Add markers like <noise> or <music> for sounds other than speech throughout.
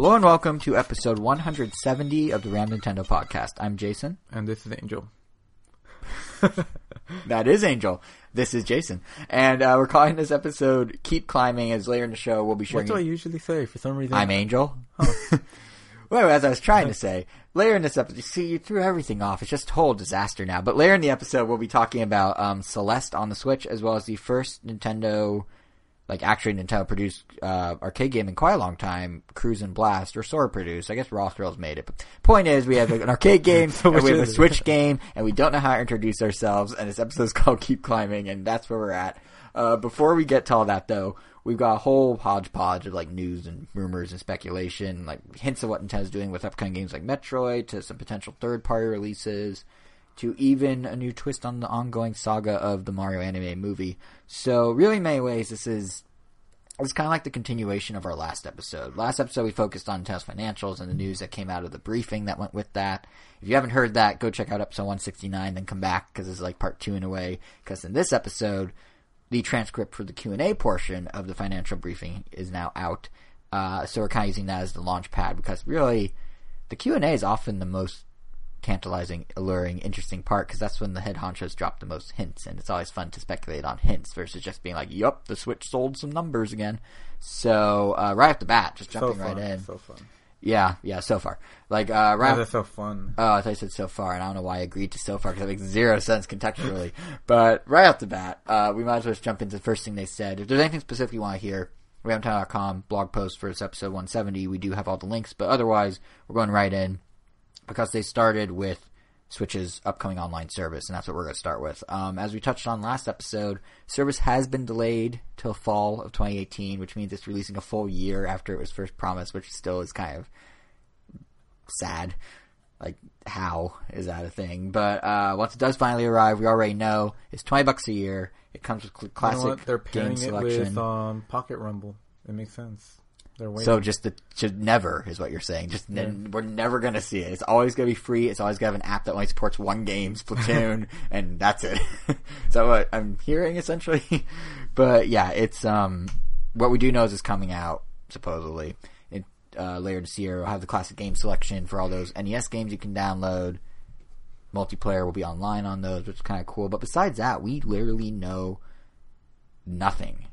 Hello and welcome to episode 170 of the Ram Nintendo podcast. I'm Jason. And this is Angel. <laughs> That is Angel. This is Jason. And uh, we're calling this episode Keep Climbing as later in the show we'll be sharing. What do I usually say? For some reason, I'm Angel. <laughs> well, as I was trying to <laughs> say, later in this episode, you see, you threw everything off. It's just a whole disaster now. But later in the episode, we'll be talking about um, Celeste on the Switch, as well as the first Nintendo, like actually Nintendo produced uh, arcade game in quite a long time, Cruis'n Blast, or of produced. I guess Raw Thrills made it. But point is, we have an arcade <laughs> game, So and we have a? Switch game, and we don't know how to introduce ourselves. And this episode is <laughs> called Keep Climbing, and that's where we're at. Uh, before we get to all that, though, we've got a whole hodgepodge of like news and rumors and speculation, like hints of what Nintendo's doing with upcoming games like Metroid, to some potential third-party releases, to even a new twist on the ongoing saga of the Mario anime movie. So, really, in many ways, this is it's kind of like the continuation of our last episode. Last episode, we focused on Nintendo's financials and the news that came out of the briefing that went with that. If you haven't heard that, go check out episode 169, then come back because it's like part two in a way. Because in this episode, the transcript for the Q&A portion of the financial briefing is now out. Uh, so we're kind of using that as the launch pad because really, the Q&A is often the most tantalizing, alluring, interesting part because that's when the head honchos drop the most hints, and it's always fun to speculate on hints versus just being like, "Yup, the Switch sold some numbers again." So uh, right off the bat, just so jumping fun. right in. So fun. Yeah, yeah, so far. Like uh, right. Yeah, that's so fun. Oh, I thought you said so far, and I don't know why I agreed to so far because that makes zero sense contextually. <laughs> but right off the bat, uh, we might as well just jump into the first thing they said. If there's anything specific you want to hear, ramtown.com blog post for this episode 170. We do have all the links, but otherwise, we're going right in because they started with Switch's upcoming online service, and that's what we're going to start with. Um, as we touched on last episode, service has been delayed till fall of 2018, which means it's releasing a full year after it was first promised, which still is kind of sad. Like, how is that a thing? But uh, once it does finally arrive, we already know it's 20 bucks a year. It comes with cl- You know classic? They're game pairing it selection. with um, Pocket Rumble. It makes sense. They're waiting. So just the just never is what you're saying. Just ne- we're never gonna see it. It's always gonna be free. It's always gonna have an app that only supports one game, Splatoon, <laughs> and that's it. <laughs> is that what I'm hearing essentially? <laughs> but yeah, it's um what we do know is it's coming out supposedly. It uh, later this year. We'll have the classic game selection for all those NES games you can download. Multiplayer will be online on those, which is kind of cool. But besides that, we literally know nothing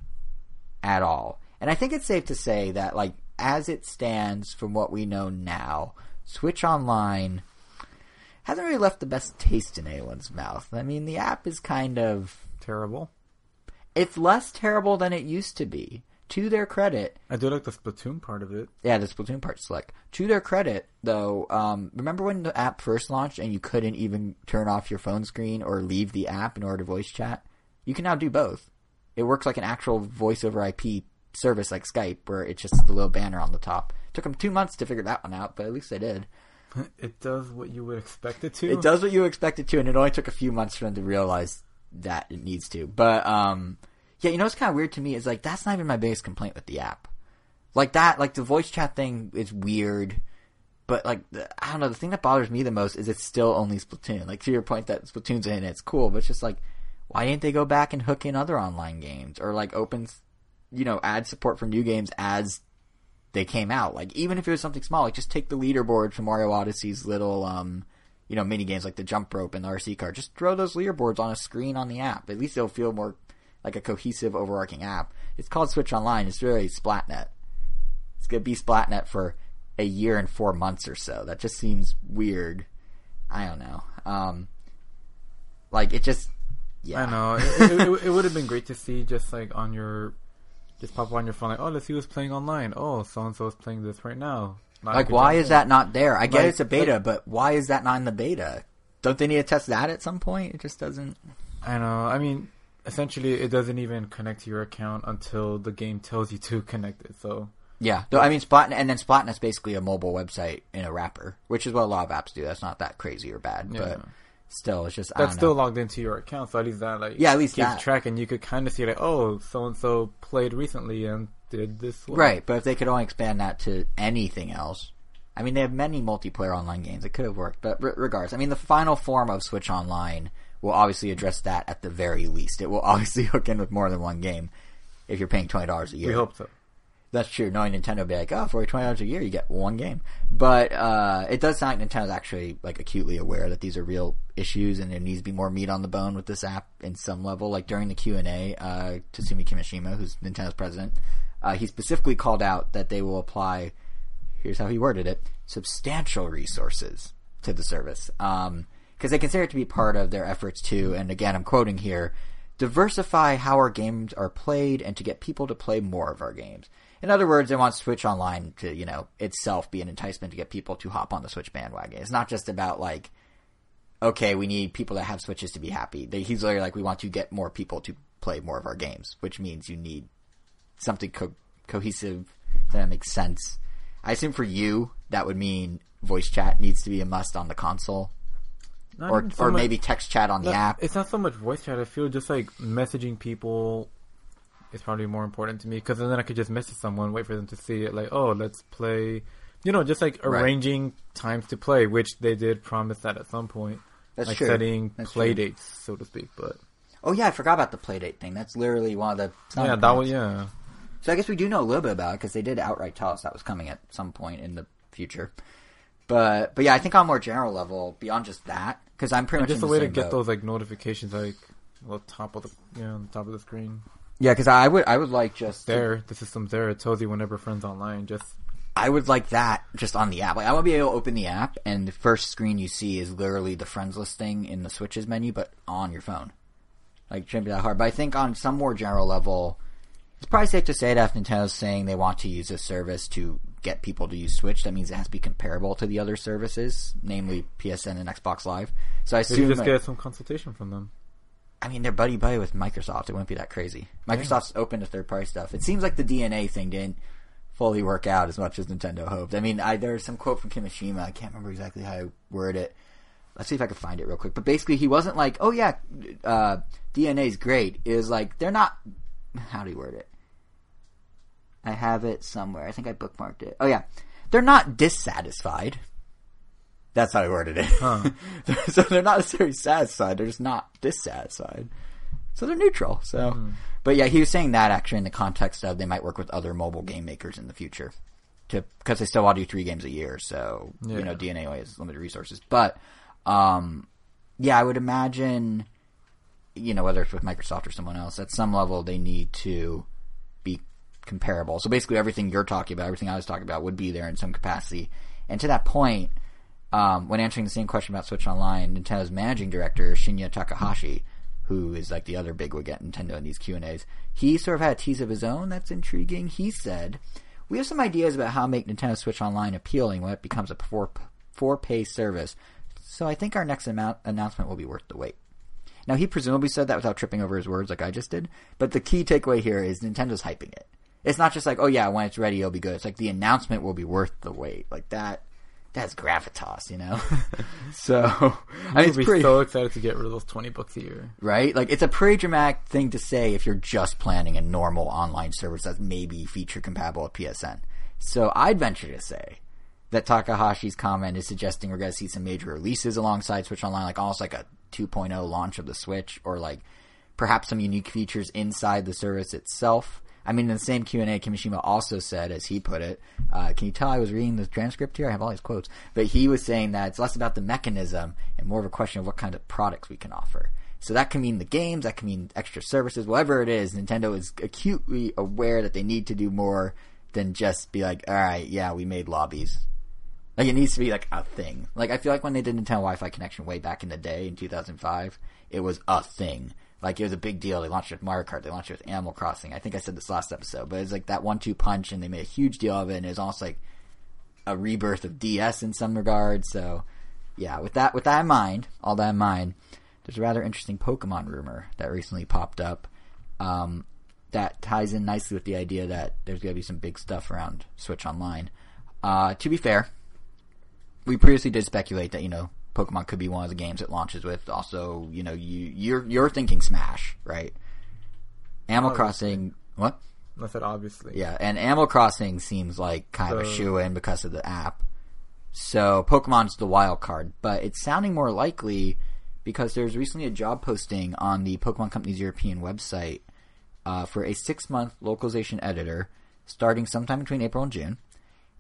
at all. And I think it's safe to say that, like, as it stands from what we know now, Switch Online hasn't really left the best taste in anyone's mouth. I mean, the app is kind of. terrible. It's less terrible than it used to be. To their credit, I do like the Splatoon part of it. yeah, the Splatoon part's slick. To their credit, though, um, remember when the app first launched and you couldn't even turn off your phone screen or leave the app in order to voice chat? You can now do both. It works like an actual voice over IP service like Skype, where it's just the little banner on the top. took them two months to figure that one out, but at least they did. <laughs> It does what you would expect it to. It does what you expect it to, and it only took a few months for them to realize that it needs to. But um, yeah, you know what's kind of weird to me is like that's not even my biggest complaint with the app. Like that, like the voice chat thing is weird, but like the, I don't know. The thing that bothers me the most is it's still only Splatoon. Like to your point that Splatoon's in it's cool, but it's just like why didn't they go back and hook in other online games or like open, you know, add support for new games as they came out. Like even if it was something small, like just take the leaderboard from Mario Odyssey's little um you know, mini games like the jump rope and the RC car. Just throw those leaderboards on a screen on the app. At least it'll feel more like a cohesive overarching app. It's called Switch Online. It's really Splatnet. It's gonna be Splatnet for a year and four months or so. That just seems weird. I don't know. Um like it just yeah. I know. It, it, it, it would have been great to see just like on your, just pop up on your phone like, oh, let's see who's playing online. Oh, so and so is playing this right now. I Like, why is that not there? I get Like- it's a beta, like- but why is that not in the beta? Don't they need to test that at some point? It just doesn't. I know. I mean, essentially, it doesn't even connect to your account until the game tells you to <laughs> connect it. So Yeah, though I mean, Splatnet, and then Splatnet's basically a mobile website in a wrapper, which is what a lot of apps do. That's not that crazy or bad, Yeah. but still, it's just that's still know. logged into your account. So at least that like Yeah, at least keeps that. track, and you could kind of see like, oh, so and so played recently and did this. Well. right. But if they could only expand that to anything else, I mean, they have many multiplayer online games. It could have worked, but re- regardless, I mean, the final form of Switch Online will obviously address that at the very least. It will <laughs> obviously hook in with more than one game if you're paying twenty dollars a year. We hope so. That's true. Knowing Nintendo be like, oh, for twenty dollars a year, you get one game. But uh, it does sound like Nintendo's actually like acutely aware that these are real issues, and there needs to be more meat on the bone with this app in some level. Like during the Q and A, uh, Tatsumi Kimishima, who's Nintendo's president, uh, he specifically called out that they will apply. Here's how he worded it: substantial resources to the service, because they consider it to be part of their efforts to. And again, I'm quoting here diversify how our games are played and to get people to play more of our games. In other words, they want Switch Online to, you know, itself be an enticement to get people to hop on the Switch bandwagon. It's not just about like, okay, we need people that have Switches to be happy. They, he's literally like, we want to get more people to play more of our games, which means you need something co- cohesive that makes sense. I assume for you, that would mean voice chat needs to be a must on the console. Not Or, so or much- maybe text chat on the app. It's not so much voice chat. I feel just like messaging people is probably more important to me because then I could just message someone, wait for them to see it, like, oh, let's play. You know, just like Right. arranging times to play, which they did promise that at some point. That's like true. setting That's play true. dates, so to speak. But Oh yeah, I forgot about the play date thing. That's literally one of the yeah, that was yeah. So I guess we do know a little bit about it because they did outright tell us that was coming at some point in the future. But but yeah, I think on a more general level, beyond just that, because I'm pretty And much just a way to same get boat. those like notifications, like on the top of the yeah, on the top of the screen. Yeah, because I would I would like just There, the system's there. It tells you whenever friends online. Just I would like that just on the app. Like I want to be able to open the app and the first screen you see is literally the friends listing in the Switches menu, but on your phone. Like it shouldn't be that hard. But I think on some more general level, it's probably safe to say that if Nintendo's saying they want to use this service to get people to use Switch, that means it has to be comparable to the other services, namely PSN and Xbox Live. So I you assume, just it- get some consultation from them. I mean, they're buddy buddy with Microsoft. It wouldn't be that crazy. Microsoft's open to third party stuff. It seems like the DeNA thing didn't fully work out as much as Nintendo hoped. I mean, I, there's some quote from Kimishima. I can't remember exactly how I word it. Let's see if I can find it real quick. But basically, he wasn't like, "Oh yeah, uh, DeNA's great." It was like they're not. How do you word it? I have it somewhere. I think I bookmarked it. Oh yeah, they're not dissatisfied. That's how I worded it. Huh. <laughs> so they're not necessarily satisfied. They're just not dissatisfied. So they're neutral. So, Hmm. but yeah, he was saying that actually in the context of they might work with other mobile game makers in the future, to because they still want to do three games a year. So you know, DeNA only has limited resources. But um, yeah, I would imagine, you know, whether it's with Microsoft or someone else, at some level they need to be comparable. So basically, everything you're talking about, everything I was talking about, would be there in some capacity. And to that point, um, when answering the same question about Switch Online, Nintendo's managing director Shinya Takahashi, who is like the other bigwig at Nintendo in these Q and A's, he sort of had a tease of his own that's intriguing. He said, "We have some ideas about how to make Nintendo Switch Online appealing when it becomes a four four pay service. So I think our next amount, announcement will be worth the wait." Now he presumably said that without tripping over his words like I just did, but the key takeaway here is Nintendo's hyping it. It's not just like, oh yeah, when it's ready it'll be good. It's like the announcement will be worth the wait. Like that that's gravitas, you know? <laughs> so <laughs> I mean I'd it's be pretty so excited to get rid of those twenty books a year. right? Like it's a pretty dramatic thing to say if you're just planning a normal online service that's maybe feature compatible with PSN. So I'd venture to say that Takahashi's comment is suggesting we're going to see some major releases alongside Switch Online, like almost like a 2.0 launch of the Switch, or like perhaps some unique features inside the service itself. I mean, in the same Q and A, Kimishima also said, as he put it, uh, "Can you tell I was reading the transcript here? I have all these quotes, but he was saying that it's less about the mechanism and more of a question of what kind of products we can offer." So that can mean the games, that can mean extra services, whatever it is. Nintendo is acutely aware that they need to do more than just be like, "All right, yeah, we made lobbies." Like it needs to be like a thing. Like I feel like when they did Nintendo Wi-Fi connection way back in the day in 2005, it was a thing. Like it was a big deal. They launched it with Mario Kart. They launched it with Animal Crossing. I think I said this last episode, but it was like that one-two punch, and they made a huge deal of it. And it was almost like a rebirth of DS in some regards. So yeah, with that with that in mind, all that in mind, there's a rather interesting Pokemon rumor that recently popped up. Um, that ties in nicely with the idea that there's going to be some big stuff around Switch Online. Uh, to be fair, we previously did speculate that you know Pokemon could be one of the games it launches with. Also, you know, you you're you're thinking Smash, right? Animal Obviously. Crossing, what? I said obviously. Yeah, and Animal Crossing seems like kind of a shoe in because of the app. So Pokemon's the wild card, but it's sounding more likely because there's recently a job posting on the Pokemon Company's European website uh, for a six month localization editor starting sometime between April and June.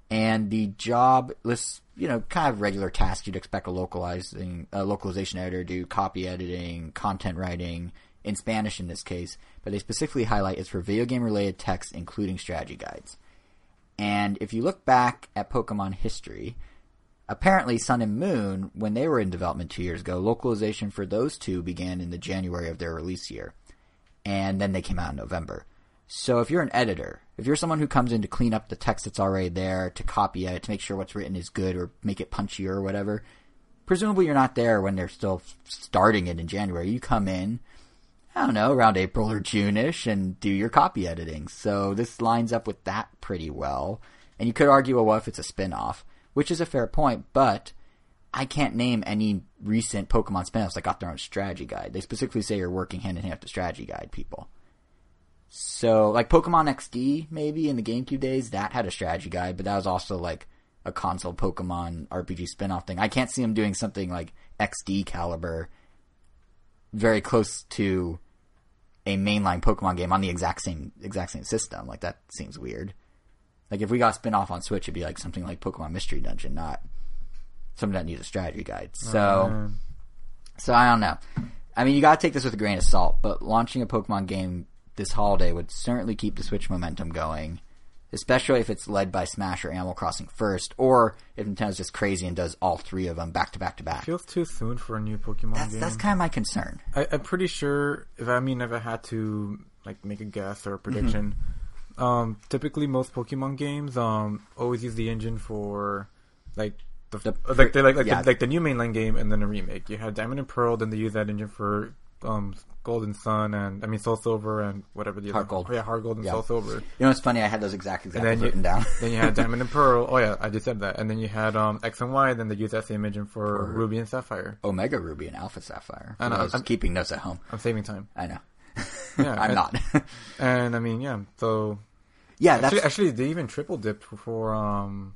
And the job lists, you know, kind of regular tasks you'd expect a localizing, a localization editor to do, copy editing, content writing, in Spanish in this case, but they specifically highlight it's for video game related text, including strategy guides. And if you look back at Pokemon history, apparently Sun and Moon, when they were in development two years ago, localization for those two began in the January of their release year. And then they came out in November. So if you're an editor, if you're someone who comes in to clean up the text that's already there, to copy it, to make sure what's written is good or make it punchier or whatever, presumably you're not there when they're still starting it in January. You come in, I don't know, around April or June-ish and do your copy editing. So this lines up with that pretty well. And you could argue, well, what if it's a spin-off? Which is a fair point, but I can't name any recent Pokemon spin-offs that got their own strategy guide. They specifically say you're working hand in hand with the strategy guide people. So, like Pokemon XD, maybe in the GameCube days, that had a strategy guide, but that was also like a console Pokemon RPG spin-off thing. I can't see them doing something like XD caliber, very close to a mainline Pokemon game on the exact same exact same system. Like that seems weird. Like if we got spin off on Switch, it'd be like something like Pokemon Mystery Dungeon, not something that needs a strategy guide. So, Uh, so I don't know. I mean, you gotta take this with a grain of salt, but launching a Pokemon game this holiday would certainly keep the Switch momentum going, especially if it's led by Smash or Animal Crossing first, or if Nintendo's just crazy and does all three of them back to back to back. feels too soon for a new Pokemon That's game. that's kind of my concern. I, I'm pretty sure if I mean if I had to like make a guess or a prediction, Mm-hmm. um, typically most Pokemon games um always use the engine for like the, The like they like like, yeah. the, like the new mainline game and then a remake. You had Diamond and Pearl, then they use that engine for um Golden Sun and I mean Soul Silver and whatever the Heart other Gold. Oh, yeah, Heart Gold and Yeah. Soul Silver. You know what's funny? I had those exact examples you, written down. <laughs> then you had Diamond and Pearl. <laughs> Oh yeah, I just said that. And then you had um X and Y. Then they used that same engine for, For- Ruby and Sapphire. Omega Ruby and Alpha Sapphire. I know, I I'm- keeping notes at home. I'm saving time. I know. <laughs> Yeah, I'm and- not. And I mean, yeah. So yeah, that's Actually, actually, they even triple dipped for um,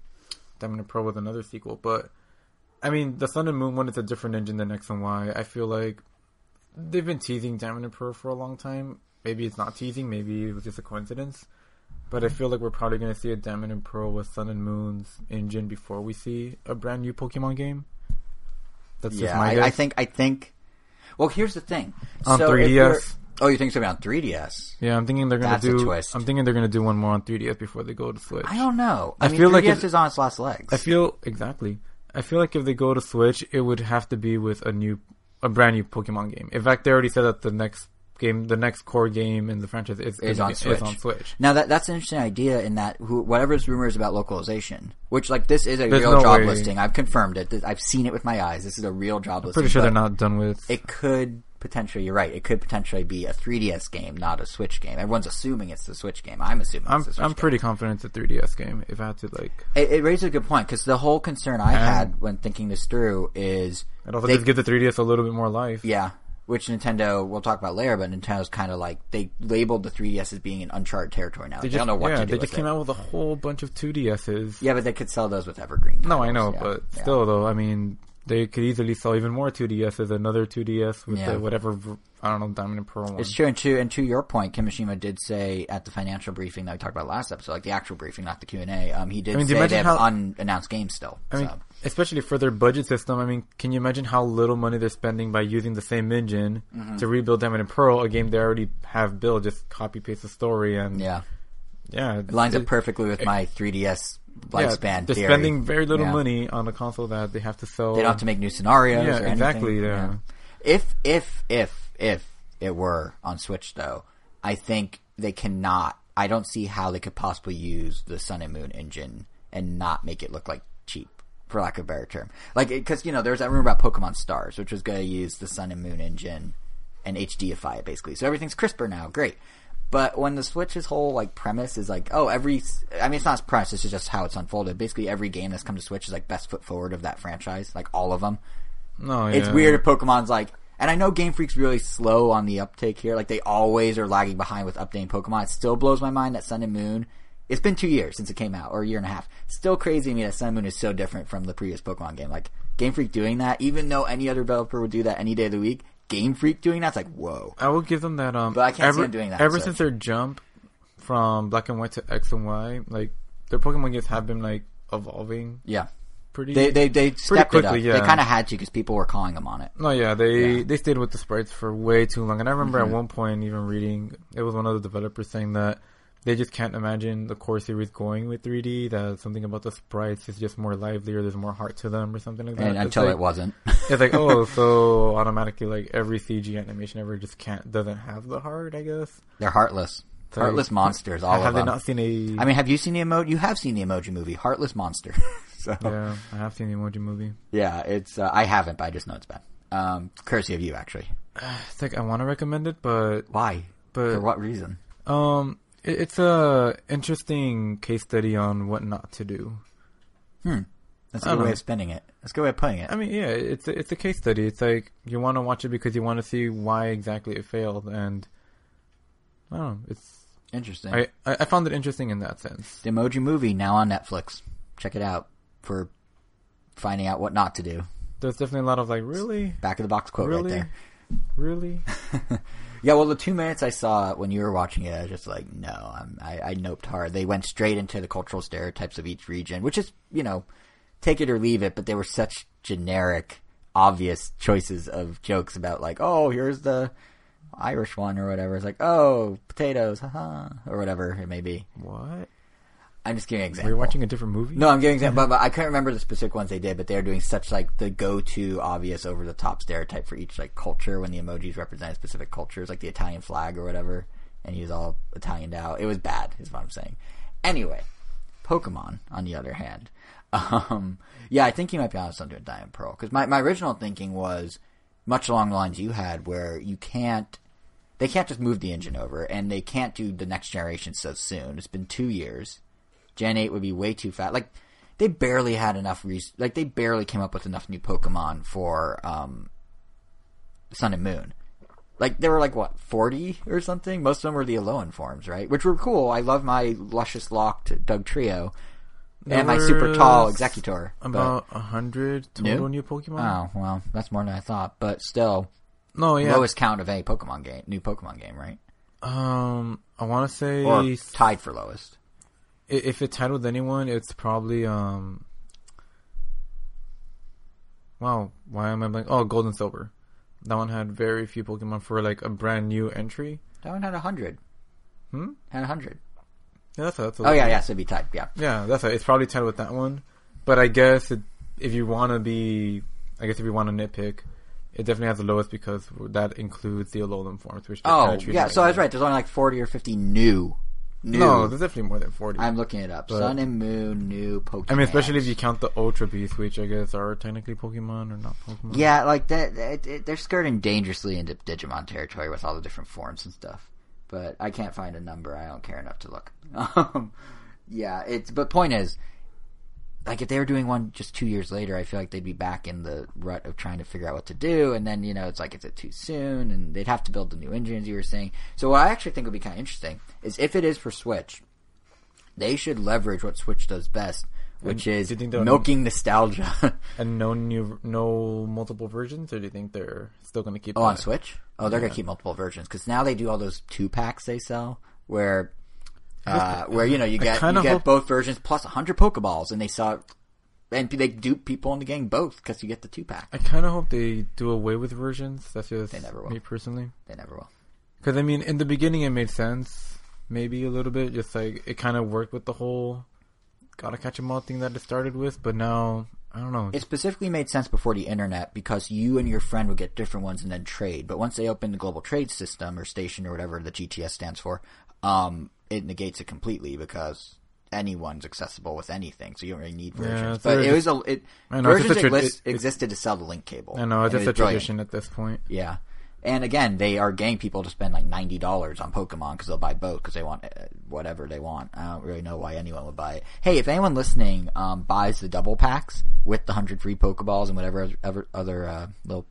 Diamond and Pearl with another sequel. But I mean, the Sun and Moon one is a different engine than X and Y. I feel like they've been teasing Diamond and Pearl for a long time. Maybe it's not teasing. Maybe it was just a coincidence. But I feel like we're probably going to see a Diamond and Pearl with Sun and Moon's engine before we see a brand new Pokemon game. That's just yeah. my I, guess. I think. I think. Well, here's the thing. On So if 3DS. Oh, you think it's gonna be on 3DS? yeah, I'm thinking they're going That's to do. I'm thinking they're going to do one more on 3DS before they go to Switch. I don't know. I, I mean, feel 3DS like if- is on its last legs. I feel exactly. I feel like if they go to Switch, it would have to be with a new, a brand new Pokemon game. In fact, they already said that the next game, the next core game in the franchise is, Is on Switch. Is on Switch. Now that that's an interesting idea in that who, whatever's rumors about localization, which like this is a There's real no job way. listing. I've confirmed it. I've seen it with my eyes. This is a real job listing. Pretty sure they're not done with. It could potentially. You're right. It could potentially be a 3DS game, not a Switch game. Everyone's assuming it's the Switch game. I'm assuming I'm it's the Switch I'm game. pretty confident it's a 3DS game. If I had to like, It, it raises a good point because the whole concern I And- had when thinking this through is it also They- just give the 3DS a little bit more life. yeah, which Nintendo we'll talk about later, but Nintendo's kind of like they labeled the 3DS as being in uncharted territory now. They, They just, don't know what yeah, to do they just came it. out with a whole bunch of 2DSs. Yeah, but they could sell those with Evergreen. No, I know, yeah, but yeah. still, though, I mean, they could easily sell even more 2DSs, another 2DS with Yeah. the whatever, I don't know, Diamond and Pearl one. It's true, and to and to your point, Kimishima did say at the financial briefing that we talked about last episode, like the actual briefing, not the Q and A. Um, he did I mean, say they have how- unannounced games still. I mean, especially for their budget system. I mean, can you imagine how little money they're spending by using the same engine Mm-hmm. to rebuild Diamond and Pearl, a game they already have built, just copy paste the story and yeah, yeah, it lines up perfectly with my 3DS yeah, They're theory. spending very little Yeah. money on a console that they have to sell. They don't have to make new scenarios. Yeah, exactly, yeah. If if if if it were on Switch though, I think they cannot. I don't see how they could possibly use the Sun and Moon engine and not make it look like cheap, for lack of a better term. Like because you know there's that rumor about Pokemon Stars, which was going to use the Sun and Moon engine and HDify it basically. So everything's crisper now. Great. But when the Switch's whole like premise is like, oh, every, I mean, it's not its premise. This is just how it's unfolded. Basically, every game that's come to Switch is like best foot forward of that franchise, like all of them. No, It's yeah. weird if Pokemon's like, and I know Game Freak's really slow on the uptake here. Like they always are lagging behind with updating Pokemon. It still blows my mind that Sun and Moon. It's been two years since it came out, or a year and a half. It's still crazy to me that Sun and Moon is so different from the previous Pokemon game. Like Game Freak doing that, even though any other developer would do that any day of the week, Game Freak doing that's like whoa. I will give them that. Um, But I can't see ever, them doing that, Ever since their jump from Black and White to X and Y, like their Pokemon games have been like evolving Yeah, pretty. they they they stepped it up. quickly, They kind of had to because people were calling them on it. no, yeah, they Yeah. Mm-hmm. they stayed with the sprites for way too long, and I remember at one point even reading it was one of the developers saying that they just can't imagine the core series going with 3D. That something about the sprites is just more lively or there's more heart to them or something like that. And It's until like- it wasn't. it's like <laughs> oh, so automatically like every CG animation ever just can't doesn't have the heart. I guess. They're heartless. So- Heartless monsters, all have of they them. not seen a? I mean, have you seen the emoji? You have seen the emoji movie, Heartless Monster. <laughs> so yeah, I have seen the Emoji Movie. Yeah, it's uh, I haven't, but I just know it's bad. Um, courtesy of you, actually. <sighs> It's like I want to recommend it, but Why? but For what reason? um, it's a interesting case study on what not to do. Hmm. That's a good way know. of spending it. That's a good way of putting it. I mean, yeah, it's a, it's a case study. It's like you want to watch it because you want to see why exactly it failed, and I don't know. It's Interesting. I I found it interesting in that sense. The Emoji Movie now on Netflix. Check it out for finding out what not to do. There's definitely a lot of like, really, Back of the box quote really, right really. <laughs> Yeah, well, the two minutes I saw when you were watching it, I was just like, no, I'm, I, I noped hard. They went straight into the cultural stereotypes of each region, which is, you know, take it or leave it, but they were such generic, obvious choices of jokes about like, oh, here's the Irish one or whatever. It's like, oh, potatoes, haha, or whatever it may be. What? I'm just giving an Were example. you watching a different movie? No, I'm giving example, but, but I couldn't remember the specific ones they did, but they're doing such like the go-to obvious over the top stereotype for each like culture when the emojis represent specific cultures, like the Italian flag or whatever, and he was all Italianed out. It was bad, is what I'm saying. Anyway, Pokemon, on the other hand, <laughs> um, yeah, I think you might be honest on doing Diamond Pearl because my my original thinking was much along the lines you had, where you can't. They can't just move the engine over, and they can't do the next generation so soon. It's been two years. Gen 8 would be way too fat. Like, they barely had enough, res- like, they barely came up with enough new Pokemon for, um, Sun and Moon. Like, there were like, what, 40 or something? Most of them were the Alolan forms, right? Which were cool. I love my Luscious Locked Dugtrio. and my super tall Exeggutor. About a hundred total New? new, Pokemon. oh, well, that's more than I thought. But still, No, yeah. lowest count of any Pokemon game, new Pokemon game, right? Um, I want to say Or tied for lowest. If it tied with anyone, it's probably um. Wow, why am I blank? Oh, Gold and Silver. That one had very few Pokemon for like a brand new entry. That one had a 100. Hmm. Had a 100. Yeah, that's a, that's a Oh, yeah, yeah, so it'd be tied, yeah. Yeah, that's a, it's probably tied with that one. But I guess it, if you want to be, I guess if you want to nitpick, it definitely has the lowest because that includes the Alolan forms, which Oh, yeah, like so I was right. There's only like 40 or 50 new. New. No, there's definitely more than forty. I'm looking it up. But- Sun and Moon, new Pokemon. I mean, especially if you count the Ultra Beasts, which I guess are technically Pokemon or not Pokemon. Yeah, like that. that- it- they're skirting dangerously into Digimon territory with all the different forms and stuff. But I can't find a number. I don't care enough to look. <laughs> Um, yeah, it's. But point is, like if they were doing one just two years later, I feel like they'd be back in the rut of trying to figure out what to do, and then you know it's like is it too soon, and they'd have to build the new engines you were saying. So what I actually think would be kind of interesting is if it is for Switch, they should leverage what Switch does best, which And is do you think they'll- milking nostalgia. <laughs> And no new, no multiple versions, or do you think they're still going to keep? Oh, on? Switch? Oh, they're Yeah. gonna keep multiple versions because now they do all those two packs they sell where, uh, where you know you get you get hope- both versions plus hundred Pokeballs, and they saw, and they dupe people into getting both because you get the two pack. I kind of hope they do away with versions. That's just They never will. me personally. They never will. Because I mean, in the beginning, it made sense, maybe a little bit. Just like it kind of worked with the whole gotta catch 'em all thing that it started with. But now, I don't know. It specifically made sense before the internet because you and your friend would get different ones and then trade. But once they opened the global trade system or station or whatever the GTS stands for, um, it negates it completely because anyone's accessible with anything, so you don't really need versions. it's but it was a it know, versions just a trad- exist, it- existed to sell the link cable. I know it's and it just a was brilliant. tradition at this point. Yeah. And again, they are getting people to spend like ninety dollars on Pokemon because they'll buy both because they want uh, whatever they want. I don't really know why anyone would buy it. Hey, if anyone listening um, buys the double packs with the hundred free Pokeballs and whatever other, other uh, little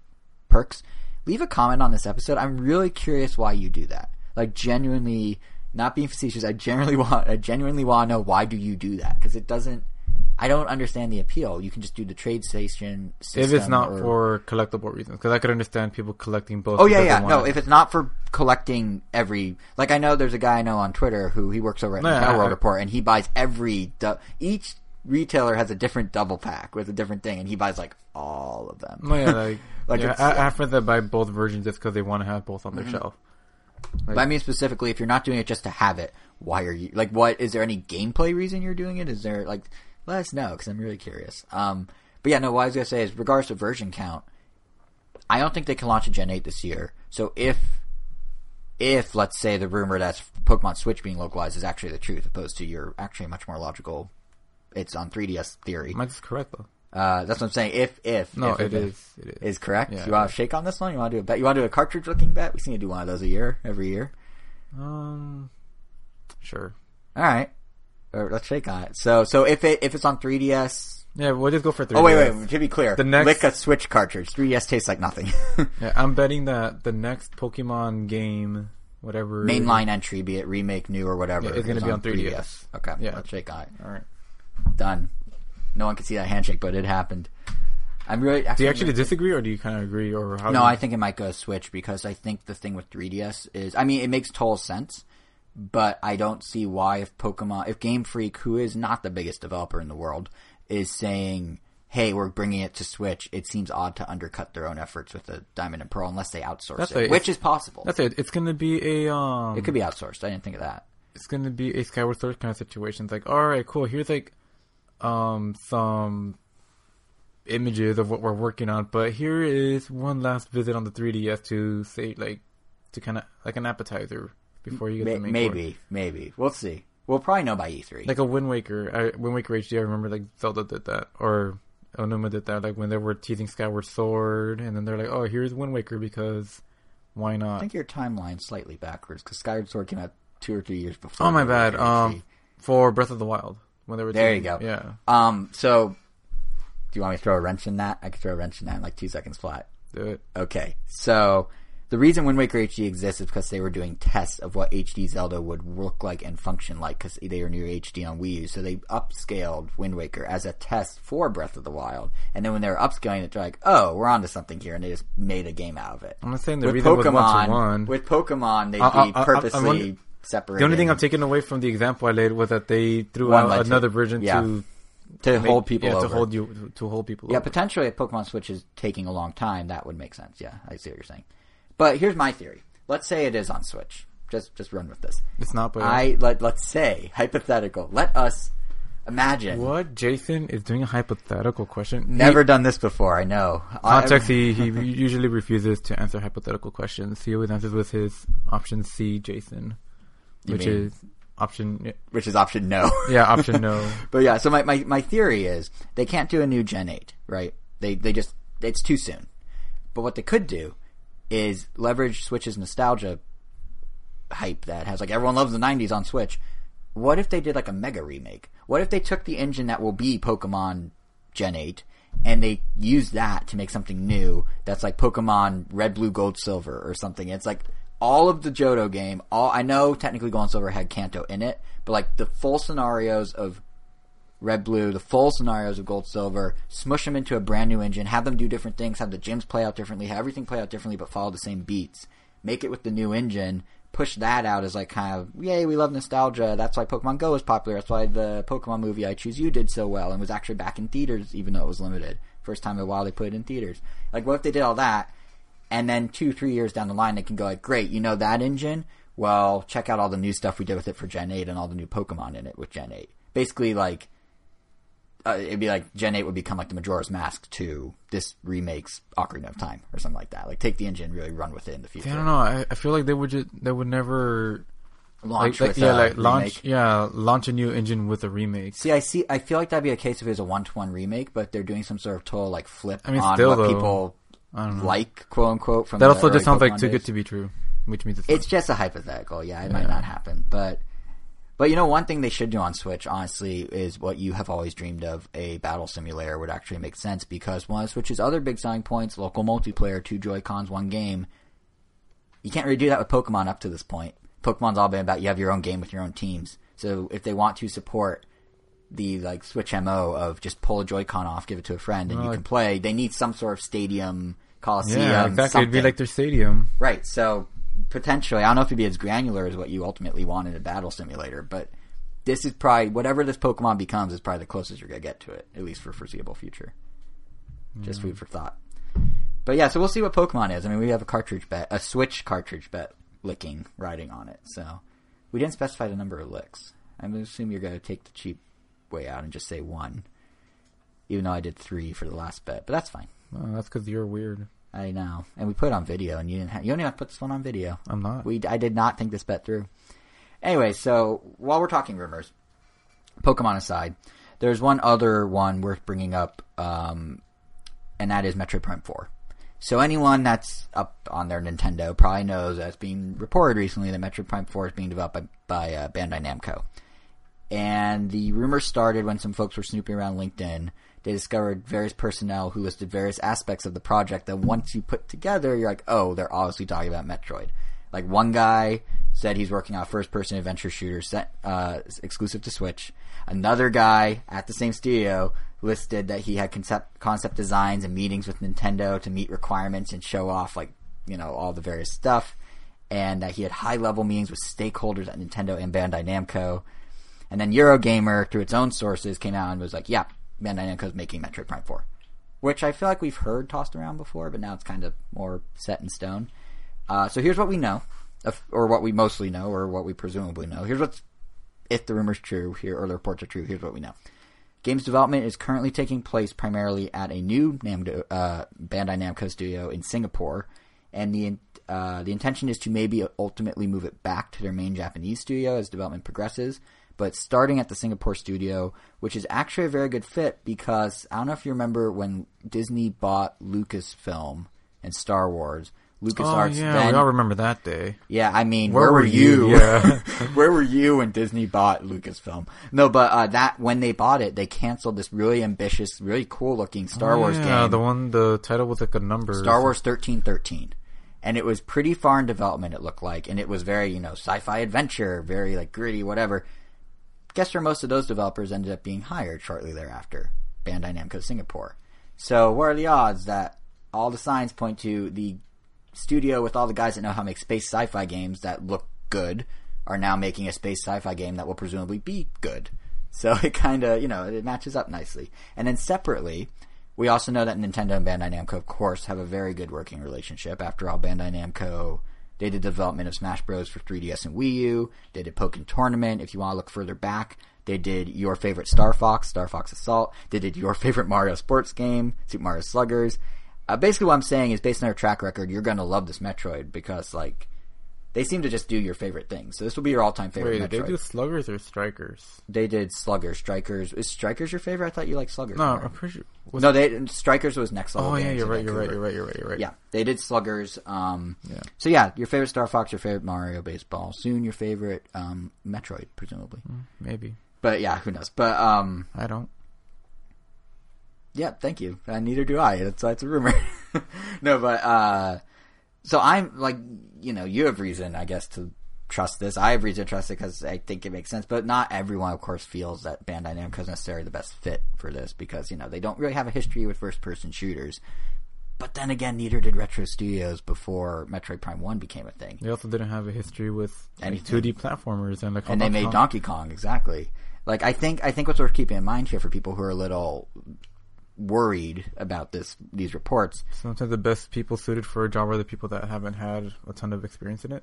perks, leave a comment on this episode. I'm really curious why you do that. Like genuinely, not being facetious. I genuinely <laughs> want. I genuinely want to know why do you do that because it doesn't. I don't understand the appeal. You can just do the trade station. System If it's not or- for collectible reasons, because I could understand people collecting both. Oh yeah, yeah. No, it. if it's not for collecting every, like I know there's a guy I know on Twitter who he works over at No, Nintendo I- World I- Report, and he buys every du- each retailer has a different double pack with a different thing, and he buys like all of them. No, yeah, <laughs> like, Like, yeah, I, I have friends that buy both versions just because they want to have both on their mm-hmm. shelf. But I mean specifically, if you're not doing it just to have it, why are you like? What is there any gameplay reason you're doing it? Is there like? Let us know because I'm really curious. Um, but yeah, no. What I was gonna say is, regards to version count, I don't think they can launch a Gen 8 this year. So if if let's say the rumor that's Pokemon Switch being localized is actually the truth, opposed to your actually much more logical, it's on 3DS theory. Mike's correct though. Uh, that's what I'm saying. If if No, if, it if, is. It is. is correct. Yeah, you want to shake on this one? You want to do a bet? You want to do a cartridge looking bet? We seem to do one of those a year, every year. Um, sure. All right, or let's shake on it. So, so if it if it's on 3ds, Yeah, we'll just go for 3ds. oh wait, wait, to be clear, The next- lick a Switch cartridge. 3ds tastes like nothing. <laughs> Yeah, I'm betting that the next Pokemon game, whatever Mainline entry, be it remake, new, or whatever, Yeah, it's gonna be on 3DS. Okay, Yeah. let's shake on it. All right. Done. No one can see that handshake, but it happened. I'm really. Do you actually disagree, or do you kind of agree, or how? No, I think it might go Switch because I think the thing with 3DS is, I mean, it makes total sense, but I don't see why if Pokemon, if Game Freak, who is not the biggest developer in the world, is saying, "Hey, we're bringing it to Switch," it seems odd to undercut their own efforts with the Diamond and Pearl unless they outsource That's it, a- which is possible. That's it. It's gonna be a um. It could be outsourced. I didn't think of that. It's gonna be a Skyward Sword kind of situation. It's like, all right, cool. Here's like, um, some images of what we're working on, but here is one last visit on the 3DS to say like, to kind of like an appetizer before you get May- the main course. maybe, maybe we'll see. We'll probably know by E E3. like a Wind Waker. I, Wind Waker HD. I remember like Zelda did that, or Aonuma did that. Like when they were teasing Skyward Sword, and then they're like, "Oh, here's Wind Waker because why not?" I think your timeline's slightly backwards because Skyward Sword came out two or three years before. Oh my bad. Um, for Breath of the Wild when they were There you go. Yeah, Um, so do you want me to throw a wrench in that? I could throw a wrench in that in like two seconds flat. do it. Okay, so the reason Wind Waker HD exists is because they were doing tests of what HD Zelda would look like and function like because they were near HD on Wii U. So they upscaled Wind Waker as a test for Breath of the Wild. And then when they were upscaling it, they're like, oh, we're onto something here. And they just made a game out of it. I'm not saying the with reason was one Pokemon, to one. with Pokemon, they'd I- I- be I- I- I purposely The only thing I'm taking away from the example I laid was that they threw One out another version yeah. to to make- hold people yeah, over. to hold you to hold people. Yeah, over. potentially if Pokemon Switch is taking a long time, that would make sense. Yeah, I see what you're saying. But here's my theory. Let's say it is on Switch. Just just run with this. It's not. But I let let's say hypothetical. Let us imagine. what Jason is doing a hypothetical question. Never done this before. I know. He, context. He he usually refuses to answer hypothetical questions. He always answers with his option C, Jason, You which mean- is option which is option no. <laughs> yeah option no. <laughs> But yeah, so my, my, my theory is they can't do a new Gen 8, right? They they just it's too soon. But what they could do is leverage Switch's nostalgia hype that has like everyone loves the 90s on Switch. What if they did like a mega remake? What if they took the engine that will be Pokemon Gen 8 and they use that to make something new that's like Pokemon Red, Blue, Gold, Silver or something? It's like all of the Johto game, all I know technically Gold and Silver had Kanto in it, but like the full scenarios of Red Blue, the full scenarios of Gold Silver, smush them into a brand new engine, have them do different things, have the gyms play out differently, have everything play out differently, but follow the same beats. Make it with the new engine, push that out as like kind of, yay, we love nostalgia. That's why Pokemon Go is popular. That's why the Pokemon movie I Choose You did so well and was actually back in theaters, even though it was limited. First time in a while they put it in theaters. Like, what if they did all that, and then two, three years down the line they can go like, great, you know that engine? Well, check out all the new stuff we did with it for Gen 8 and all the new Pokemon in it with Gen 8. Basically, like, uh, it'd be like Gen 8 would become like the Majora's Mask to this remake's Ocarina of Time or something like that. Like take the engine and really run with it in the future. I don't know. I, I feel like they would just they would never Launch like, like yeah a like launch yeah launch a new engine with a remake. See, I see. I feel like that'd be a case if it was a one-to-one remake, but they're doing some sort of total like flip I mean, on still, what though, people I don't know. Like, quote unquote. From that also just sounds like too days. good to be true, which means it's, It's just a hypothetical. Yeah, it might not happen, but but you know, one thing they should do on Switch, honestly, is what you have always dreamed of: a battle simulator would actually make sense because one of Switch's other big selling points, local multiplayer, two Joy Cons, one game. You can't really do that with Pokemon up to this point. Pokemon's all been about you have your own game with your own teams. So if they want to support the like Switch mo of just pull a Joy-Con off, give it to a friend, and Well, you oh, can play. They need some sort of stadium, coliseum, yeah, exactly. It'd be like their stadium. Right. So potentially, I don't know if it'd be as granular as what you ultimately want in a battle simulator, but this is probably whatever this Pokemon becomes is probably the closest you're gonna get to it, at least for foreseeable future. Just hmm. food for thought. But yeah, so we'll see what Pokemon is. I mean, we have a cartridge bet, a Switch cartridge bet licking riding on it. So we didn't specify the number of licks. I'm gonna assume you're gonna take the cheap way out and just say one, even though I did three for the last bet. But that's fine. That's because you're weird. I know, and we put it on video, and you didn't. Have, you don't even have to put this one on video. I'm not. We I did not think this bet through. Anyway, so while we're talking rumors, Pokemon aside, there's one other one worth bringing up, um, and that is Metroid Prime Four. So anyone that's up on their Nintendo probably knows that's being reported recently that Metroid Prime Four is being developed by, by uh, Bandai Namco. And the rumor started when some folks were snooping around LinkedIn. They discovered various personnel who listed various aspects of the project that once you put together, you're like, oh, they're obviously talking about Metroid. Like one guy said he's working on a first-person adventure shooter set uh, exclusive to Switch. Another guy at the same studio listed that he had concept concept designs and meetings with Nintendo to meet requirements and show off like you know all the various stuff, and that he had high-level meetings with stakeholders at Nintendo and Bandai Namco. And then Eurogamer, through its own sources, came out and was like, "Yeah, Bandai Namco's making Metroid Prime 4," which I feel like we've heard tossed around before, but now it's kind of more set in stone. Uh, so here's what we know, or what we mostly know, or what we presumably know. Here's what's if the rumor's true here, or the reports are true. Here's what we know. Games development is currently taking place primarily at a new uh, Bandai Namco studio in Singapore, and the uh, the intention is to maybe ultimately move it back to their main Japanese studio as development progresses. But starting at the Singapore studio, which is actually a very good fit because I don't know if you remember when Disney bought Lucasfilm and Star Wars. Oh LucasArts yeah, then we all remember that day. yeah, I mean, Where where, were were you? you? Yeah. <laughs> <laughs> where were you when Disney bought Lucasfilm? No, but uh, that when they bought it, they canceled this really ambitious, really cool looking Star Wars Oh, yeah, game, the one the title was like a number. Star Wars thirteen thirteen, and it was pretty far in development. It looked like, and it was very you know sci-fi adventure, very like gritty, whatever. Guess where most of those developers ended up being hired shortly thereafter, Bandai Namco Singapore. So, what are the odds that all the signs point to the studio with all the guys that know how to make space sci-fi games that look good are now making a space sci-fi game that will presumably be good. So <laughs> it kind of, you know, it matches up nicely. And then separately, we also know that Nintendo and Bandai Namco, of course, have a very good working relationship. After all, Bandai Namco, they did development of Smash Bros. for 3DS and Wii U. They did Pokkén Tournament. If you want to look further back, they did your favorite Star Fox, Star Fox Assault. They did your favorite Mario sports game, Super Mario Sluggers. Uh, basically, what I'm saying is, based on their track record, you're going to love this Metroid because, like, they seem to just do your favorite things. So this will be your all-time favorite Wait, Metroid. they do sluggers or strikers? They did Sluggers, Strikers. Is Strikers your favorite? I thought you liked Sluggers. No, more. I'm pretty sure. Was no, they Strikers was next level. oh yeah, you're right, you're right, you're right, you're right, you're right. Yeah, they did Sluggers. Um, Yeah. So yeah, your favorite Star Fox, your favorite Mario baseball. Soon your favorite um, Metroid, presumably. maybe. But yeah, who knows? But um, I don't. yeah, thank you. Uh, neither do I. That's that's a rumor. <laughs> no, but uh, so I'm like, you know, you have reason, I guess, to trust this. I have reason to trust it because I think it makes sense. But not everyone, of course, feels that Bandai Namco is necessarily the best fit for this because you know they don't really have a history with first-person shooters. But then again, neither did Retro Studios before Metroid Prime One became a thing. They also didn't have a history with like, 2D platformers and like and they made Donkey Donkey Kong exactly. Like I think I think what's worth keeping in mind here for people who are a little worried about this these reports. Sometimes the best people suited for a job are the people that haven't had a ton of experience in it.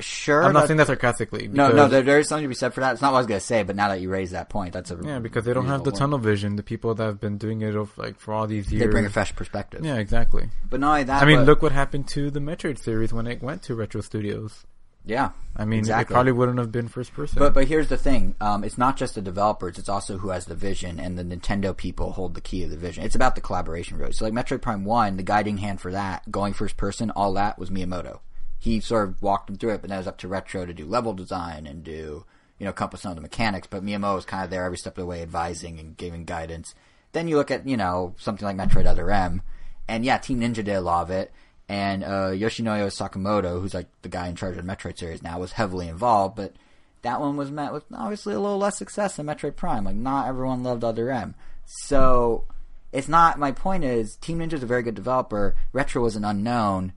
Sure, I'm not saying that sarcastically. no, no, there, there is something to be said for that. It's not what I was going to say, but now that you raise that point, that's a Yeah, because they don't have the tunnel vision. The people that have been doing it of, like for all these years. They bring a fresh perspective. Yeah, exactly. But not only that, I mean, but- look what happened to the Metroid series when it went to Retro Studios. Yeah. I mean, Exactly. it probably wouldn't have been first person. But but here's the thing: um, it's not just the developers; it's also who has the vision, and the Nintendo people hold the key of the vision. It's about the collaboration road. So like Metroid Prime One, the guiding hand for that, going first person, all that was Miyamoto. He sort of walked them through it, but then it was up to Retro to do level design and do you know compass some of the mechanics. But Miyamoto was kind of there every step of the way, advising and giving guidance. Then you look at you know something like Metroid Other M, and yeah, Team Ninja did a lot of it. And uh, Yoshinoya Sakamoto, who's like the guy in charge of the Metroid series now, was heavily involved. But that one was met with obviously a little less success than Metroid Prime. Like not everyone loved Other M, so it's not. My point is, Team Ninja's a very good developer. Retro was an unknown.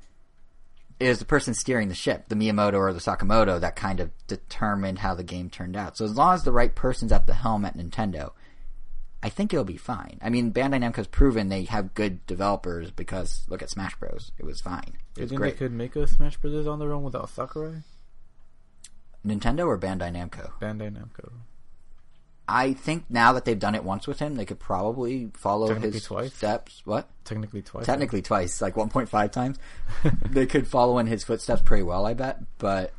Was the person steering the ship, the Miyamoto or the Sakamoto, that kind of determined how the game turned out. So as long as the right person's at the helm at Nintendo, I think it'll be fine. I mean, Bandai Namco's proven they have good developers because look at Smash Bros. It was fine. It You was think great. they could make a Smash Bros. on their own without Sakurai? Nintendo or Bandai Namco? Bandai Namco. I think now that they've done it once with him, they could probably follow his twice? steps. What? Technically twice. Technically twice, like 1.5 times. <laughs> they could follow in his footsteps pretty well, I bet. But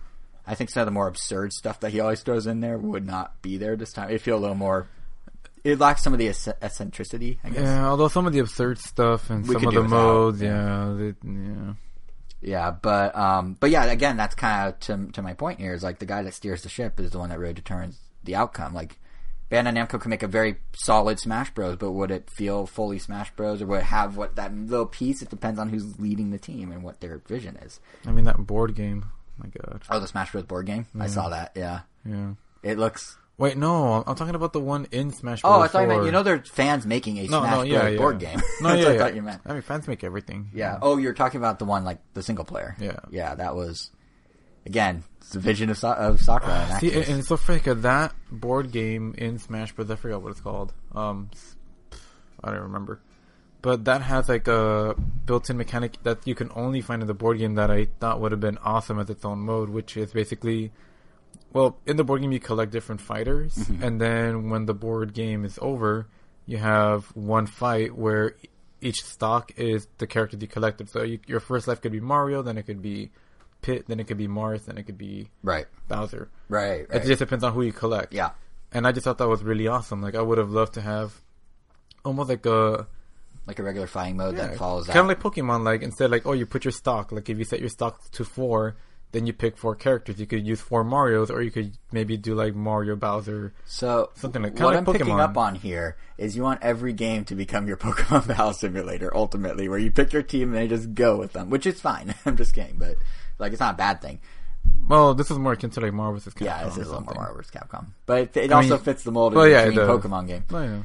I think some of the more absurd stuff that he always throws in there would not be there this time. It'd feel a little more. It lacks some of the eccentricity, I guess. Yeah. Yeah, although some of the absurd stuff and We some of the modes, yeah. yeah, they, yeah. but um, but yeah, again, that's kind of to to my point here is like the guy that steers the ship is the one that really determines the outcome. Like Bandai Namco can make a very solid Smash Bros, but would it feel fully Smash Bros, or would it have what that little piece? It depends on who's leading the team and what their vision is. I mean that board game. My God. Oh, the Smash Bros board game. I saw that. Yeah, Yeah. it looks. Wait, no, I'm talking about the one in Smash Bros. Oh, I thought you meant 4. you know there's fans making a No, Smash no, Bros yeah, yeah. board game. No, <laughs> That's yeah, what I thought you meant. I mean, fans make everything. Yeah. Oh, you're talking about the one like the single player. Yeah. Yeah, that was again it's the vision of, of Sakurai. See, and, and so 'cause that board game in Smash Bros. I forgot what it's called. Um, I don't remember. But that has like a built-in mechanic that you can only find in the board game that I thought would have been awesome as its own mode, which is basically, well, in the board game you collect different fighters, Mm-hmm. and then when the board game is over, you have one fight where each stock is the character you collected. So you, your first life could be Mario, then it could be Pit, then it could be Marth, then it could be right, Bowser. right, right. It just depends on who you collect. yeah, And I just thought that was really awesome. Like I would have loved to have almost like a like a regular fighting mode that follows that. kind of like Pokemon. Like instead, like oh, you put your stock. Like if you set your stock to four, then you pick four characters. You could use four Mario's, or you could maybe do like Mario, Bowser. so something like- what like I'm picking up on here is you want every game to become your <laughs> Pokemon Battle Simulator ultimately, where you pick your team and they just go with them, which is fine. <laughs> I'm just kidding, but like it's not a bad thing. Well, this is more akin to like Marvel vs. Capcom. Yeah, this is a little more. Marvel vs. Capcom, but it, it also mean- fits the mold of well, yeah, does. Pokemon game. Oh, yeah.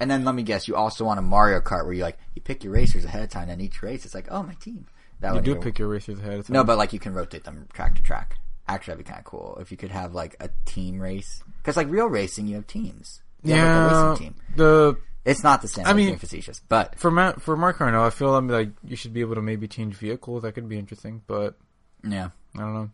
And then let me guess, you also want a Mario Kart where you like you pick your racers ahead of time, and each race it's like, oh my team. That You do pick your racers ahead of time. No, but like you can rotate them track to track. Actually, that'd be kind of cool if you could have like a team race. Because like real racing, you have teams. You have, like, a yeah, racing team. the It's not the same. I mean, facetious, but for Ma- for Mark Arno, I feel I'm like you should be able to maybe change vehicles. That could be interesting, but yeah, I don't know.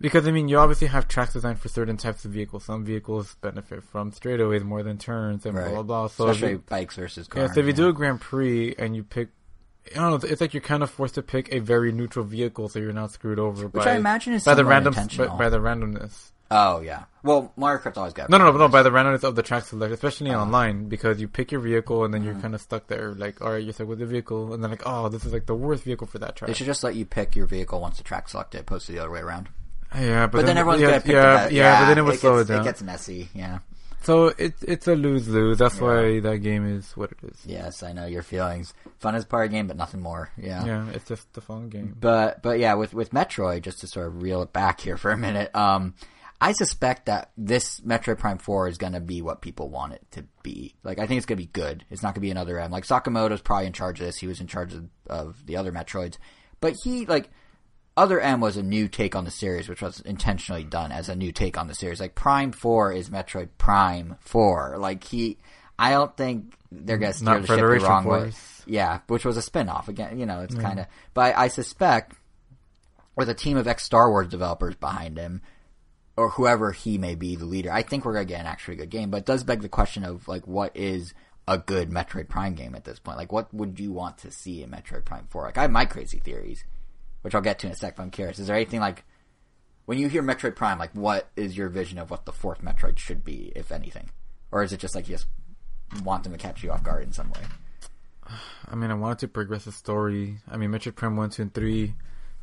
Because I mean, you obviously have tracks designed for certain types of vehicles. Some vehicles benefit from straightaways more than turns, and right. blah blah blah. So especially you, bikes versus yeah, cars. so if you do a Grand Prix and you pick, I don't know, it's like you're kind of forced to pick a very neutral vehicle, so you're not screwed over which by I imagine is by the random by, by the randomness. oh yeah, well Mario Kart's always got No, no, no, no, by the randomness of the track select, especially online, because you pick your vehicle and then Mm-hmm. you're kind of stuck there. Like, all right, you're stuck with the vehicle, and then like, oh, this is like the worst vehicle for that track. They should just let you pick your vehicle once the track's selected, opposed to the other way around. yeah, but, But, then, everyone's yeah, gonna pick yeah, best. yeah, but then it would slow gets, it down. It gets messy. Yeah. So it's it's a lose lose. That's Yeah. why that game is what it is. Yes, I know your feelings. Fun is part of the game, but nothing more. Yeah. Yeah, it's just a fun game. But but yeah, with with Metroid, just to sort of reel it back here for a minute, um, I suspect that this Metroid Prime Four is going to be what people want it to be. Like, I think it's going to be good. It's not going to be another M. Like Sakamoto's probably in charge of this. He was in charge of, of the other Metroids, but he like. Other M was a new take on the series, which was intentionally done as a new take on the series. Like Prime Four is Metroid Prime Four. Like he, I don't think they're gonna steer Not the ship the Federation wrong way. Force. Yeah, which was a spin-off again. You know, it's kind of. But I, I suspect with a team of ex Star Wars developers behind him, or whoever he may be, the leader, I think we're gonna get an actually good game. But it does beg the question of like, what is a good Metroid Prime game at this point? Like, what would you want to see in Metroid Prime Four? Like, I have my crazy theories, which I'll get to in a sec. But I'm curious. Is there anything like when you hear Metroid Prime, like, what is your vision of what the fourth Metroid should be, if anything, or is it just like you just want them to catch you off guard in some way? I mean, I wanted to progress the story. I mean, Metroid Prime one, two, and three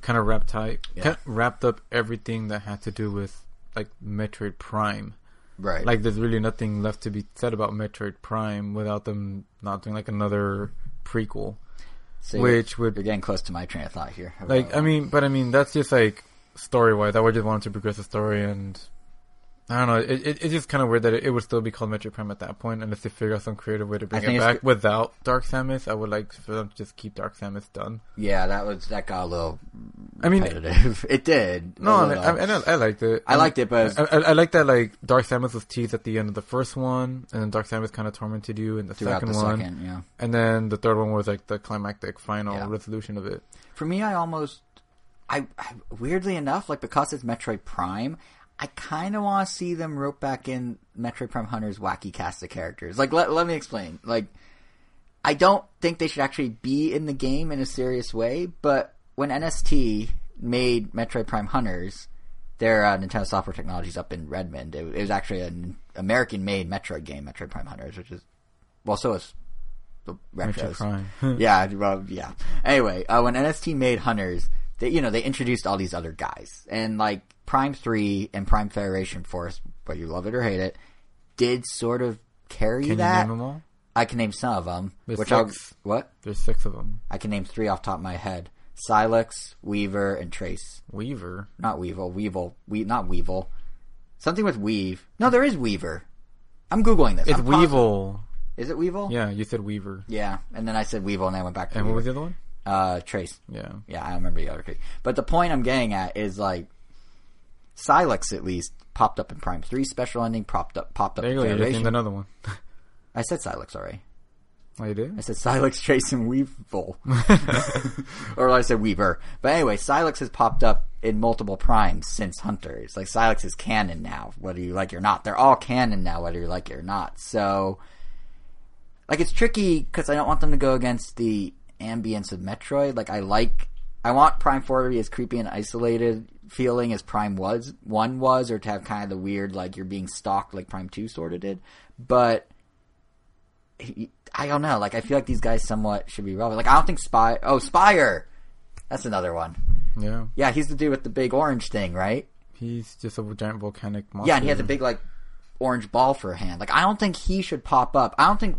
kind of wrapped type, Yeah. kind of wrapped up everything that had to do with like Metroid Prime. Right. Like, there's really nothing left to be said about Metroid Prime without them not doing like another prequel. So which would- you're getting close to my train of thought here. Like, I mean, but I mean, that's just like story wise. I would just wanted to progress the story, and I don't know. It, it it's just kind of weird that it, it would still be called Metroid Prime at that point, unless they figure out some creative way to bring it back g- without Dark Samus. I would like for them to just keep Dark Samus done. Yeah, that was that got a little I mean, <laughs> it did. <laughs> no, I. I, I, I liked it. I liked it, but I, I, I like that like Dark Samus was teased at the end of the first one, and then Dark Samus kind of tormented you in the second the one, second, yeah. and then the third one was like the climactic final Yeah. resolution of it. For me, I almost, I, I weirdly enough, like because it's Metroid Prime, I kind of want to see them rope back in Metroid Prime Hunter's wacky cast of characters. Like, let let me explain. Like, I don't think they should actually be in the game in a serious way, but when NST made Metroid Prime Hunters, their uh, Nintendo Software Technologies up in Redmond, it, it was actually an American-made Metroid game, Metroid Prime Hunters, which is well, so is the Metroid retros. Prime. <laughs> yeah, well, yeah. Anyway, uh, when NST made Hunters, they you know they introduced all these other guys, and like Prime Three and Prime Federation Force, whether you love it or hate it, did sort of carry Can that. you name them all? I can name some of them. There's which I'll six. what There's six of them. I can name three off the top of my head: Sylux, Weaver, and Trace. Weaver. Not Weevil, Weevil, we not Weevil. Something with Weave. No, there is Weaver. I'm googling this. It's I'm positive. Weevil. Is it Weevil? Yeah, you said Weaver. Yeah, and then I said Weevil, and I went back to And what was the other one? Uh, Trace. Yeah. Yeah, I remember the other two. But the point I'm getting at is like Sylux at least popped up in Prime Three special ending, popped up popped up There in you. You just Federation. another one. I said Sylux already. Oh, you did? I said Sylux, Trace, and Weevil. <laughs> or I said Weaver. But anyway, Sylux has popped up in multiple primes since Hunter. It's like Sylux is canon now, whether you like it or not. They're all canon now, whether you like it or not. So, like, it's tricky because I don't want them to go against the ambience of Metroid. Like, I like, I want Prime 4 to be as creepy and isolated feeling as Prime was, 1 was, or to have kind of the weird, like, you're being stalked like Prime 2 sort of did. But, I don't know. Like, I feel like these guys somewhat should be relevant. Like, I don't think Spy. Oh, Spire. That's another one. Yeah. Yeah, he's the dude with the big orange thing, right? He's just a giant volcanic monster. Yeah, and he has a big like orange ball for a hand. Like, I don't think he should pop up. I don't think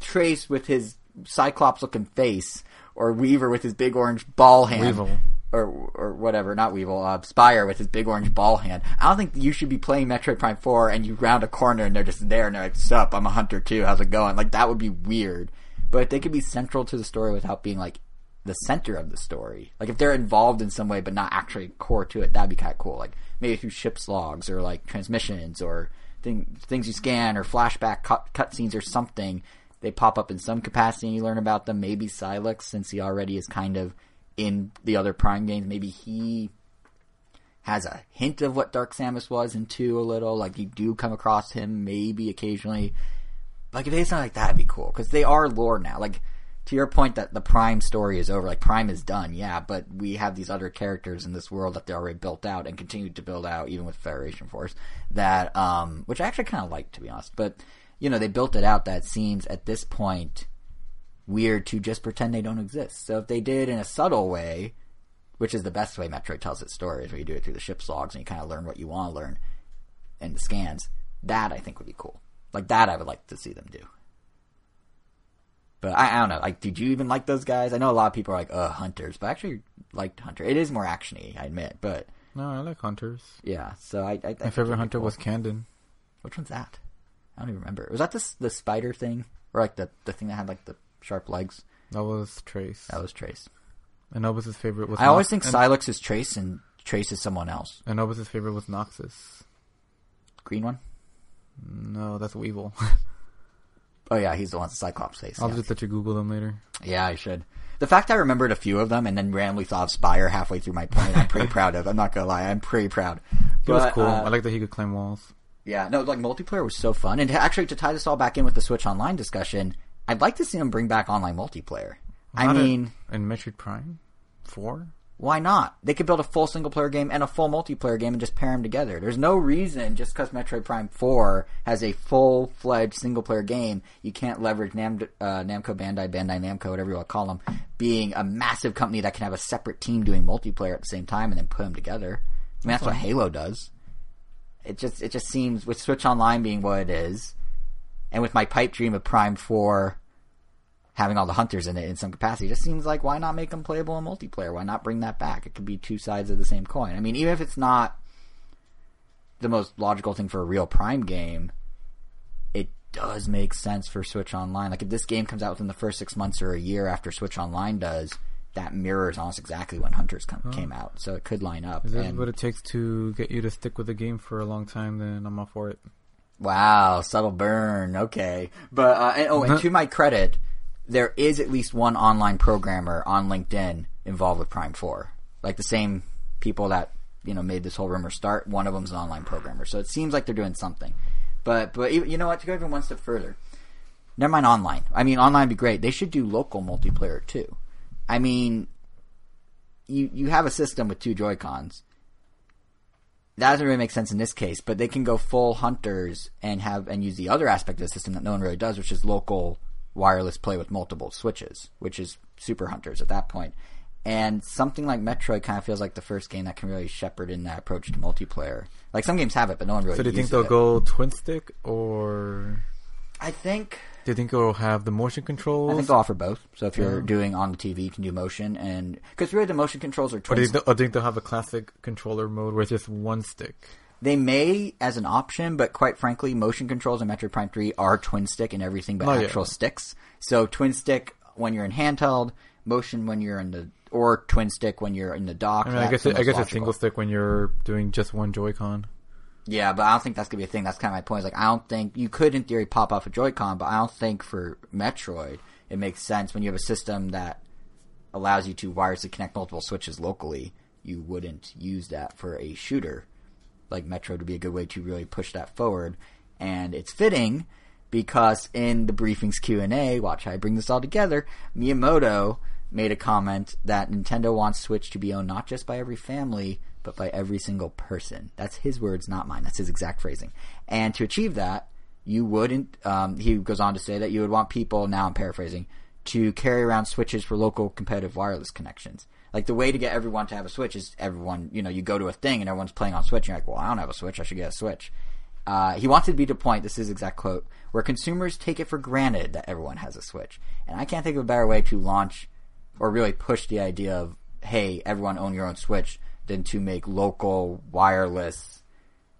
Trace with his Cyclops looking face or Weaver with his big orange ball hand. Weevil. Or, or whatever, not Weevil, uh, Spire with his big orange ball hand. I don't think you should be playing Metroid Prime 4 and you round a corner and they're just there and they're like, sup, I'm a hunter too, how's it going? Like, that would be weird. But if they could be central to the story without being like the center of the story. Like if they're involved in some way but not actually core to it, that'd be kind of cool. Like maybe through ship's logs or like transmissions or thing, things you scan or flashback cut cutscenes or something. They pop up in some capacity and you learn about them. Maybe Sylux, since he already is kind of in the other Prime games, maybe he has a hint of what Dark Samus was in two a little. Like you do come across him maybe occasionally. Like if they something like that, it'd be cool because they are lore now. Like to your point that the Prime story is over, like Prime is done, yeah, but we have these other characters in this world that they already built out and continue to build out, even with Federation Force. That, um, which I actually kind of like to be honest, but you know they built it out. That seems at this point weird to just pretend they don't exist. So if they did in a subtle way, which is the best way Metroid tells its story, is where you do it through the ship's logs and you kind of learn what you want to learn in the scans. That I think would be cool. Like that, I would like to see them do. But I, I don't know. Like, did you even like those guys? I know a lot of people are like, "Uh, hunters," but I actually liked Hunter. It is more actiony, I admit. But No, I like hunters. yeah, so I. I, I My favorite hunter cool. was Kanden. Which one's that? I don't even remember. Was that the the spider thing, or like the the thing that had like the sharp legs? That was Trace. That was Trace. And Elvis's favorite was. I always think and, Sylux is Trace and Trace is someone else. And Elvis's favorite was Noxus. Green one? No, that's Weevil. <laughs> Oh yeah, he's the one with the Cyclops face. I'll yeah. just let you Google them later. Yeah, I should. The fact I remembered a few of them and then randomly thought of Spire halfway through my point, I'm pretty <laughs> proud of. I'm not gonna lie, I'm pretty proud. It was cool. uh, I like that he could climb walls. Yeah, no, like multiplayer was so fun, and to, actually to tie this all back in with the Switch Online discussion, I'd like to see them bring back online multiplayer. I Not a- mean, in Metroid Prime Four. why not? They could build a full single player game and a full multiplayer game and just pair them together. There's no reason just because Metroid Prime 4 has a full fledged single player game, you can't leverage Nam- uh, Namco Bandai, Bandai Namco, whatever you want to call them, being a massive company that can have a separate team doing multiplayer at the same time and then put them together. I mean, that's what Halo does. It just it just seems with Switch Online being what it is, and with my pipe dream of Prime 4 having all the hunters in it in some capacity. It just seems like why not make them playable in multiplayer? Why not bring that back? It could be two sides of the same coin. I mean, even if it's not the most logical thing for a real Prime game, it does make sense for Switch Online. Like if this game comes out within the first six months or a year after Switch Online does, that mirrors almost exactly when Hunters come, came out. So it could line up. Is this And- what it takes to get you to stick with the game for a long time? Then I'm all for it. Wow, subtle burn. Okay, but uh, and, oh, and to my credit, there is at least one online programmer on LinkedIn involved with Prime Four. Like the same people that you know made this whole rumor start. One of them's an online programmer, so it seems like they're doing something. But but you know what? To go even one step further, never mind online. I mean, online would be great. They should do local multiplayer too. I mean, you you have a system with two Joy Cons that doesn't really make sense in this case, but they can go full hunters and have and use the other aspect of the system that no one really does, which is local wireless play with multiple switches, which is super hunters at that point. And something like Metroid kind of feels like the first game that can really shepherd in that approach to multiplayer. Like some games have it, but no one really. So do you think they'll it. go twin stick, or I think do you think it'll have the motion controls? I think they'll offer both. So if you're Yeah. doing on the TV, you can do motion, and because really the motion controls are or do twin you or do you think they'll have a classic controller mode with just one stick? They may as an option, but quite frankly, motion controls in Metroid Prime 3 are twin stick and everything but Oh, yeah. actual sticks. So twin stick when you're in handheld, motion when you're in the or twin stick when you're in the dock. I mean, I guess it, I guess logical. single stick when you're doing just one Joy-Con. Yeah, but I don't think that's gonna be a thing. That's kind of my point. Is like I don't think you could, in theory, pop off a Joy-Con, but I don't think for Metroid it makes sense when you have a system that allows you to wirelessly connect multiple switches locally. You wouldn't use that for a shooter. Like Metroid would be a good way to really push that forward, and it's fitting because in the briefings Q and A, watch how I bring this all together. Miyamoto made a comment that Nintendo wants Switch to be owned not just by every family, but by every single person. That's his words, not mine. That's his exact phrasing. And to achieve that, you wouldn't. Um, he goes on to say that you would want people. Now I'm paraphrasing to carry around switches for local competitive wireless connections. Like the way to get everyone to have a switch is everyone. You know, you go to a thing and everyone's playing on Switch. And you're like, well, I don't have a Switch. I should get a Switch. Uh, he wants it to be to point, this is exact quote, where consumers take it for granted that everyone has a Switch. And I can't think of a better way to launch or really push the idea of, hey, everyone own your own Switch than to make local wireless,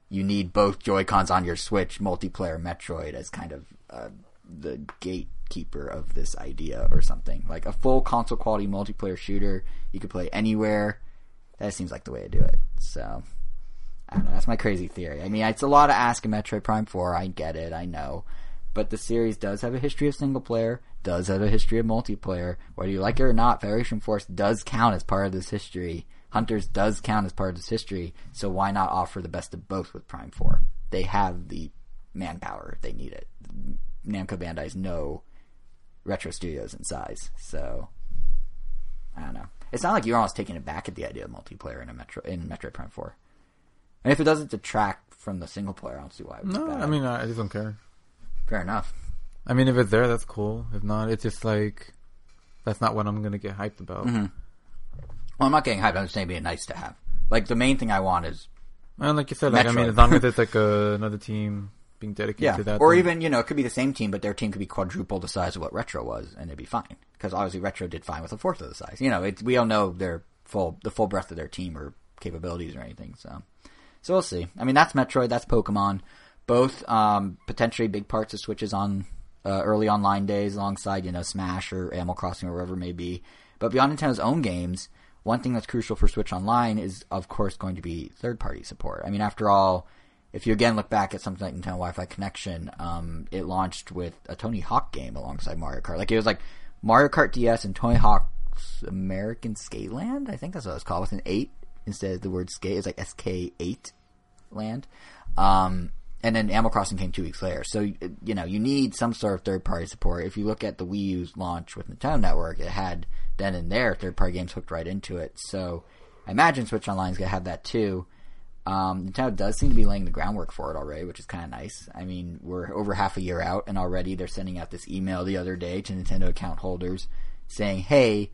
you need both Joy-Cons on your Switch multiplayer Metroid as kind of uh, the gatekeeper of this idea or something. Like a full console quality multiplayer shooter you could play anywhere. That seems like the way to do it. So, I don't know. That's my crazy theory. I mean, it's a lot to ask in Metroid Prime 4. I get it. I know. But the series does have a history of single player, does have a history of multiplayer. Whether you like it or not, Federation Force does count as part of this history. Hunters does count as part of this history. So why not offer the best of both with Prime 4? They have the manpower if they need it. Namco Bandai's no retro studios in size. So, I don't know. It's not like you're almost taking it back at the idea of multiplayer in a Metro in Metroid Prime 4. And if it doesn't detract from the single player, I don't see why. It would No. I mean I I just don't care. fair enough. I mean, if it's there, that's cool. If not, it's just like that's not what I'm gonna get hyped about. Mm-hmm. Well, I'm not getting hyped. I'm just saying it'd be nice to have. Like the main thing I want is And like you said, like I mean, as long as it's <laughs> like a, another team being dedicated yeah, to that, or then- even you know it could be the same team, but their team could be quadruple the size of what Retro was, and it'd be fine because obviously Retro did fine with a fourth of the size. You know, it's, we don't know their full the full breadth of their team or capabilities or anything. So, so we'll see. I mean, that's Metroid, that's Pokemon, both um, potentially big parts of Switches on uh, early online days, alongside you know Smash or Animal Crossing or wherever it may be. But beyond Nintendo's own games, one thing that's crucial for Switch Online is, of course, going to be third-party support. I mean, after all, if you again look back at something like Nintendo Wi-Fi Connection, um, it launched with a Tony Hawk game alongside Mario Kart. Like it was like Mario Kart DS and Tony Hawk's American Skate Land, I think that's what it was called with an eight instead of the word skate. It's like SK eight land. Um, and then Animal Crossing came two weeks later. So you know you need some sort of third party support. If you look at the Wii U's launch with Nintendo Network, it had then and there third party games hooked right into it. So I imagine Switch Online is gonna have that too. Um, Nintendo does seem to be laying the groundwork for it already, which is kind of nice. I mean, we're over half a year out, and already they're sending out this email the other day to Nintendo account holders saying, "Hey,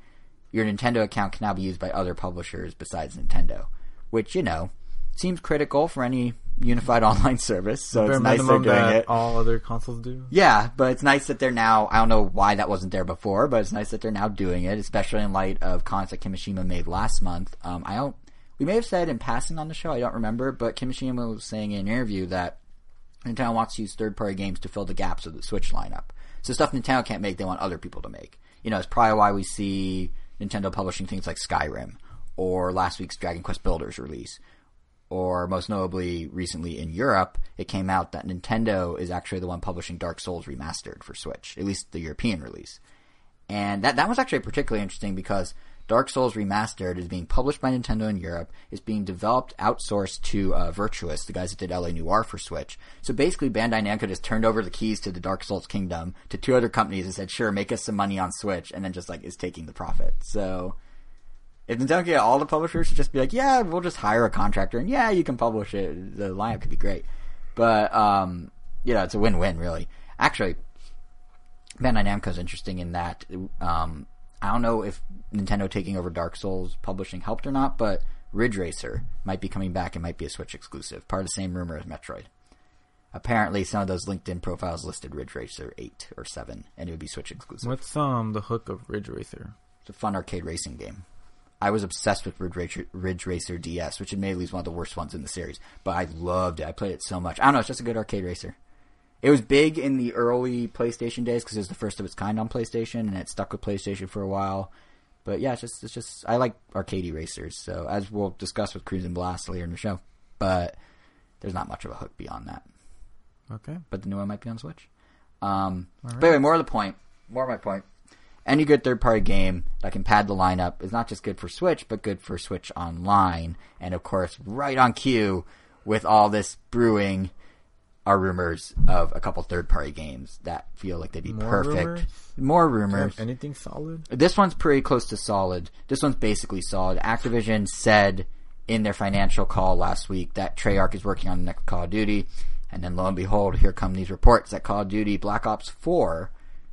your Nintendo account can now be used by other publishers besides Nintendo," which you know seems critical for any unified <laughs> online service. So it's nice they're doing that it. all other consoles do. Yeah, but it's nice that they're now. I don't know why that wasn't there before, but it's nice that they're now doing it, especially in light of comments that Kimishima made last month. Um, I don't. we may have said in passing on the show, I don't remember, but Kimishima was saying in an interview that Nintendo wants to use third party games to fill the gaps of the Switch lineup. So stuff Nintendo can't make, they want other people to make. You know, it's probably why we see Nintendo publishing things like Skyrim or last week's Dragon Quest Builders release. Or most notably, recently in Europe, it came out that Nintendo is actually the one publishing Dark Souls Remastered for Switch, at least the European release. And that, that was actually particularly interesting because Dark Souls Remastered is being published by Nintendo in Europe, is being developed outsourced to uh, Virtuos, the guys that did LA Noire for Switch. So basically, Bandai Namco just turned over the keys to the Dark Souls Kingdom to two other companies and said, "Sure, make us some money on Switch," and then just like is taking the profit. So if Nintendo get all the publishers to just be like, "Yeah, we'll just hire a contractor, and yeah, you can publish it," the lineup could be great. But um, you know, it's a win-win, really. Actually, Bandai Namco is interesting in that um, I don't know if Nintendo taking over Dark Souls publishing helped or not, but Ridge Racer might be coming back and might be a Switch exclusive, part of the same rumor as Metroid. Apparently, some of those LinkedIn profiles listed Ridge Racer 8 or 7, and it would be Switch exclusive. What's um the hook of Ridge Racer? It's a fun arcade racing game. I was obsessed with Ridge Racer, Ridge Racer DS, which admittedly is one of the worst ones in the series, but I loved it. I played it so much. I don't know, it's just a good arcade racer. It was big in the early PlayStation days because it was the first of its kind on PlayStation, and it stuck with PlayStation for a while. But yeah, it's just it's just I like arcade racers. So as we'll discuss with Cruis'n Blast later in the show, but there's not much of a hook beyond that. Okay. But the new one might be on Switch. Um, But anyway, more of the point. More of my point. Any good third party game that can pad the lineup is not just good for Switch, but good for Switch Online. And of course, right on cue with all this brewing are rumors of a couple third party games that feel like they'd be More perfect. rumors? More rumors. anything solid? This one's pretty close to solid. This one's basically solid. Activision said in their financial call last week that Treyarch is working on the next Call of Duty, and then lo and behold, here come these reports that Call of Duty Black Ops 4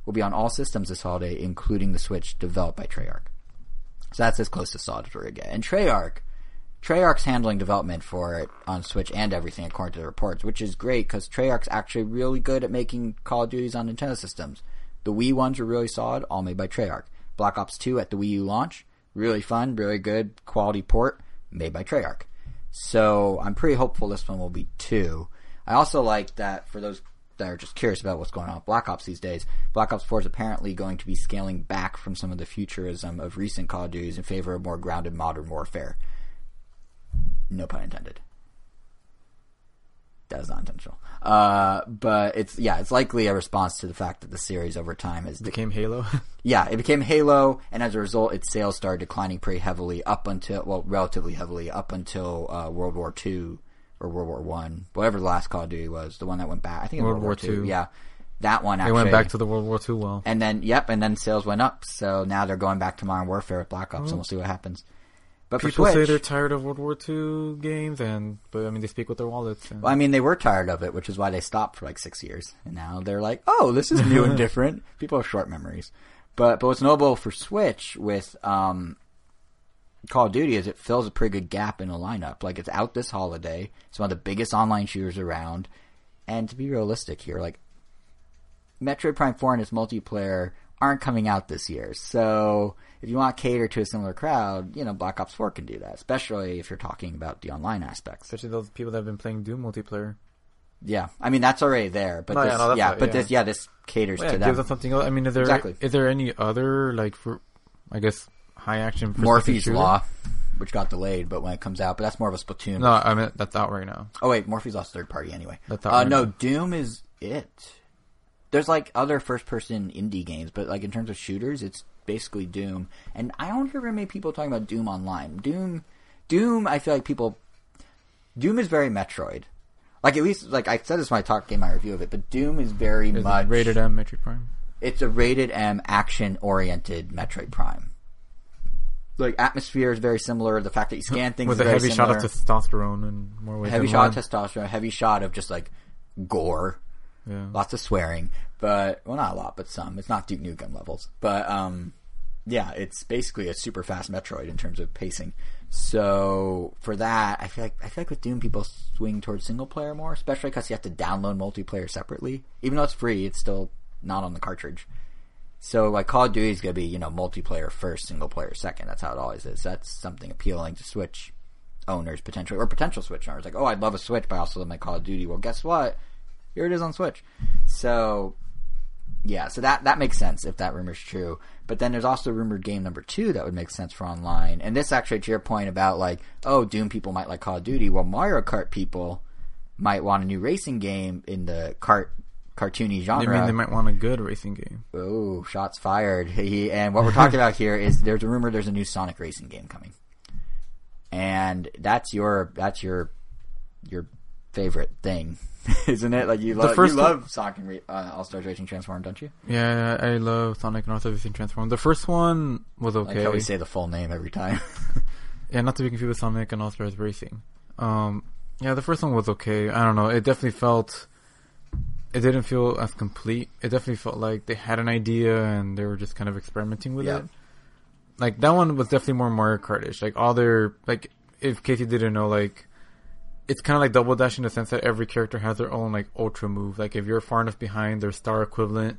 will be on all systems this holiday, including the Switch, developed by Treyarch. So that's as close to solid as we're get. And Treyarch, Treyarch's handling development for it on Switch and everything according to the reports, which is great because Treyarch's actually really good at making Call of Duties on Nintendo systems. The Wii ones are really solid, all made by Treyarch. Black Ops 2 at the Wii U launch, really fun, really good, quality port, made by Treyarch. So I'm pretty hopeful this one will be too. I also like that for those that are just curious about what's going on with Black Ops these days, Black Ops 4 is apparently going to be scaling back from some of the futurism of recent Call of Duties in favor of more grounded modern warfare. No pun intended. That was not intentional. Uh, but it's yeah, it's likely a response to the fact that the series over time has Became Halo. <laughs> yeah, it became Halo, and as a result, its sales started declining pretty heavily up until well, relatively heavily up until uh, World War Two or World War One, whatever the last Call of Duty was, the one that went back. I think it was World World, War Two. II. Yeah, that one they went back to the World War II well. and then yep, and then sales went up. So now they're going back to Modern Warfare with Black Ops, and we'll see what happens. But People say they're tired of World War II games, and but I mean they speak with their wallets. And, Well, I mean, they were tired of it, which is why they stopped for like six years, and now they're like, "Oh, this is new and <laughs> different." People have short memories, but but what's notable for Switch with um, Call of Duty is it fills a pretty good gap in the lineup. Like it's out this holiday. It's one of the biggest online shooters around, and to be realistic here, like Metroid Prime Four and its multiplayer aren't coming out this year, so. If you want to cater to a similar crowd, you know, Black Ops 4 can do that, especially if you're talking about the online aspects. especially those people that have been playing Doom multiplayer. Yeah, I mean that's already there, but No, this, yeah, no, yeah, but yeah. this, yeah, this caters Well, yeah, to them. gives them something else. I mean, is there Exactly. is there any other like for I guess high action shooter? Law, which got delayed, but when it comes out, but that's more of a Splatoon. No, I mean that's out right now. Oh wait, Morphies Law's third party anyway. That's not uh, right no, now. Doom is it. There's like other first person indie games, but like in terms of shooters, it's basically Doom. And I don't hear very many people talking about Doom online. Doom, Doom, I feel like people. Doom is very Metroid. Like at least, like I said this when I talked game my review of it, but Doom is very Is much rated M Metroid Prime? it's a rated M action oriented Metroid Prime. Like atmosphere is very similar. The fact that you scan things with is a heavy similar. shot of testosterone and more ways heavy than shot one. of testosterone, heavy shot of just like gore, yeah. lots of swearing, but well, not a lot, but some. It's not Duke Nukem levels, but um, yeah, it's basically a super fast Metroid in terms of pacing. So for that, I feel like I feel like with Doom, people swing towards single player more, especially because you have to download multiplayer separately. Even though it's free, it's still not on the cartridge. So like Call of Duty is gonna be you know multiplayer first, single player second. That's how it always is. That's something appealing to Switch owners potentially or potential Switch owners. Like, oh, I'd love a Switch, but I also love my Call of Duty. Well, guess what? Here it is on Switch. So yeah, so that that makes sense if that rumor's true. But then there's also rumored game number two that would make sense for online. And this actually to your point about like, oh, Doom people might like Call of Duty. Well, Mario Kart people might want a new racing game in the kart cartoony I genre. mean, they might want a good racing game. Oh, shots fired. <laughs> He, and what we're talking <laughs> about here is there's a rumor there's a new Sonic racing game coming. And that's your that's your your favorite thing, <laughs> isn't it? Like you love you one- love Sonic and uh, All Stars Racing Transform, don't you? Yeah, I love Sonic and All-Stars Racing Transform. The first one was Like okay. how we say the full name every time. Yeah, not to be confused with Sonic and All Stars Racing. Um, yeah, the first one was okay. I don't know. It definitely felt. It didn't feel as complete. It definitely felt like they had an idea and they were just kind of experimenting with Yeah. it. Like that one was definitely more Mario Kart-ish. Like all their like, if Casey didn't know, like it's kind of like Double Dash in the sense that every character has their own like ultra move. Like if you're far enough behind, their star equivalent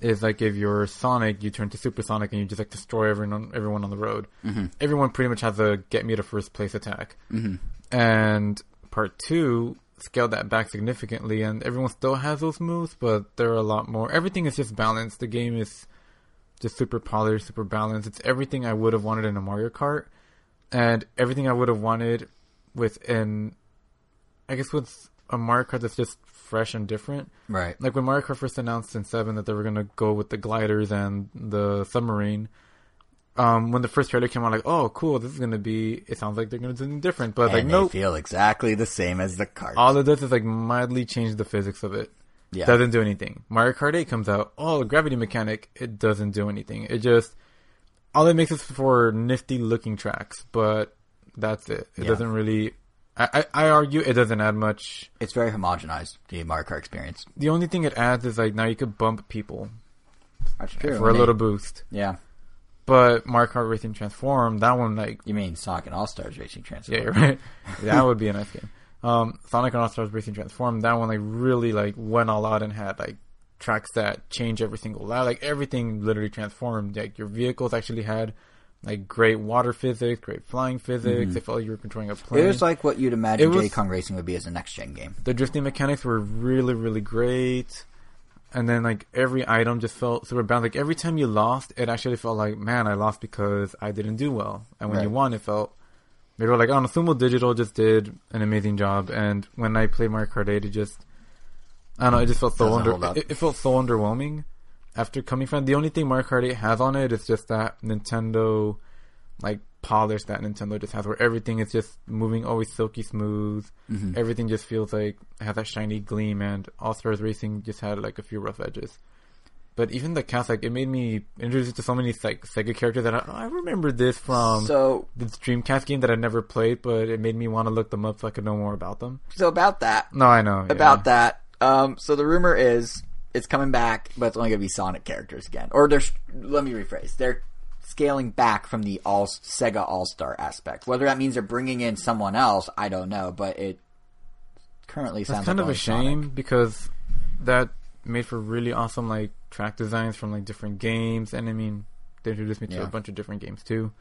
is like if you're Sonic, you turn to Super Sonic and you just like destroy everyone everyone on the road. Mm-hmm. Everyone pretty much has a get me to first place attack. Mm-hmm. And part two scaled that back significantly, and everyone still has those moves, but they're a lot more. Everything is just balanced. The game is just super polished, super balanced. It's everything I would have wanted in a Mario Kart, and everything I would have wanted with an, I guess with a Mario Kart that's just fresh and different. right. Like when Mario Kart first announced in Seven that they were gonna go with the gliders and the submarine. Um, when the first trailer came out, like, oh, cool, this is gonna be. It sounds like they're gonna do something different, but like, and nope. feel exactly the same as the cart. All it does is like mildly change the physics of it. yeah. Doesn't do anything. Mario Kart 8 comes out. Oh, gravity mechanic. It doesn't do anything. It just all it makes is for nifty looking tracks, but that's it. It Yeah. doesn't really. I, I I argue it doesn't add much. It's very homogenized, the Mario Kart experience. The only thing it adds is like now you could bump people That's true. for a little boost. Yeah. But Mario Kart Racing Transform, that one like You mean Sonic and All Stars Racing Transform? yeah, you're right. <laughs> that would be a nice game. Um, Sonic and All Stars Racing Transform, that one like really like went all out and had like tracks that change every single lap. Like everything literally transformed. Like your vehicles actually had like great water physics, great flying physics. It felt like you were controlling a plane. It was like what you'd imagine It was- Diddy Kong Racing would be as a next gen game. the drifting mechanics were really really great and then like every item just felt super balanced like every time you lost it actually felt like man i lost because i didn't do well. And when you won it felt they were like oh no sumo digital just did an amazing job. And when i played mario kart 8 it just i don't know it just felt so under it, it felt so underwhelming after coming from the only thing mario kart 8 has on it is just that nintendo like polish that Nintendo just has, where everything is just moving always silky smooth. Mm-hmm. Everything just feels like has that shiny gleam, and All Stars Racing just had like a few rough edges. But even the cast, like it made me introduced to so many like Sega characters that I, I remember this from so, this Dreamcast game that I never played, but it made me want to look them up so I could know more about them. so about that, No, I know yeah. about that. Um, so the rumor is it's coming back, but it's only going to be Sonic characters again. Or they're let me rephrase. They're scaling back from the all Sega All Star aspect. Whether that means they're bringing in someone else, I don't know. But it currently sounds That's kind like of a shame Sonic. because that made for really awesome like track designs from like different games, and I mean they introduced me to Yeah. a bunch of different games too.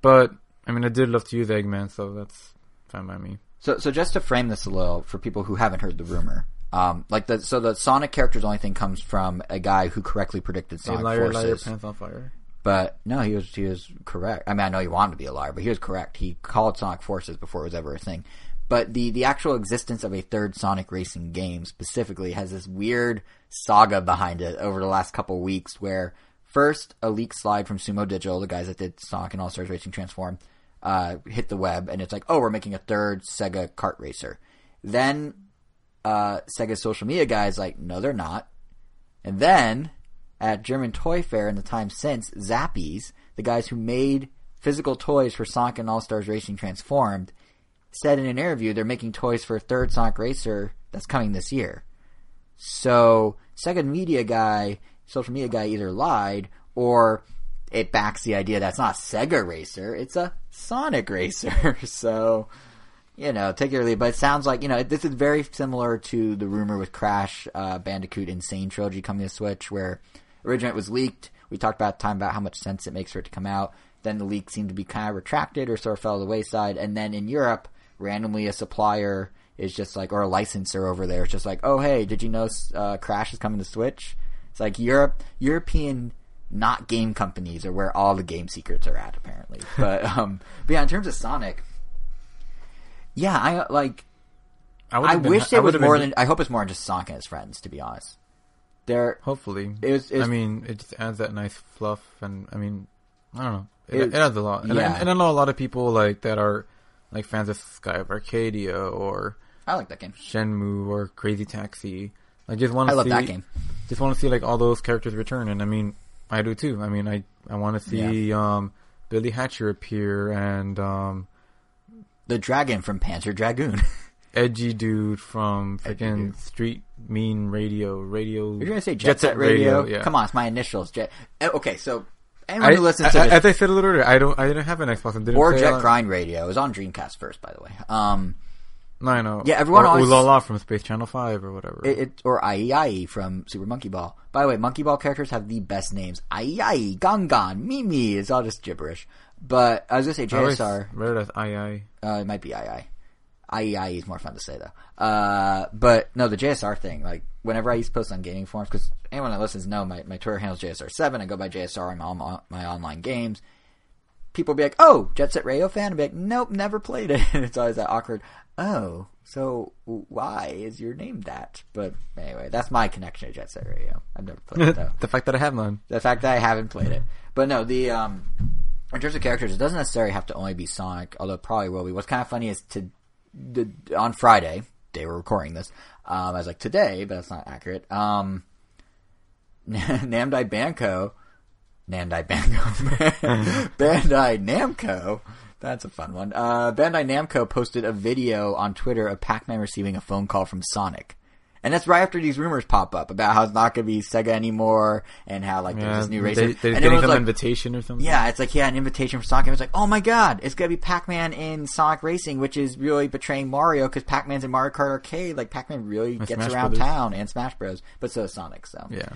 But I mean, I did love to use Eggman, so that's fine by me. So, so just to frame this a little for people who haven't heard the rumor, um, like the so the Sonic character's only thing comes from a guy who correctly predicted Sonic liar, liar, Forces. pants on fire. But no, he was he was correct. I mean, I know he wanted to be a liar, but he was correct. He called Sonic Forces before it was ever a thing. But the the actual existence of a third Sonic racing game specifically has this weird saga behind it over the last couple weeks, where first a leak slide from Sumo Digital, the guys that did Sonic and All Stars Racing Transform, uh, hit the web, and it's like, oh, we're making a third Sega kart racer. Then uh, Sega's social media guys like, no, they're not. And then at German Toy Fair in the time since, Zappies, the guys who made physical toys for Sonic and All Stars Racing Transformed, said in an interview they're making toys for a third Sonic Racer that's coming this year. So second media guy, social media guy either lied or it backs the idea that it's not Sega Racer, it's a Sonic Racer. <laughs> so you know, take it or leave. But it sounds like you know this is very similar to the rumor with Crash uh, Bandicoot N. Sane Trilogy coming to Switch, where originally it was leaked. We talked about time about how much sense it makes for it to come out. then the leak seemed to be kind of retracted or sort of fell to the wayside. And then in Europe, randomly a supplier is just like, or a licensor over there is just like, oh hey, did you know uh, Crash is coming to Switch? It's like Europe, European not game companies are where all the game secrets are at apparently. <laughs> But um, but yeah, in terms of Sonic, yeah, I like. I, I wish it was more been- than. I hope it's more than just Sonic and his friends. To be honest, there. Hopefully, It was- it was- I mean, it just adds that nice fluff, and I mean, I don't know. It, It- it adds a lot, and, yeah. I, and I know a lot of people like that are like fans of Skies of Arcadia or I like that game. Shenmue or Crazy Taxi. I just want I to love see, that game. Just want to see like all those characters return, and I mean, I do too. I mean, I I want to see um, Billy Hatcher appear and um, The dragon from Panzer Dragoon. <laughs> edgy dude from freaking. Street Mean Radio Radio. You're gonna say Jet, Set Radio? yeah. Come on, it's my initials. Jet. eh, Okay, so anyone I, who listens I- to I- this, as I said a little earlier, I don't. I didn't have an Xbox. and didn't or play Jet Grind Radio, it was on Dreamcast first, by the way. Um, No, I know. Yeah, everyone or always- Ooh La La from Space Channel Five or whatever. it, it or IEIE from Super Monkey Ball. By the way, Monkey Ball characters have the best names. IEIE, Gangan, Mimi. It's all just gibberish. But I was gonna say I JSR. as II. Uh, it might be II. IEIE is more fun to say though. Uh, but no, the JSR thing, like whenever I used to post on gaming forums, because anyone that listens know my, my Twitter handle is JSR7. I go by JSR on my, on my online games. People be like, "Oh, Jet Set Radio fan," I'd be like, "Nope, never played it." and <laughs> it's always that awkward. Oh, so why is your name that? But anyway, that's my connection to Jet Set Radio. I've never played it <laughs> though the fact that I have none. the fact that I haven't played it. But no, the um, in terms of characters, it doesn't necessarily have to only be Sonic, although it probably will be. What's kind of funny is to the, on Friday, day we're recording this. Um, I was like today, but that's not accurate. Um, <laughs> Namdai Banco, Namdai Banco, <laughs> Bandai Namco. That's a fun one. Uh, Bandai Namco posted a video on Twitter of Pac-Man receiving a phone call from Sonic. And that's right after these rumors pop up about how it's not going to be Sega anymore, and how like Yeah, there's this new they, racer. they're and getting some like, invitation or something. yeah, it's like yeah, an invitation from Sonic. It was like, oh my god, it's gonna be Pac-Man in Sonic Racing, which is really betraying Mario because Pac-Man's in Mario Kart Arcade. Like Pac-Man really And gets Smash around Brothers. town and Smash Bros. But so is Sonic. So yeah.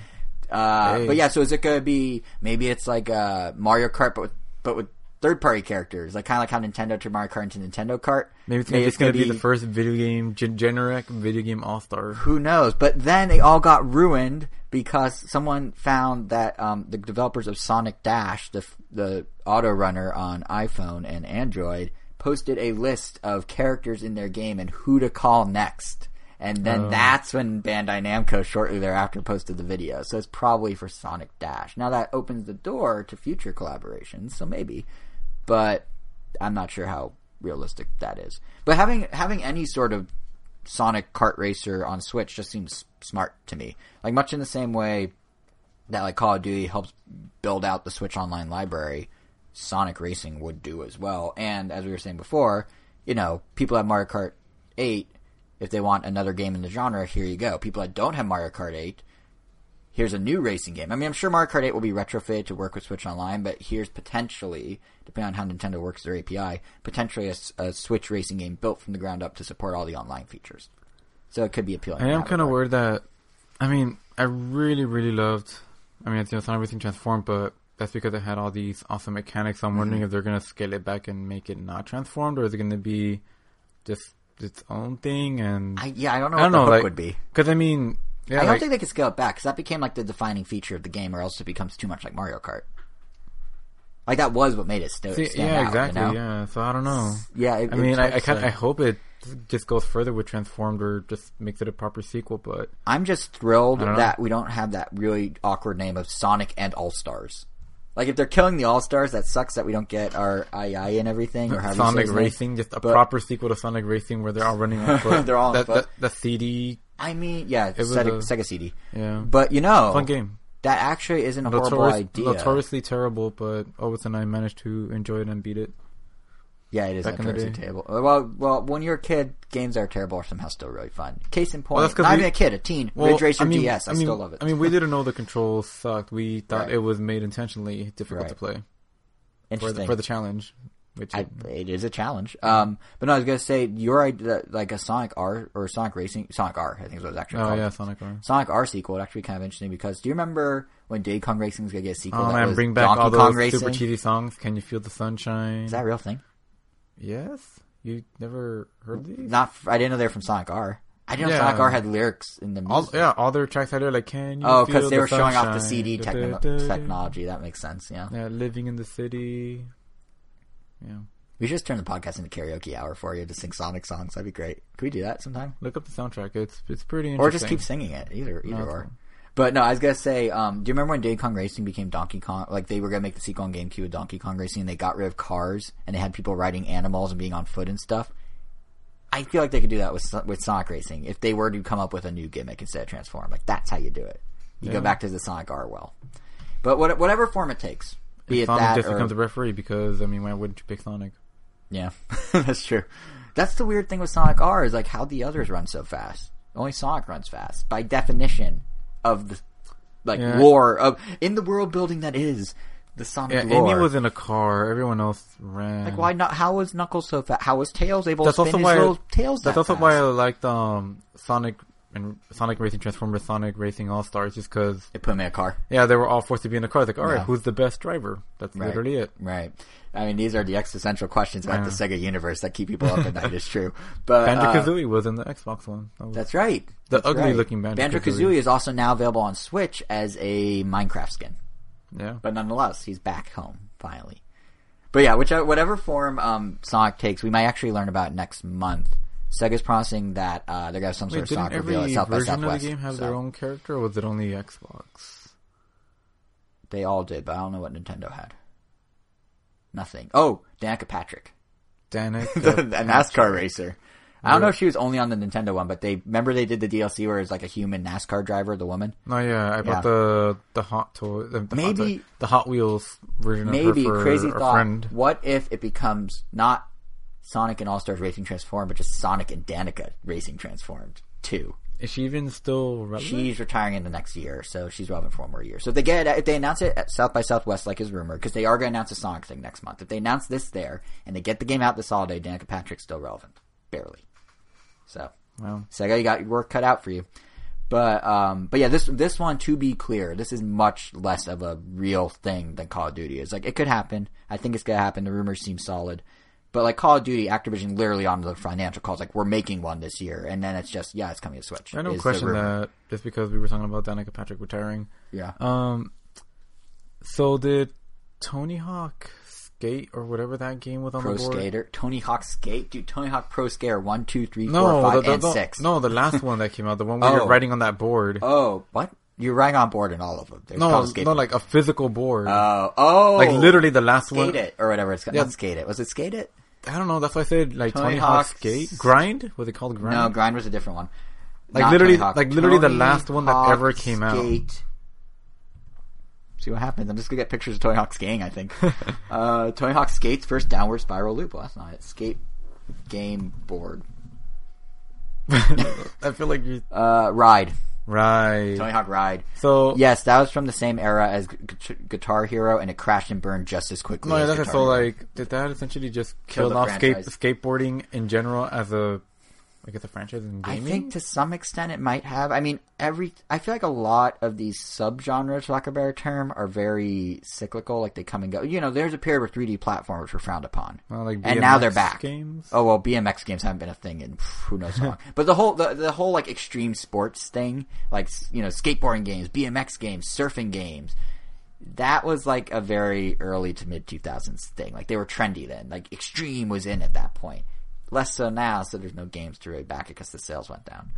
uh, Hey. but yeah, so is it gonna be maybe it's like uh, Mario Kart, but with but with third party characters, like kind of like how Nintendo turned Mario Kart into Nintendo Kart. Maybe it's, it's gonna be, the first video game gen- generic video game all star. Who knows? But then it all got ruined because someone found that um, the developers of Sonic Dash, the the auto runner on iPhone and Android, posted a list of characters in their game and who to call next. And then Oh. that's when Bandai Namco shortly thereafter posted the video. So it's probably for Sonic Dash. Now that opens the door to future collaborations, so maybe. But I'm not sure how realistic that is. But having having any sort of Sonic kart racer on Switch just seems smart to me. Like much in the same way that like Call of Duty helps build out the Switch Online library, Sonic Racing would do as well. And as we were saying before, you know, people have Mario Kart 8. If they want another game in the genre, here you go. People that don't have Mario Kart 8, here's a new racing game. I mean, I'm sure Mario Kart 8 will be retrofitted to work with Switch Online, but here's potentially, depending on how Nintendo works their API, potentially a Switch racing game built from the ground up to support all the online features. So it could be appealing. I am kind of worried that. I mean, I really, really loved. I mean, it's, you know, it's not everything transformed, but that's because it had all these awesome mechanics. I'm wondering Mm-hmm. if they're gonna scale it back and make it not transformed, or is it gonna be just its own thing? And I, yeah, I don't know I don't the know, like- would be. because I mean, yeah, I don't like, think they could scale it back because that became like the defining feature of the game, or else it becomes too much like Mario Kart. Like that was what made it see, stand yeah, out. exactly, You know? yeah. So I don't know. Yeah, it, I mean, I, I say. I hope it just goes further with transformed, or just makes it a proper sequel. But I'm just thrilled don't know. that we don't have that really awkward name of Sonic and All Stars. Like if they're killing the All Stars, that sucks that we don't get our II and everything or however you say Sonic. Racing, just a But- proper sequel to Sonic Racing where they're all running <laughs> on foot. They're all on that, foot. That, that CD, I mean, yeah, was Sega, a- Sega CD. yeah, But you know, fun game. that actually isn't a horrible Notorious, idea. notoriously terrible, but oh, Owens and I managed to enjoy it and beat it. Yeah, it is back notoriously terrible. Uh, well, well, when you're a kid, games that are terrible are somehow still really fun. Case in point, Well, that's not we- even a kid, a teen. Well, Ridge Racer I mean, DS, I, I mean, still love it. I mean, we didn't know the controls sucked. We thought Right. it was made intentionally difficult Right. to play for the, for the challenge. Which I, it is a challenge. Um, but no, I was gonna say your like a Sonic R or Sonic Racing, Sonic R, I think is what it's actually oh called. yeah, Sonic R. Sonic R sequel would actually be kind of interesting because do you remember when Diddy Kong Racing was gonna get a sequel? Oh man, bring back Donkey all Kong those Racing? super cheesy songs. Can you feel the sunshine? Is that a real thing? yes, you never heard these? Not, I didn't know they were from Sonic R. I didn't know Sonic R had lyrics in the music. All, yeah, all their tracks had like, can you? Oh, because they were showing off the CD techno- technology. That makes sense. Yeah. Yeah, living in the city. Yeah, We should just turn the podcast into karaoke hour for you to sing Sonic songs. That'd be great. Could we do that sometime? look up the soundtrack. It's it's pretty interesting. Or just keep singing it. Either either No, or. fine. But no, I was gonna say, um, do you remember when Diddy Kong Racing became Donkey Kong? Like they were gonna make the sequel on GameCube with Donkey Kong Racing, and they got rid of cars, and they had people riding animals and being on foot and stuff. I feel like they could do that with with Sonic Racing if they were to come up with a new gimmick instead of transform. Like that's how you do it. You go back to the Sonic R well. But what, whatever form it takes, be it Sonic that just or becomes a referee because I mean, why wouldn't you pick Sonic? yeah, <laughs> that's true. That's the weird thing with Sonic R is like how the others run so fast. Only Sonic runs fast by definition of the like Yeah. lore of in the world building that is the Sonic Yeah, lore. Amy was in a car. Everyone else ran. like why not? How was Knuckles so fast? How was Tails able That's to spin also his why. little tails? that's that also fast? why I liked um Sonic and Sonic Racing Transformers, Sonic Racing All Stars, just because they put him in a car. yeah, they were all forced to be in a car. It's like, all right, Yeah. who's the best driver? That's Right. literally it. Right. I mean, these are the existential questions about Yeah. the Sega universe that keep people up at night. It's true, but Banjo uh, Kazooie was in the Xbox one. That That's right. The That's ugly-looking Banjo-Kazooie. Banjo-Kazooie is also now available on Switch as a Minecraft skin. yeah. But nonetheless, he's back home finally. But yeah, which whatever form um, Sonic takes, we might actually learn about next month. Sega's promising that uh, they're gonna have some sort Wait, of didn't Sonic every reveal at South by version of Southwest. the game have so their own character, or was it only Xbox? They all did, but I don't know what Nintendo had. Nothing. Oh, Danica Patrick, Danik, <laughs> the NASCAR racer. I don't know if she was only on the Nintendo one, but they remember they did the DLC where it's like a human NASCAR driver, the woman. No, yeah, I Yeah. bought the the hot toy, the, the Maybe- hot, the Hot Wheels version Maybe of her for crazy a thought. friend. What if it becomes not Sonic and All Stars Racing Transformed, but just Sonic and Danica Racing Transformed too. Is she even still relevant? She's retiring in the next year, so she's relevant for one more year. So if they get if they announce it at South by Southwest, like is rumored, because they are going to announce a Sonic thing next month. If they announce this there and they get the game out this holiday, Danica Patrick's still relevant, barely. So Wow. Sega, you got your work cut out for you. But um, but yeah, this this one to be clear, this is much less of a real thing than Call of Duty is. Like it could happen. I think it's gonna happen. The rumors seem solid. But like Call of Duty, Activision literally on the financial calls, like we're making one this year, and then it's just yeah, it's coming to Switch. I don't question that just because we were talking about Danica Patrick retiring. Yeah. Um, so did Tony Hawk Skate or whatever that game was on Pro the board? Pro Skater, Tony Hawk Skate, dude. Tony Hawk Pro Skater one, two, three, four, No, five, the, the, and the- six. no, the last one that came out, the one where Oh. you're riding on that board. Oh, what? You're right on board in all of them. There's no, called Skate. no, like a physical board. oh, oh, like literally the last skate one. it or whatever it's called. Yeah. Not skate it. Was it skate it? I don't know. That's why I said like Tony Tony, Hawk Hawk's- Skate Grind. Was it called Grind? No, grind was a different one. Like Not literally- like literally the Tony last one that ever came out. See what happens. I'm just gonna get pictures of Tony Hawk skating. I think. <laughs> uh, Tony Hawk skates first downward spiral loop. Well, that's not it. Skate game board. <laughs> I feel like you Uh, ride. Right. Tony Hawk ride. So Yes, that was from the same era as Gu- Gu- Guitar Hero, and it crashed and burned just as quickly. no, as that's Guitar so Hero. like did that essentially just Kill off skate, franchise. skateboarding in general as a like as a franchise in I think to some extent it might have. I mean, every I feel like a lot of these subgenres, for lack of a better term, are very cyclical. Like they come and go. You know, there's a period where 3D platformers were frowned upon, Well, like and now they're back. Games. Oh well, BMX games haven't been a thing in who knows how long. <laughs> but the whole the, the whole like extreme sports thing, like you know, skateboarding games, BMX games, surfing games. That was like a very early to mid 2000s thing. Like they were trendy then. Like extreme was in at that point. Less so now, so there's no games to really back it because the sales went down.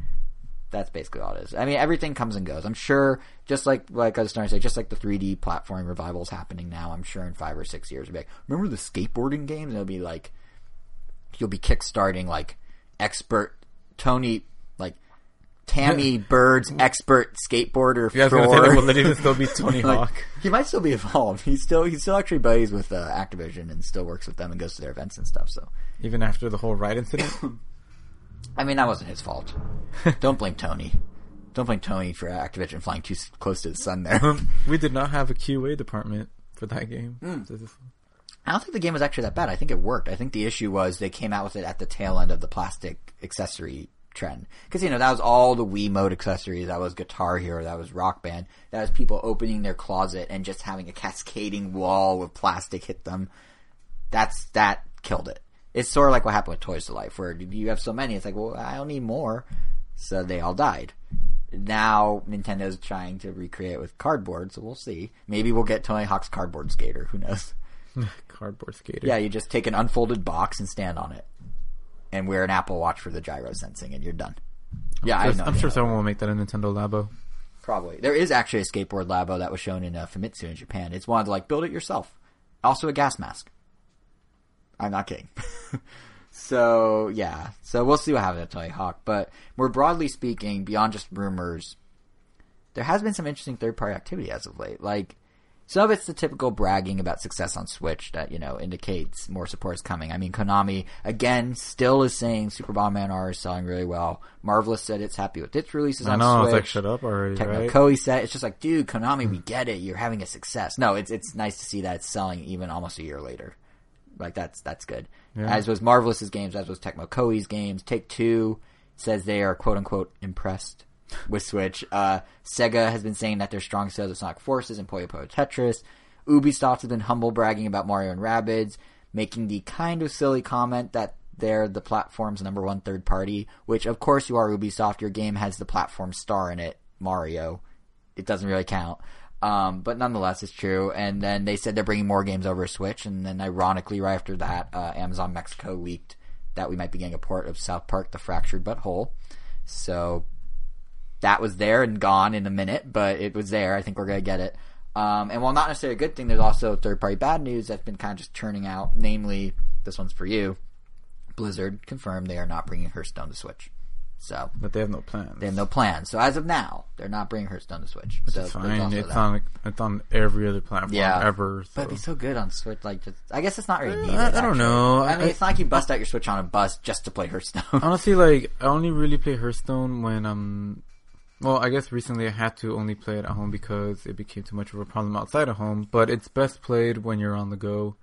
That's basically all it is. I mean, everything comes and goes. I'm sure, just like like I was starting to say, just like the 3D platforming revival is happening now. I'm sure in five or six years, we'll be like, remember the skateboarding games? And it'll be like, you'll be kickstarting like expert Tony, like Tammy Bird's expert skateboarder. I was gonna say for- that will literally still be <laughs> Tony like, Hawk. He might still be involved. He's still he's still actually buddies with uh, Activision and still works with them and goes to their events and stuff. So Even after the whole ride incident. <coughs> I mean, that wasn't his fault. <laughs> Don't blame Tony. Don't blame Tony for Activision flying too close to the sun there. <laughs> we did not have a QA department for that game. This is- I don't think the game was actually that bad. I think it worked. I think the issue was they came out with it at the tail end of the plastic accessory trend. Because, you know, that was all the Wiimote accessories. That was Guitar Hero. That was Rock Band. That was people opening their closet and just having a cascading wall of plastic hit them. That's, that killed it. It's sort of like what happened with Toys to Life, where you have so many, it's like, well, I don't need more. So they all died. Now Nintendo's trying to recreate it with cardboard, so we'll see. Maybe we'll get Tony Hawk's Cardboard Skater. Who knows? <laughs> Cardboard skater. Yeah, you just take an unfolded box and stand on it, and wear an Apple Watch for the gyro sensing, and you're done. Yeah, I Just- know. I'm yeah. sure someone will make that a Nintendo Labo. Probably. There is actually a skateboard labo that was shown in uh, Famitsu in Japan. It's one to like build it yourself. Also a gas mask. I'm not kidding. <laughs> so yeah, so we'll see what happens at Tony Hawk. But more broadly speaking, beyond just rumors, there has been some interesting third party activity as of late. Like some of it's the typical bragging about success on Switch that you know indicates more support is coming. I mean, Konami again still is saying Super Bomberman R is selling really well. Marvelous said it's happy with its releases I on know. I Switch. was like, shut up already, Tecmo right? Koei said it's just like, dude, Konami, we hmm. get it. You're having a success. No, it's it's nice to see that it's selling even almost a year later. Like that's that's good. Yeah. As was Marvelous's games, as was Tecmo Koei's games. Take Two says they are quote unquote impressed with Switch. Uh, Sega has been saying that their strong sales of Sonic Forces and Puyo Puyo Tetris. Ubisoft has been humble bragging about Mario and Rabbids, making the kind of silly comment that they're the platform's number one third party, which of course you are Ubisoft. Your game has the platform star in it, Mario. It doesn't really count. Um, but nonetheless, it's true. And then they said they're bringing more games over Switch. And then ironically, right after that, uh, Amazon Mexico leaked that we might be getting a port of South Park: The Fractured But Whole. So that was there and gone in a minute, but it was there. I think we're gonna get it. Um, and while not necessarily a good thing, there's also third party bad news that's been kind of just turning out. Namely, this one's for you. Blizzard confirmed they are not bringing Hearthstone to Switch. So But they have no plans. they have no plans. So as of now, they're not bringing Hearthstone to Switch. so It's there's fine. It's that. on it's on every other platform Yeah. ever. But it'd be so good on Switch. Like, just, I guess it's not really needed. I- I don't know. I mean, I- it's not like you bust out your Switch on a bus just to play Hearthstone. Honestly, like I only really play Hearthstone when um, well, I guess recently I had to only play it at home because it became too much of a problem outside of home. But it's best played when you're on the go,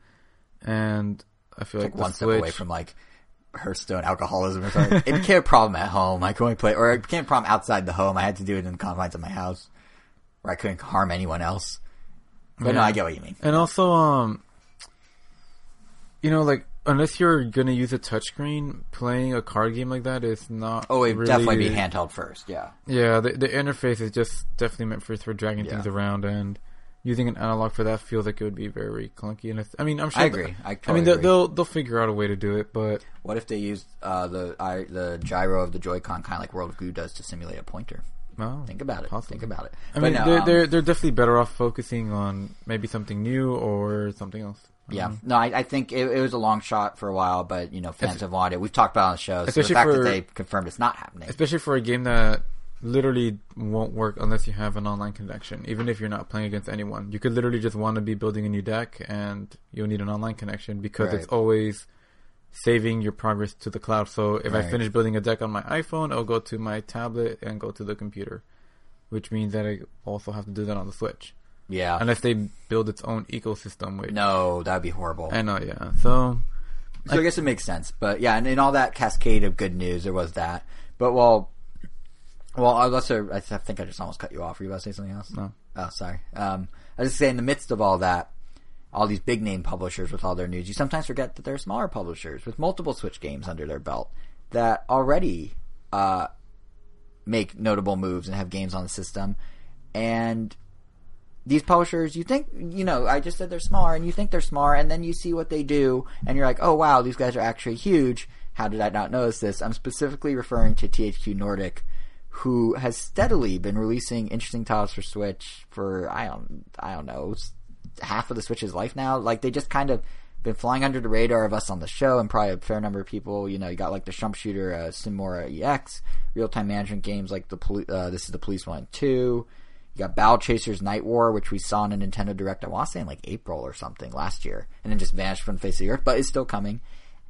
and I feel like like, the one step Switch. away from like Hearthstone alcoholism or something. it became a problem at home. I could only play, or it became a problem outside the home. I had to do it in the confines of my house, where I couldn't harm anyone else. But no, Yeah. I get what you mean. And also, um, you know, like unless you're gonna use a touchscreen, playing a card game like that is not. Oh, it would really, definitely be handheld first. Yeah, Yeah, the the interface is just definitely meant for for dragging Yeah. things around, and using an analog for that feels like it would be very clunky. And I mean, I'm sure. I agree. I, I totally mean, they'll, they'll they'll figure out a way to do it, but What if they used uh, the I, the gyro of the Joy-Con, kind of like World of Goo does, to simulate a pointer? well, Think about it. Possibly. Think about it. I But mean, no, they're, um, they're they're definitely better off focusing on maybe something new or something else. Yeah, Um, no, I, I think it, it was a long shot for a while, but you know, fans have wanted it. We've talked about it on the show. So the Especially fact that for- they confirmed it's not happening. especially for a game that literally won't work unless you have an online connection. Even if you're not playing against anyone, you could literally just want to be building a new deck, and you'll need an online connection because it's always saving your progress to the cloud. So if Right. I finish building a deck on my iPhone, it'll go to my tablet and go to the computer, which means that I also have to do that on the Switch, Yeah, unless they build its own ecosystem. Which no, that'd be horrible. I know, yeah. So So I guess it makes sense. But yeah, and in all that cascade of good news, there was that. But well, well, unless I, I think I just almost cut you off. Were you about to say something else? No. Oh, sorry. Um, I was just saying, in the midst of all that, all these big name publishers with all their news, you sometimes forget that there are smaller publishers with multiple Switch games under their belt that already uh, make notable moves and have games on the system. And these publishers, you think, you know, I just said they're smaller, and you think they're smaller, and then you see what they do, and you're like, oh wow, these guys are actually huge. How did I not notice this? I'm specifically referring to THQ Nordic, who has steadily been releasing interesting titles for Switch for I don't, I don't know, half of the Switch's life now. Like they just kind of been flying under the radar of us on the show, and probably a fair number of people. You know, you got like the Shump Shooter, uh, Sine Mora EX, real time management games like the uh, this is the Police One Two. You got Battle Chasers Nightwar, which we saw in a Nintendo Direct, I want to say in like April or something last year, and then just vanished from the face of the earth, but it's still coming.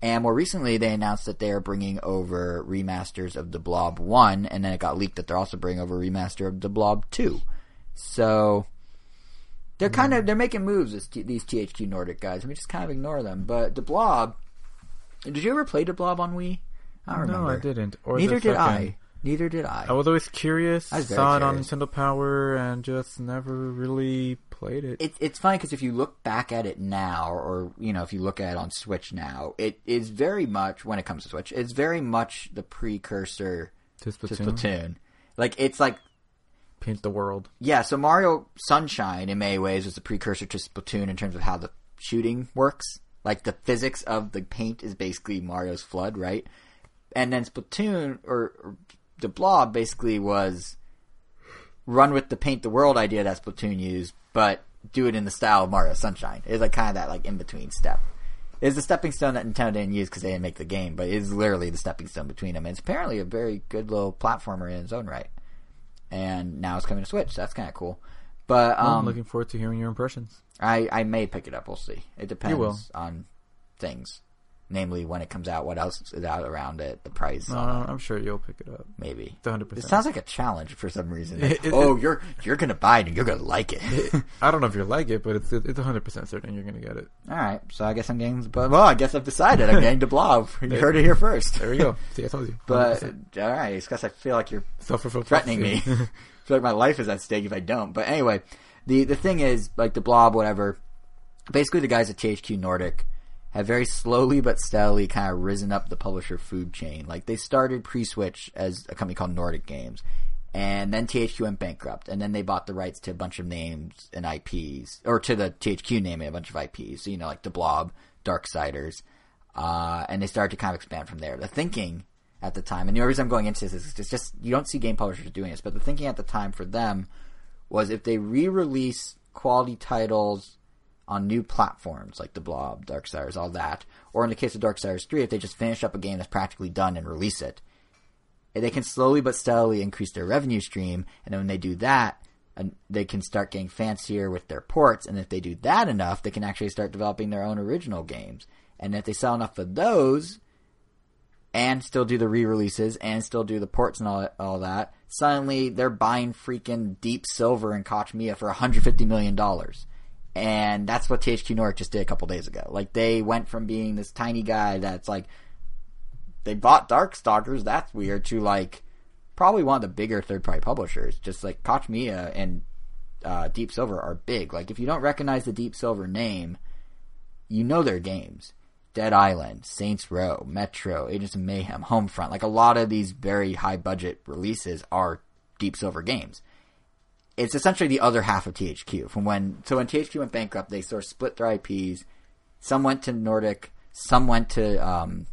And more recently, they announced that they are bringing over remasters of the Blob 1, and then it got leaked that they're also bringing over a remaster of the Blob 2. So, They're hmm. kind of they're making moves. This, these THQ Nordic guys, and we just kind of ignore them. But the Blob, did you ever play the Blob on Wii? I don't remember. No, I didn't. Or Neither the did fucking- I. Neither did I. I was always curious. I was saw it on Nintendo Power and just never really played it. it, it's funny because if you look back at it now, or you know, if you look at it on Switch now, it is very much when it comes to Switch, it's very much the precursor to to Splatoon. Splatoon. Like it's like Paint the world. yeah, so Mario Sunshine in many ways was the precursor to Splatoon in terms of how the shooting works. Like the physics of the paint is basically Mario's FLUDD, right? And then Splatoon or, or the Blob basically was run with the paint the world idea that Splatoon used, but do it in the style of Mario Sunshine. It's like kind of that like in between step. It's the stepping stone that Nintendo didn't use because they didn't make the game, but it's literally the stepping stone between them. And it's apparently a very good little platformer in its own right. And now it's coming to Switch. That's kind of cool. But Well, um, I'm looking forward to hearing your impressions. I I may pick it up. We'll see. It depends on things, namely when it comes out, what else is out around it, the price, Uh, I'm sure you'll pick it up. maybe. It's 100%. It sounds like a challenge for some reason. Like, It- it- oh, you're you're gonna buy it and you're gonna like it. <laughs> I don't know if you like it, but it's it's 100 percent certain you're gonna get it. All right, so I guess I'm getting. But well, I guess I've decided I'm getting the blob. You heard it here first. There we go. See, I told you. But 100%. all right, it's because I feel like you're threatening me. <laughs> I feel like my life is at stake if I don't. But anyway, the the thing is, like the blob, whatever. Basically, the guys at THQ Nordic have very slowly but steadily kind of risen up the publisher food chain. Like they started pre-Switch as a company called Nordic Games, and then THQ went bankrupt, and then they bought the rights to a bunch of names and IPs, or to the THQ name and a bunch of IPs. So you know, like the Blob, Darksiders, uh, and they started to kind of expand from there. The thinking at the time, and the reason I'm going into this is it's just you don't see game publishers doing this, but the thinking at the time for them was if they re-release quality titles on new platforms like the Blob, Darksiders, all that, or in the case of Darksiders 3, if they just finish up a game that's practically done and release it, they can slowly but steadily increase their revenue stream, and then when they do that, they can start getting fancier with their ports, and if they do that enough, they can actually start developing their own original games. And if they sell enough of those, and still do the re-releases, and still do the ports and all, all that, suddenly they're buying freaking Deep Silver and Koch Media for 150 million dollars. And that's what THQ Nordic just did a couple days ago. Like they went from being this tiny guy that's like they bought Darksiders, that's weird, to like probably one of the bigger third party publishers. Just like Koch Media and uh, Deep Silver are big. Like if you don't recognize the Deep Silver name, you know their games. Dead Island, Saints Row, Metro, Agents of Mayhem, Homefront. Like a lot of these very high budget releases are Deep Silver games. It's essentially the other half of THQ. From when so when THQ went bankrupt, they sort of split their IPs. Some went to Nordic, some went to um,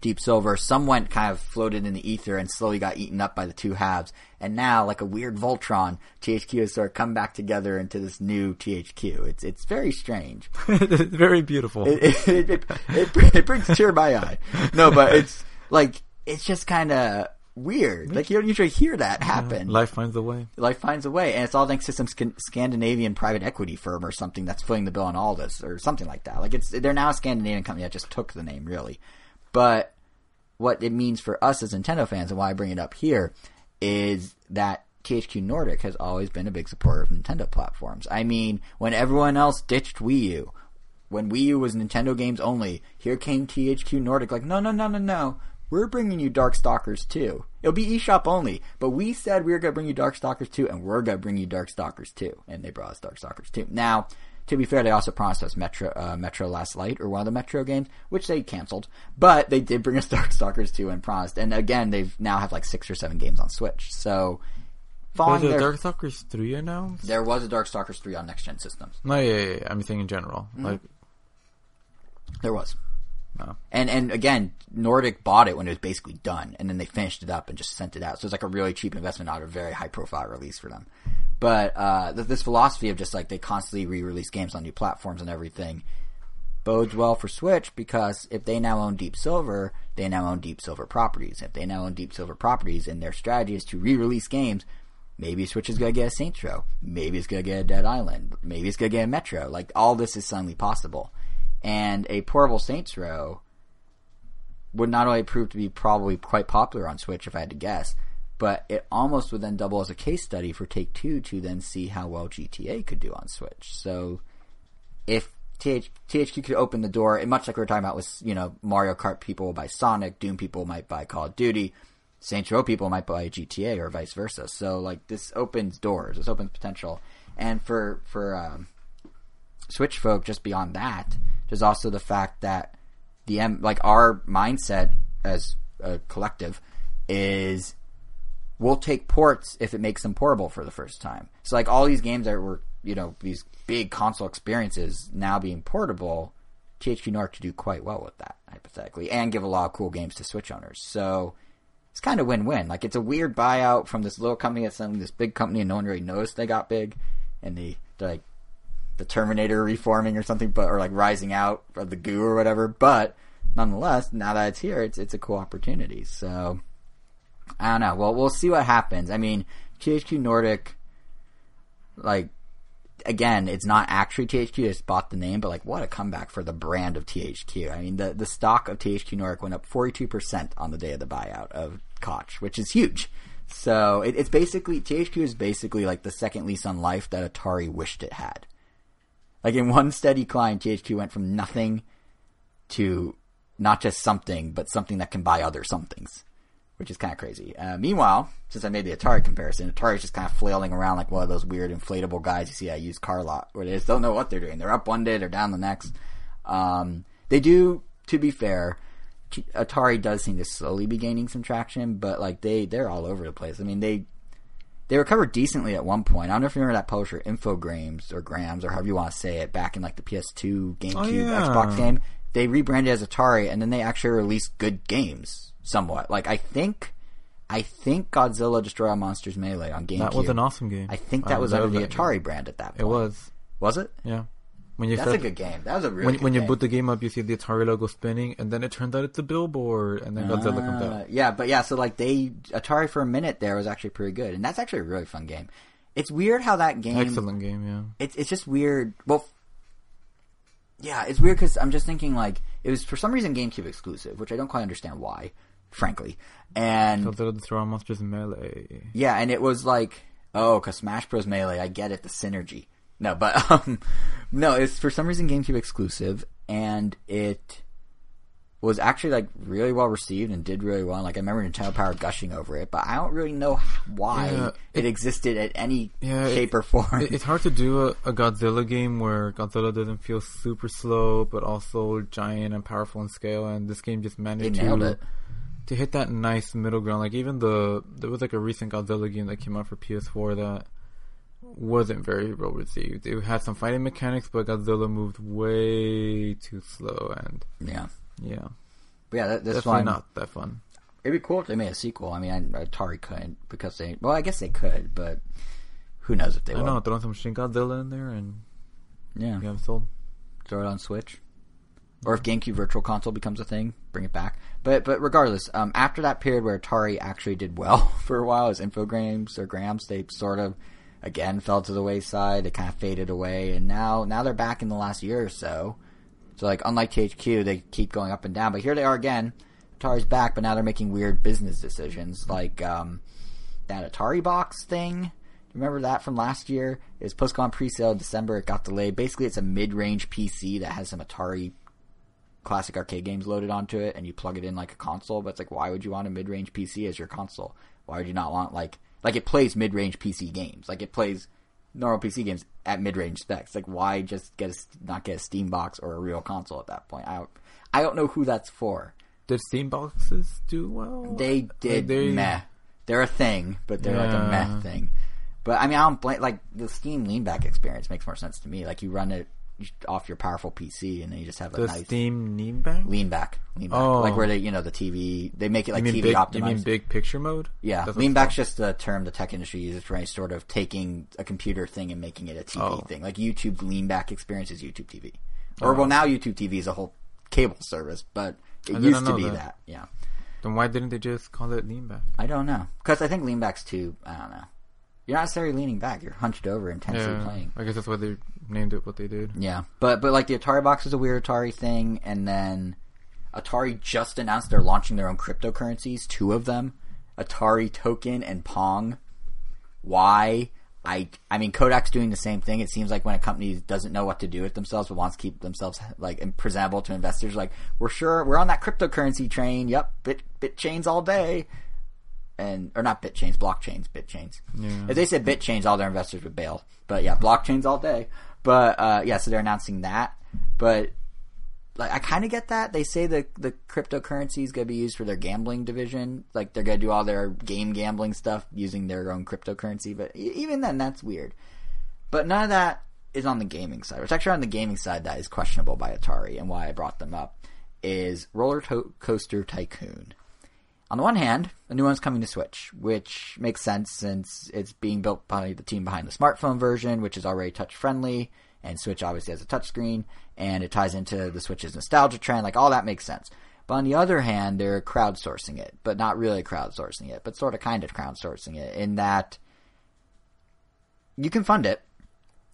Deep Silver, some went kind of floated in the ether and slowly got eaten up by the two halves. And now, like a weird Voltron, THQ has sort of come back together into this new THQ. It's it's very strange. <laughs> very beautiful. It it, it, it, it, brings tear to my eye. No, but it's like it's just kind of weird. Like you don't usually hear that happen. Life finds a way. Life finds a way, and it's all thanks to some Scandinavian private equity firm or something that's footing the bill on all this, or something like that. Like it's they're now a Scandinavian company that just took the name, really. But what it means for us as Nintendo fans, and why I bring it up here, is that THQ Nordic has always been a big supporter of Nintendo platforms. I mean, when everyone else ditched Wii U, when Wii U was Nintendo games only, here came THQ Nordic like, no, no, no, no, no. We're bringing you Darksiders 2. It'll be eShop only, but we said we were going to bring you Darksiders 2, and we're going to bring you Darksiders 2. And they brought us Darksiders 2. Now, to be fair, they also promised us Metro, uh, Metro Last Light, or one of the Metro games, which they canceled. But they did bring us <laughs> Darksiders 2 and promised. And again, they've now have like six or seven games on Switch. So, Was it their, Darksiders 3 announced? there was a Darksiders 3 on next gen systems. No, yeah, yeah, yeah. I'm saying in general. Mm-hmm. Like, There was. And and again, Nordic bought it when it was basically done, and then they finished it up and just sent it out. So it's like a really cheap investment of a very high profile release for them. But uh, th- this philosophy of just like they constantly re-release games on new platforms and everything bodes well for Switch because if they now own Deep Silver, they now own Deep Silver properties. If they now own Deep Silver properties, and their strategy is to re-release games, maybe Switch is gonna get a Saints Row, maybe it's gonna get a Dead Island, maybe it's gonna get a Metro. Like all this is suddenly possible, and a portable Saints Row would not only prove to be probably quite popular on Switch, if I had to guess, but it almost would then double as a case study for Take Two to then see how well GTA could do on Switch. So if TH, THQ could open the door, and much like we were talking about with you know Mario Kart people will buy Sonic, Doom people might buy Call of Duty, Saints Row people might buy GTA or vice versa. So like this opens doors, this opens potential, and for for um, Switch folk, just beyond that, there's also the fact that the M like our mindset as a collective is we'll take ports if it makes them portable for the first time. So like all these games that were you know these big console experiences now being portable, THQ Nordic to do quite well with that hypothetically, and give a lot of cool games to Switch owners. So it's kind of win-win. Like it's a weird buyout from this little company that's selling this big company, and no one really noticed they got big, and the like the Terminator reforming or something, but or like rising out of the goo or whatever. But nonetheless, now that it's here, it's it's a cool opportunity. So I don't know. Well, we'll see what happens. I mean, THQ Nordic, like again, it's not actually THQ. Just bought the name, but like, what a comeback for the brand of THQ. I mean, the the stock of THQ Nordic went up forty two percent on the day of the buyout of Koch, which is huge. So it, it's basically THQ is basically like the second lease on life that Atari wished it had. Like in one steady climb, THQ went from nothing to not just something, but something that can buy other somethings, which is kind of crazy. Uh, meanwhile, since I made the Atari comparison, Atari's just kind of flailing around like one of those weird inflatable guys you see at used car lot, where they just don't know what they're doing. They're up one day, they're down the next. Um, they do, to be fair, Atari does seem to slowly be gaining some traction, but like they they're all over the place. I mean they they recovered decently at one point. I don't know if you remember that publisher Infogrames or Grams or however you want to say it back in like the PS2, GameCube, Oh, yeah. Xbox game. They rebranded as Atari and then they actually released good games somewhat. Like I think I think Godzilla Destroy All Monsters Melee on GameCube. That was an awesome game. I think that I was under the Atari game. brand at that point. It was. Was it? Yeah. When you That's said, a good game. That was a really when when you boot the game up, you see the Atari logo spinning, and then it turns out it's a billboard, and then Godzilla comes Uh, out. Yeah, but yeah, so like they Atari for a minute there was actually pretty good, and that's actually a really fun game. It's weird how that game. Excellent game, yeah. It's it's just weird. Well, yeah, it's weird because I'm just thinking like it was for some reason GameCube exclusive, which I don't quite understand why, frankly. And Godzilla Destroy All Monsters Melee. yeah, and it was like, oh, because Smash Bros. Melee, I get it, the synergy. No, but <laughs> um, no, it's for some reason GameCube exclusive, and it was actually like really well received and did really well. Like I remember Nintendo Power gushing over it, but I don't really know why Yeah, it, existed at any Yeah, it- shape or form. It, it's hard to do a, a Godzilla game where Godzilla doesn't feel super slow, but also giant and powerful in scale. And this game just managed to it. to hit that nice middle ground. Like even the there was like a recent Godzilla game that came out for PS4 that wasn't very well received. It had some fighting mechanics, but Godzilla moved way too slow, and Yeah, yeah, but yeah, that, this definitely one not that fun. It'd be cool if they made a sequel. I mean, I, Atari couldn't because they. Well, I guess they could, but who knows if they I will. know, throw some Shin Godzilla in there and Yeah, you have sold. throw it on Switch, or if GameCube Virtual Console becomes a thing, bring it back. But but regardless, um, after that period where Atari actually did well <laughs> for a while, as Infogrames or Grams, they sort of again fell to the wayside. They kind of faded away, and now now they're back in the last year or so. So like unlike THQ, they keep going up and down, but here they are again. Atari's back, but now they're making weird business decisions, like um, that Atari box thing. Remember that from last year? It was supposed to go on pre-sale in December. It got delayed. Basically, it's a mid-range PC that has some Atari classic arcade games loaded onto it, and you plug it in like a console. But it's like, why would you want a mid-range PC as your console? Why would you not want like like it plays mid-range PC games? Like it plays normal PC games at mid-range specs. Like why just get a, not get a Steam box or a real console at that point? I don't, I don't know who that's for. Did Steam boxes do well? They did they- meh. They're a thing, but they're like a Yeah. meh thing. But I mean, I don't blame. Like the Steam leanback experience makes more sense to me. Like you run it off your powerful PC, and then you just have a The nice Steam Name Bank? lean back, lean back. Oh. Like where they, you know, the TV they make it like TV big? optimized. You mean big picture mode? Yeah, That's lean back's just the term the tech industry uses for any sort of taking a computer thing and making it a TV Oh. thing. Like YouTube lean back experience is YouTube TV, oh. or Oh. well now YouTube TV is a whole cable service, but it I used to be that. that. Yeah. Then why didn't they just call it lean back? I don't know because I think lean back's too. I don't know. You're not necessarily leaning back. You're hunched over, intensely Yeah, playing. I guess that's why they named it what they did. Yeah, but but like the Atari box is a weird Atari thing, and then Atari just announced they're launching their own cryptocurrencies, two of them, Atari token and Pong. Why? I I mean Kodak's doing the same thing. It seems like when a company doesn't know what to do with themselves but wants to keep themselves like presentable to investors, like we're sure we're on that cryptocurrency train. Yep, bit bit chains all day, and or not bit chains, blockchains, bit chains. Yeah. If they said bit chains, all their investors would bail. But yeah, blockchains all day. But uh, yeah, so they're announcing that. But like I kind of get that. They say the the cryptocurrency is going to be used for their gambling division. Like they're going to do all their game gambling stuff using their own cryptocurrency. But even then, that's weird. But none of that is on the gaming side. Which actually on the gaming side that is questionable by Atari, and why I brought them up is Roller to- Coaster Tycoon. On the one hand, a new one's coming to Switch, which makes sense since it's being built by the team behind the smartphone version, which is already touch friendly, and Switch obviously has a touchscreen, and it ties into the Switch's nostalgia trend. Like all that makes sense. But on the other hand, they're crowdsourcing it, but not really crowdsourcing it, but sort of kind of crowdsourcing it in that you can fund it.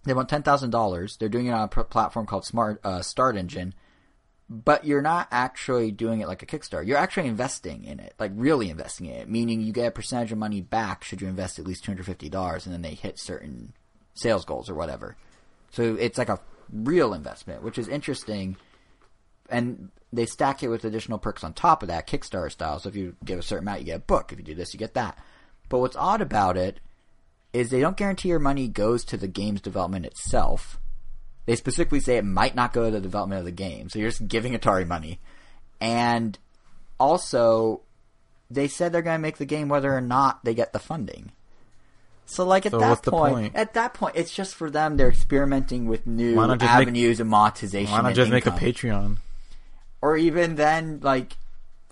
They want ten thousand dollars. They're doing it on a platform called Smart uh, Start Engine, but you're not actually doing it like a Kickstarter. You're actually investing in it, like really investing in it, meaning you get a percentage of money back should you invest at least two hundred fifty dollars, and then they hit certain sales goals or whatever. So it's like a real investment, which is interesting. And they stack it with additional perks on top of that, Kickstarter style. So if you give a certain amount, you get a book. If you do this, you get that. But what's odd about it is they don't guarantee your money goes to the game's development itself. They specifically say it might not go to the development of the game. So you're just giving Atari money. And also, they said they're going to make the game whether or not they get the funding. So like at So that point, point? at that point, it's just for them. They're experimenting with new just make- avenues of monetization. Why not just make a. Patreon? Or even then, like,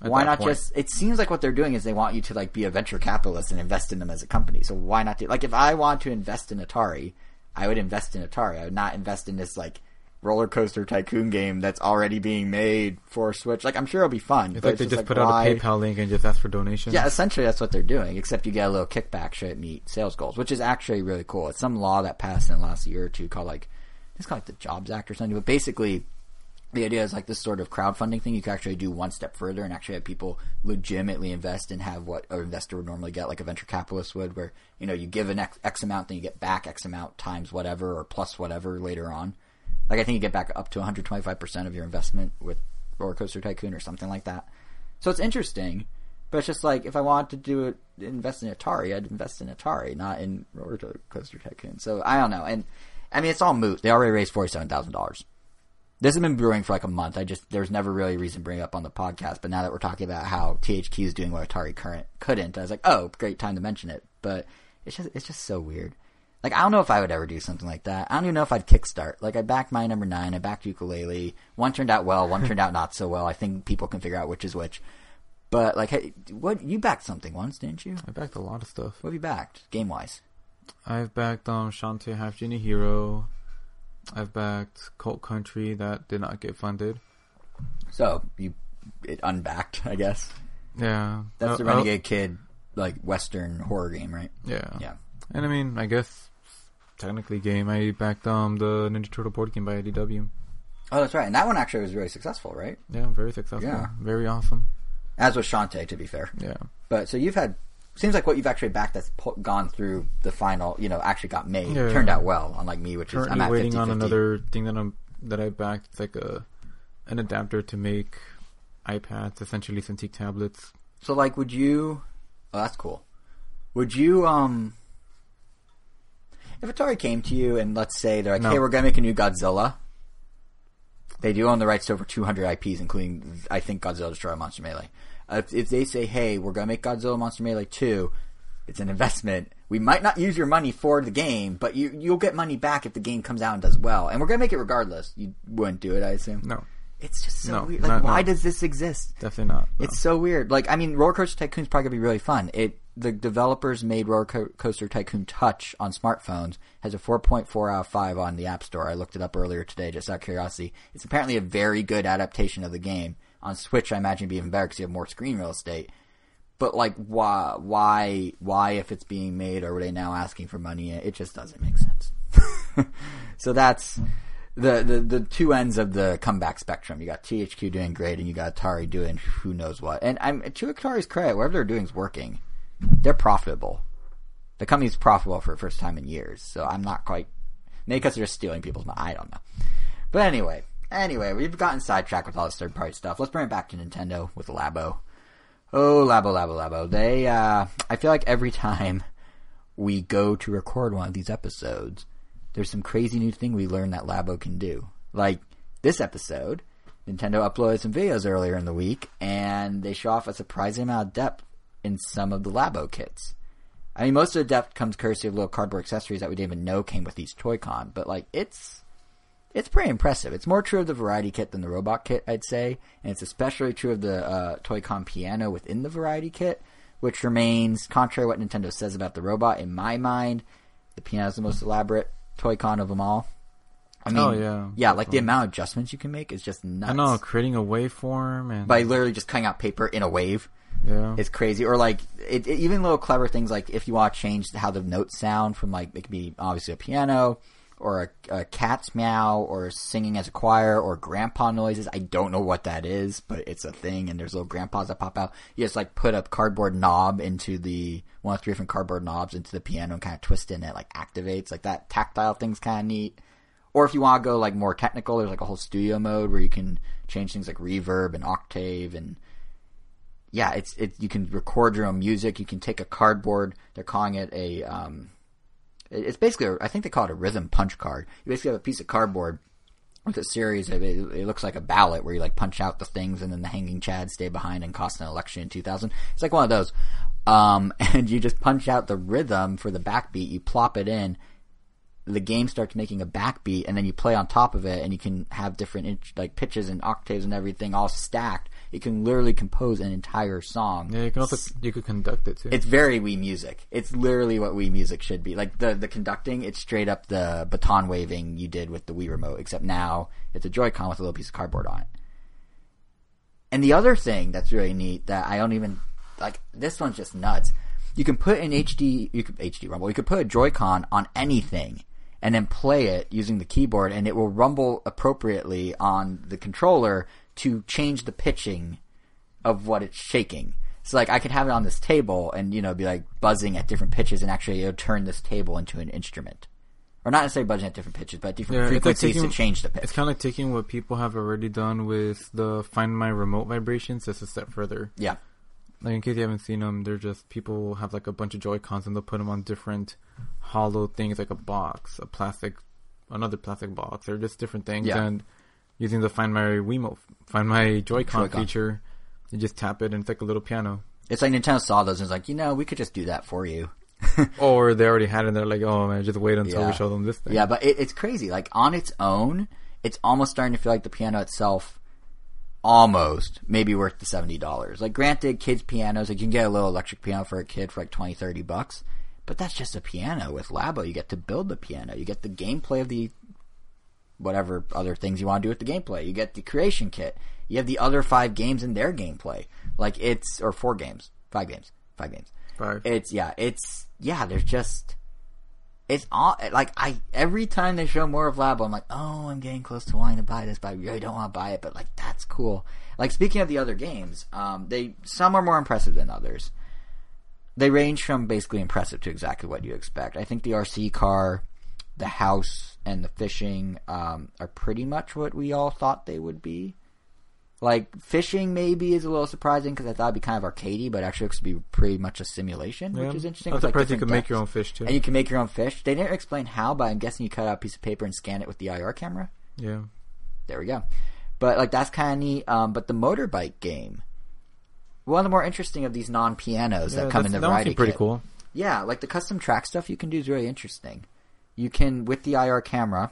At why not point. just? It seems like what they're doing is they want you to like be a venture capitalist and invest in them as a company. So why not do? Like, if I want to invest in Atari, I would invest in Atari. I would not invest in this like roller coaster tycoon game that's already being made for Switch. Like, I'm sure it'll be fun. It's but like they just like, put why- out a PayPal link and just ask for donations. yeah, essentially that's what they're doing, except you get a little kickback should it meet sales goals, which is actually really cool. It's some law that passed in the last year or two called like it's called like the Jobs Act or something. But basically the idea is like this sort of crowdfunding thing. You can actually do one step further and actually have people legitimately invest and have what an investor would normally get, like a venture capitalist would, where you know you give an X, X amount, then you get back X amount times whatever or plus whatever later on. Like I think you get back up to 125 percent of your investment with Roller Coaster Tycoon or something like that. So it's interesting, but it's just like if I wanted to do it, invest in Atari, I'd invest in Atari, not in Roller Coaster Tycoon. So I don't know, and I mean it's all moot. They already raised forty seven thousand dollars. This has been brewing for like a month. I just there's never really a reason to bring it up on the podcast, but now that we're talking about how THQ is doing what Atari current couldn't, I was like, oh, great time to mention it. But it's just it's just so weird. Like I don't know if I would ever do something like that. I don't even know if I'd kickstart. Like I backed Mighty Number Nine, I backed Yooka-Laylee. One turned out well, one turned out not so well. I think people can figure out which is which. But like, hey, what you backed something once, didn't you? I backed a lot of stuff. What have you backed, game wise? I've backed um Shantae Half Genie Hero. I've backed Cult County that did not get funded. So you it unbacked, I guess. Yeah, That's Uh, the Renegade Kid like Western horror game, right? yeah, Yeah. And I mean, I guess technically game. I backed um the Ninja Turtle board game by IDW. Oh, that's right. And that one actually was really successful, right? Yeah, very successful. Yeah. very awesome. As was Shantae, to be fair. Yeah, But so you've had seems like what you've actually backed that's po- gone through the final, you know, actually got made, Yeah. turned out well. Unlike me, which is I'm at waiting 50, on another thing that I'm that I backed. It's like a an adapter to make iPads, essentially Cintiq tablets. So like, would you? Oh, that's cool. Would you um? If Atari came to you and let's say they're like, No. "Hey, we're gonna make a new Godzilla," they do own the rights to over 200 IPs, including I think Godzilla Destroy Monster Melee. If, if they say, "Hey, we're gonna make Godzilla Monster Melee 2," it's an investment. We might not use your money for the game, but you you'll get money back if the game comes out and does well, and we're gonna make it regardless. You wouldn't do it, I assume. No, It's just so No, weird. Like, not- why no. does this exist? definitely not. No. It's so weird. Like, I mean, Roller Coaster Tycoon's probably gonna be really fun. It the developers made Roller Co- Coaster Tycoon Touch on smartphones has a 4.4 out of 5 on the App Store. I looked it up earlier today just out of curiosity. It's apparently a very good adaptation of the game. On Switch, I imagine it'd be even better because you have more screen real estate. But like, why, why, why? If it's being made, are they now asking for money? It just doesn't make sense. <laughs> so that's the, the the two ends of the comeback spectrum. You got THQ doing great, and you got Atari doing who knows what. And I'm to Atari's credit, whatever they're doing is working. they're profitable. The company's profitable for the first time in years, so I'm not quite maybe because they're stealing people's money. I don't know. But anyway, anyway, we've gotten sidetracked with all this third party stuff. Let's bring it back to Nintendo with Labo. Oh, Labo, Labo, Labo. They, uh, I feel like every time we go to record one of these episodes, there's some crazy new thing we learn that Labo can do. Like this episode, Nintendo uploaded some videos earlier in the week, and they show off a surprising amount of depth in some of the Labo kits. I mean, most of the depth comes courtesy of little cardboard accessories that we didn't even know came with each Toy-Con, but like it's it's pretty impressive. It's more true of the variety kit than the robot kit, I'd say, and it's especially true of the uh, Toy-Con piano within the variety kit, which remains contrary to what Nintendo says about the robot. In my mind, the piano is the most elaborate Toy-Con of them all. I mean, Oh, yeah. yeah, like the amount of adjustments you can make is just nuts. I know, creating a waveform and by literally just cutting out paper in a wave. yeah, It's crazy. Or like it, it- even little clever things like if you want to change how the notes sound from like it could be obviously a piano or a, a cat's meow or singing as a choir or grandpa noises. I don't know what that is, but it's a thing and there's little grandpas that pop out. You just like put a cardboard knob into the one of three different cardboard knobs into the piano and kind of twist it and it like activates. Like that tactile thing's kind of neat. Or if you want to go like more technical, there's like a whole studio mode where you can change things like reverb and octave and yeah, it's it. You can record your own music. You can take a cardboard. They're calling it a. Um, it's basically, a, I think they call it a rhythm punch card. You basically have a piece of cardboard with a series of. It, it looks like a ballot where you like punch out the things, and then the hanging chads stay behind and cost an election in 2000. It's like one of those. Um, <laughs> and you just punch out the rhythm for the backbeat. You plop it in. The game starts making a backbeat, and then you play on top of it, and you can have different inch, like pitches and octaves and everything all stacked. You can literally compose an entire song. yeah. You can also you could conduct it too. It's very Wii music. It's literally what Wii music should be. Like the the conducting, it's straight up the baton waving you did with the Wii remote, except now it's a Joy-Con with a little piece of cardboard on it. And the other thing that's really neat that I don't even like this one's just nuts. You can put an HD you could HD rumble. You could put a Joy-Con on anything and then play it using the keyboard and it will rumble appropriately on the controller to change the pitching of what it's shaking. So like I could have it on this table and you know be like buzzing at different pitches and actually it'll turn this table into an instrument. Or not necessarily buzzing at different pitches, but different Yeah, it's like frequencies taking- to change the pitch. It's kind of like taking what people have already done with the Find My Remote vibrations just a step further. yeah. Like in case you haven't seen them, they're just people have like a bunch of Joy Cons and they'll put them on different hollow things, like a box, a plastic, another plastic box, or just different things. Yeah. And using the Find My Wiimote, Find My Joy-Con, Joy-Con. feature, you just tap it and it's like a little piano. It's like Nintendo saw those and was like, you know, we could just do that for you. <laughs> Oh, or they already had it. and They're like, oh man, just wait until Yeah. we show them this thing. Yeah, but it, it's crazy. Like on its own, it's almost starting to feel like the piano itself almost maybe worth the seventy dollars. Like granted, kids pianos, like you can get a little electric piano for a kid for like 20, 30 bucks. But that's just a piano with Labo. You get to build the piano. You get the gameplay of the whatever other things you want to do with the gameplay. You get the creation kit. You have the other five games in their gameplay. Like it's or four games, five games, five games. Five. It's yeah, it's yeah. There's just it's all like I every time they show more of Labo, I'm like, oh, I'm getting close to wanting to buy this, but I really don't want to buy it. But like that's cool. Like speaking of the other games, um, they some are more impressive than others. They range from basically impressive to exactly what you expect. I think the RC car, the house, and the fishing um, are pretty much what we all thought they would be. Like fishing, maybe is a little surprising because I thought it'd be kind of arcadey, but actually looks to be pretty much a simulation, Yeah. which is interesting. I'm with, like, surprised you could make your own fish too. And you can make your own fish. They didn't explain how, but I'm guessing you cut out a piece of paper and scan it with the IR camera. yeah. There we go. But like that's kind of neat. Um, but the motorbike game, one of the more interesting of these non pianos Yeah, that come in the that variety pretty kit. cool. Yeah, like the custom track stuff you can do is really interesting. You can with the IR camera,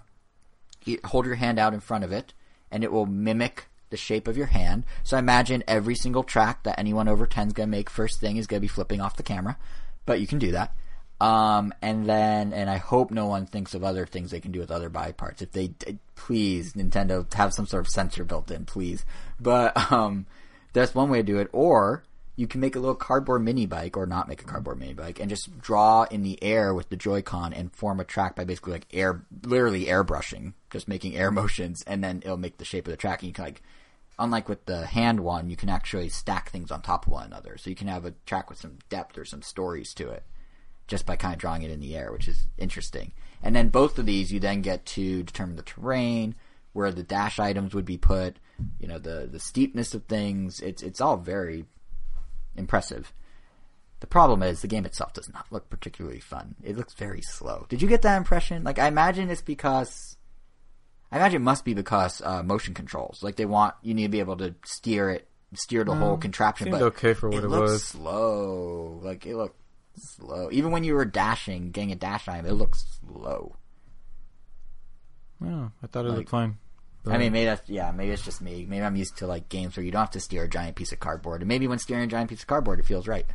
you hold your hand out in front of it, and it will mimic the shape of your hand. So I imagine every single track that anyone over 10 is going to make first thing is going to be flipping off the camera, but you can do that. Um, and then, and I hope no one thinks of other things they can do with other body parts. If they, please, Nintendo, have some sort of sensor built in, please. But, um, that's one way to do it. Or, you can make a little cardboard mini bike or not make a cardboard mini bike and just draw in the air with the Joy-Con and form a track by basically like air, literally airbrushing, just making air <laughs> motions and then it'll make the shape of the track and you can like unlike with the hand one, you can actually stack things on top of one another. So you can have a track with some depth or some stories to it just by kind of drawing it in the air, which is interesting. And then both of these, you then get to determine the terrain, where the dash items would be put, you know, the the steepness of things. It's it's all very impressive. The problem is the game itself does not look particularly fun. It looks very slow. Did you get that impression? Like I imagine it's because I imagine it must be because uh, motion controls. Like they want you need to be able to steer it, steer the whole contraption. seemed but okay for what it it was. slow. Like it looked slow. Even when you were dashing, getting a dash time, it looks slow. Yeah, I thought it Like- looked fine. But... I mean, maybe that's yeah, maybe it's just me. Maybe I'm used to like games where you don't have to steer a giant piece of cardboard, and maybe when steering a giant piece of cardboard, it feels right.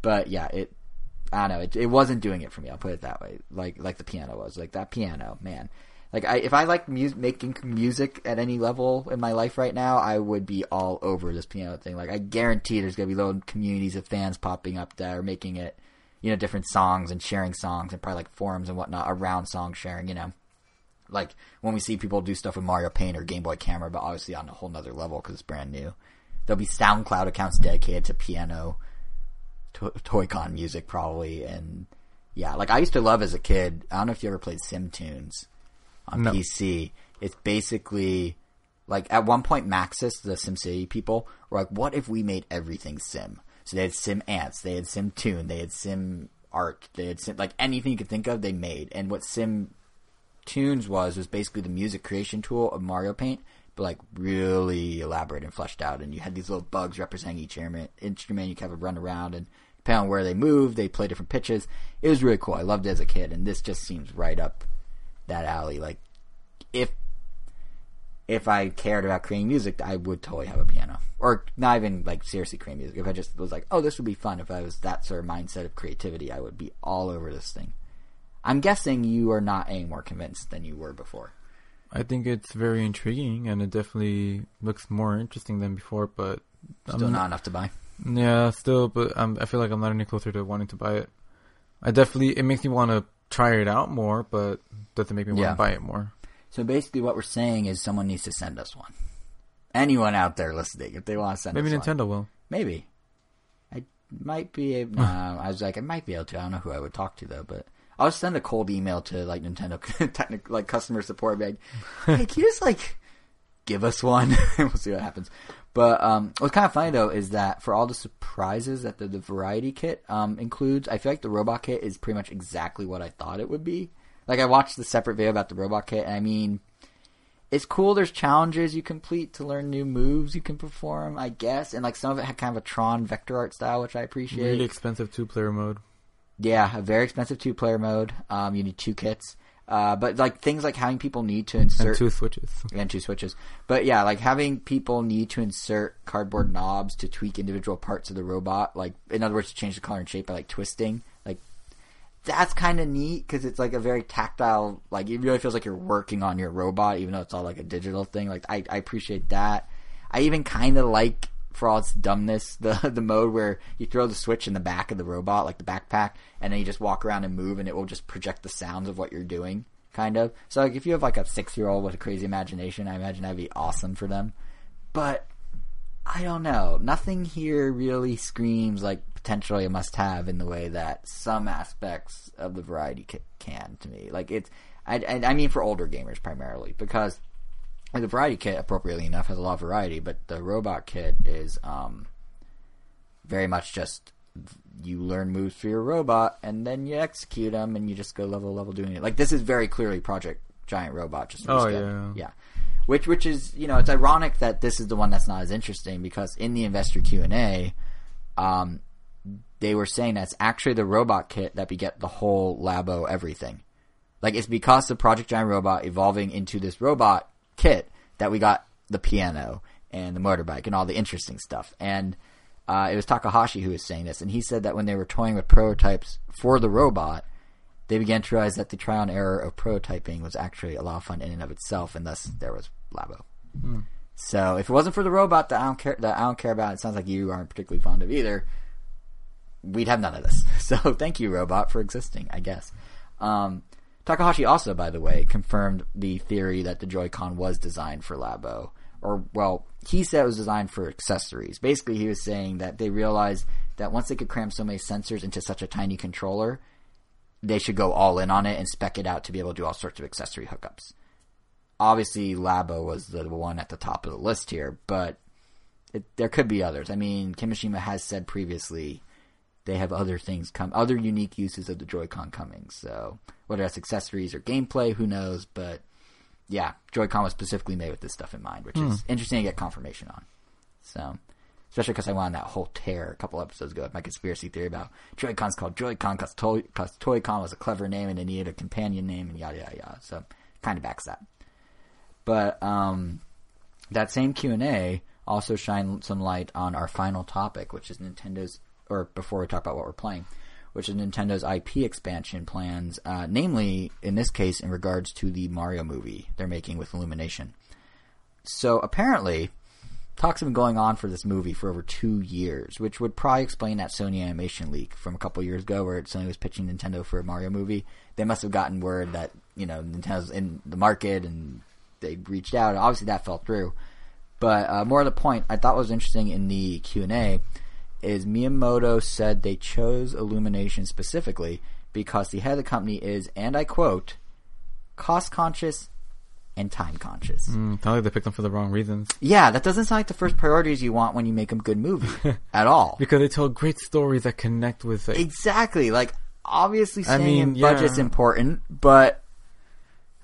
But yeah, it I don't know, it, it wasn't doing it for me. I'll put it that way. Like like the piano was, like that piano, man. Like I, if I like mu- making music at any level in my life right now, I would be all over this piano thing. Like I guarantee there's gonna be little communities of fans popping up that are making it, you know, different songs and sharing songs and probably like forums and whatnot around song sharing. You know like when we see people do stuff with Mario Paint or Game Boy Camera, but obviously on a whole nother level because it's brand new. There'll be SoundCloud accounts dedicated to piano, to- Toy-Con music probably, and yeah, like I used to love as a kid. I don't know if you ever played Sim Tunes on No. PC. It's basically like at one point Maxis, the SimCity people, were like, "What if we made everything Sim?" So they had Sim Ants, they had Sim Tune, they had Sim Art, they had Sim like anything you could think of, they made. And what Sim Tunes was was basically the music creation tool of Mario Paint, but like really elaborate and fleshed out. And you had these little bugs representing each instrument. You could have a run around, and depending on where they move, they play different pitches. It was really cool. I loved it as a kid, and this just seems right up that alley. Like if if I cared about creating music, I would totally have a piano, or not even like seriously create music. If I just was like, oh, this would be fun. If I was that sort of mindset of creativity, I would be all over this thing. I'm guessing you are not any more convinced than you were before. I think it's very intriguing, and it definitely looks more interesting than before. But Still I'm not enough to buy. Yeah, still, but um, I feel like I'm not any closer to wanting to buy it. I definitely it makes me want to try it out more, but doesn't make me want Yeah. to buy it more. So basically, what we're saying is someone needs to send us one. Anyone out there listening, if they want to send Maybe us one. Nintendo will. Maybe. I might be able. <laughs> Nah, uh, I was like, I might be able to. I don't know who I would talk to though, but I'll send a cold email to like Nintendo <laughs> technical like customer support, be like, hey, can you just like give us one? and <laughs> we'll see what happens. But um, what's kind of funny though is that for all the surprises that the, the variety kit um, includes, I feel like the robot kit is pretty much exactly what I thought it would be. Like I watched the separate video about the robot kit, and I mean, it's cool. There's challenges you complete to learn new moves you can perform, I guess, and like some of it had kind of a Tron vector art style, which I appreciate. Really expensive two player mode. Yeah, a very expensive two player mode. Um, you need two kits, uh, but like things like having people need to insert And two switches. and two switches. But yeah, like having people need to insert cardboard knobs to tweak individual parts of the robot. Like in other words, to change the color and shape by like twisting. Like that's kind of neat because it's like a very tactile. Like it really feels like you're working on your robot, even though it's all like a digital thing. Like I, I appreciate that. I even kind of like. Its dumbness, the <laughs> the mode where you throw the switch in the back of the robot, like the backpack, and then you just walk around and move, and it will just project the sounds of what you're doing kind of. So like if you have like a six year old with a crazy imagination, I imagine that'd be awesome for them. But I don't know. Nothing here really screams like potentially a must have in the way that some aspects of the variety can to me. Like it's, I, I, I mean for older gamers primarily because like, the variety kit, appropriately enough, has a lot of variety, but the robot kit is um very much just you learn moves for your robot and then you execute them and you just go level level doing it. Like this is very clearly Project Giant Robot. Just Oh, yeah. yeah. Which which is you know it's ironic that this is the one that's not as interesting because in the investor Q and A, um, they were saying that it's actually the robot kit that beget the whole Labo everything. Like it's because of Project Giant Robot evolving into this robot kit that we got the piano and the motorbike and all the interesting stuff. And uh, it was Takahashi who was saying this, and he said that when they were toying with prototypes for the robot, they began to realize that the trial and error of prototyping was actually a lot of fun in and of itself, and thus there was Labo. So if it wasn't for the robot that I don't care that I don't care about, it sounds like you aren't particularly fond of either. We'd have none of this. <laughs> So thank you, robot, for existing. I guess. Um, Takahashi also, by the way, confirmed the theory that the Joy-Con was designed for Labo, or well, he said it was designed for accessories. Basically, he was saying that they realized that once they could cram so many sensors into such a tiny controller, they should go all in on it and spec it out to be able to do all sorts of accessory hookups. Obviously, Labo was the one at the top of the list here, but it, there could be others. I mean, Kimishima has said previously they have other things come, other unique uses of the Joy-Con coming. So whether that's accessories or gameplay, who knows? But yeah, Joy-Con was specifically made with this stuff in mind, which is interesting to get confirmation on. So especially because I went on that whole tear a couple episodes ago with my conspiracy theory about Joy-Con's called Joy-Con because Toy- Toy-Con was a clever name and it needed a companion name and yada yada yada. So kind of backs that. But um, that same Q and A also shined some light on our final topic, which is Nintendo's. Or before we talk about what we're playing, which is Nintendo's IP expansion plans, uh, namely in this case in regards to the Mario movie they're making with Illumination. So apparently, talks have been going on for this movie for over two years, which would probably explain that Sony animation leak from a couple years ago where Sony was pitching Nintendo for a Mario movie. They must have gotten word that, you know, Nintendo's in the market and they reached out. Obviously that fell through. But uh, more to the point, I thought was interesting in the Q&A is Miyamoto said they chose Illumination specifically because the head of the company is, and I quote, cost conscious and time conscious. Mm, sounds like they picked them for the wrong reasons. Yeah, that doesn't sound like the first priorities you want when you make a good movie <laughs> at all. Because they tell great stories that connect with it. Exactly. Like obviously I saying mean, budget's yeah. important, but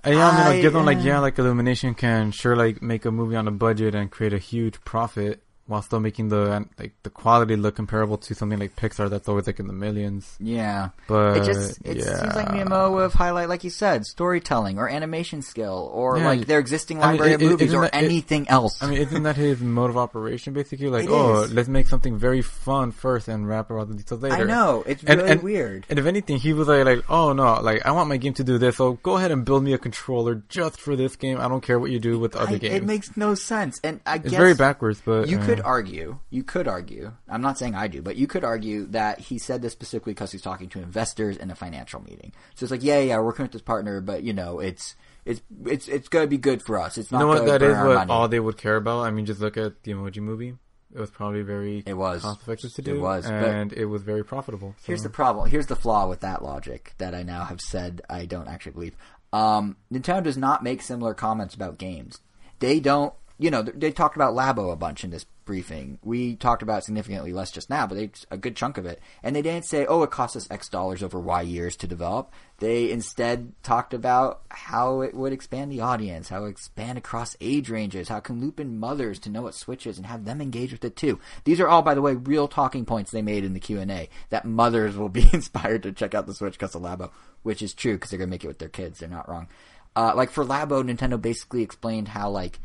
yeah, I mean, I, like, give them like, uh, yeah, like Illumination can sure like make a movie on a budget and create a huge profit while still making the like the quality look comparable to something like Pixar that's always like in the millions. yeah. But it just it yeah. seems like would have highlight, like you said, storytelling or animation skill or Yeah. like their existing I mean, library it- of movies or that- it- anything else. I mean, isn't that his mode of operation basically? Like, It oh, let's make something very fun first and wrap around the details later. I know it's And- really and- weird. And if anything, he was like, like, oh no, like I want my game to do this, so go ahead and build me a controller just for this game. I don't care what you do with the other I- games. it makes no sense, and I it's guess very backwards, but You uh, could argue, you could argue, I'm not saying I do, but you could argue that he said this specifically because he's talking to investors in a financial meeting. So it's like, yeah, yeah, we're working with this partner, but you know, it's, it's, it's, it's gonna be good for us. It's You not know what? That is what money. all they would care about. I mean, just look at the Emoji Movie. It was probably very It was. cost effective to do. It was, and it was very profitable. Here's the problem. Here's the flaw with that logic that I now have said I don't actually believe. Um, Nintendo does not make similar comments about games. They don't, you know, they talked about Labo a bunch in this briefing. We talked about significantly less just now, but they a good chunk of it. And they didn't say, "Oh, it cost us X dollars over Y years to develop." They instead talked about how it would expand the audience, how it expand across age ranges, how it can loop in mothers to know what switches and have them engage with it too. These are all, by the way, real talking points they made in the Q and A that mothers will be <laughs> inspired to check out the Switch because of Labo, which is true because they're gonna make it with their kids. They're not wrong. Uh, like for Labo, Nintendo basically explained how like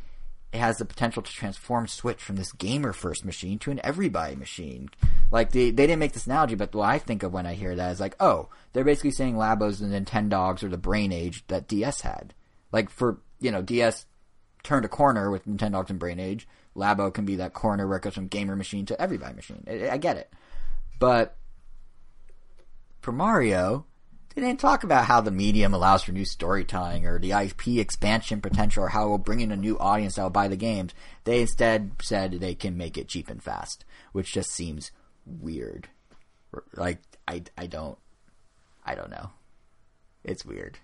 it has the potential to transform Switch from this gamer first machine to an everybody machine. Like they they didn't make this analogy, but what I think of when I hear that is like, oh, they're basically saying Labo's the Nintendogs or the brain age that DS had. Like for you know, DS turned a corner with Nintendogs and Brain Age. Labo can be that corner where it goes from gamer machine to everybody machine. I, I get it, but for Mario, they didn't talk about how the medium allows for new storytelling or the IP expansion potential or how it will bring in a new audience that will buy the games. They instead said they can make it cheap and fast, which just seems weird. Like I I don't I don't know. It's weird.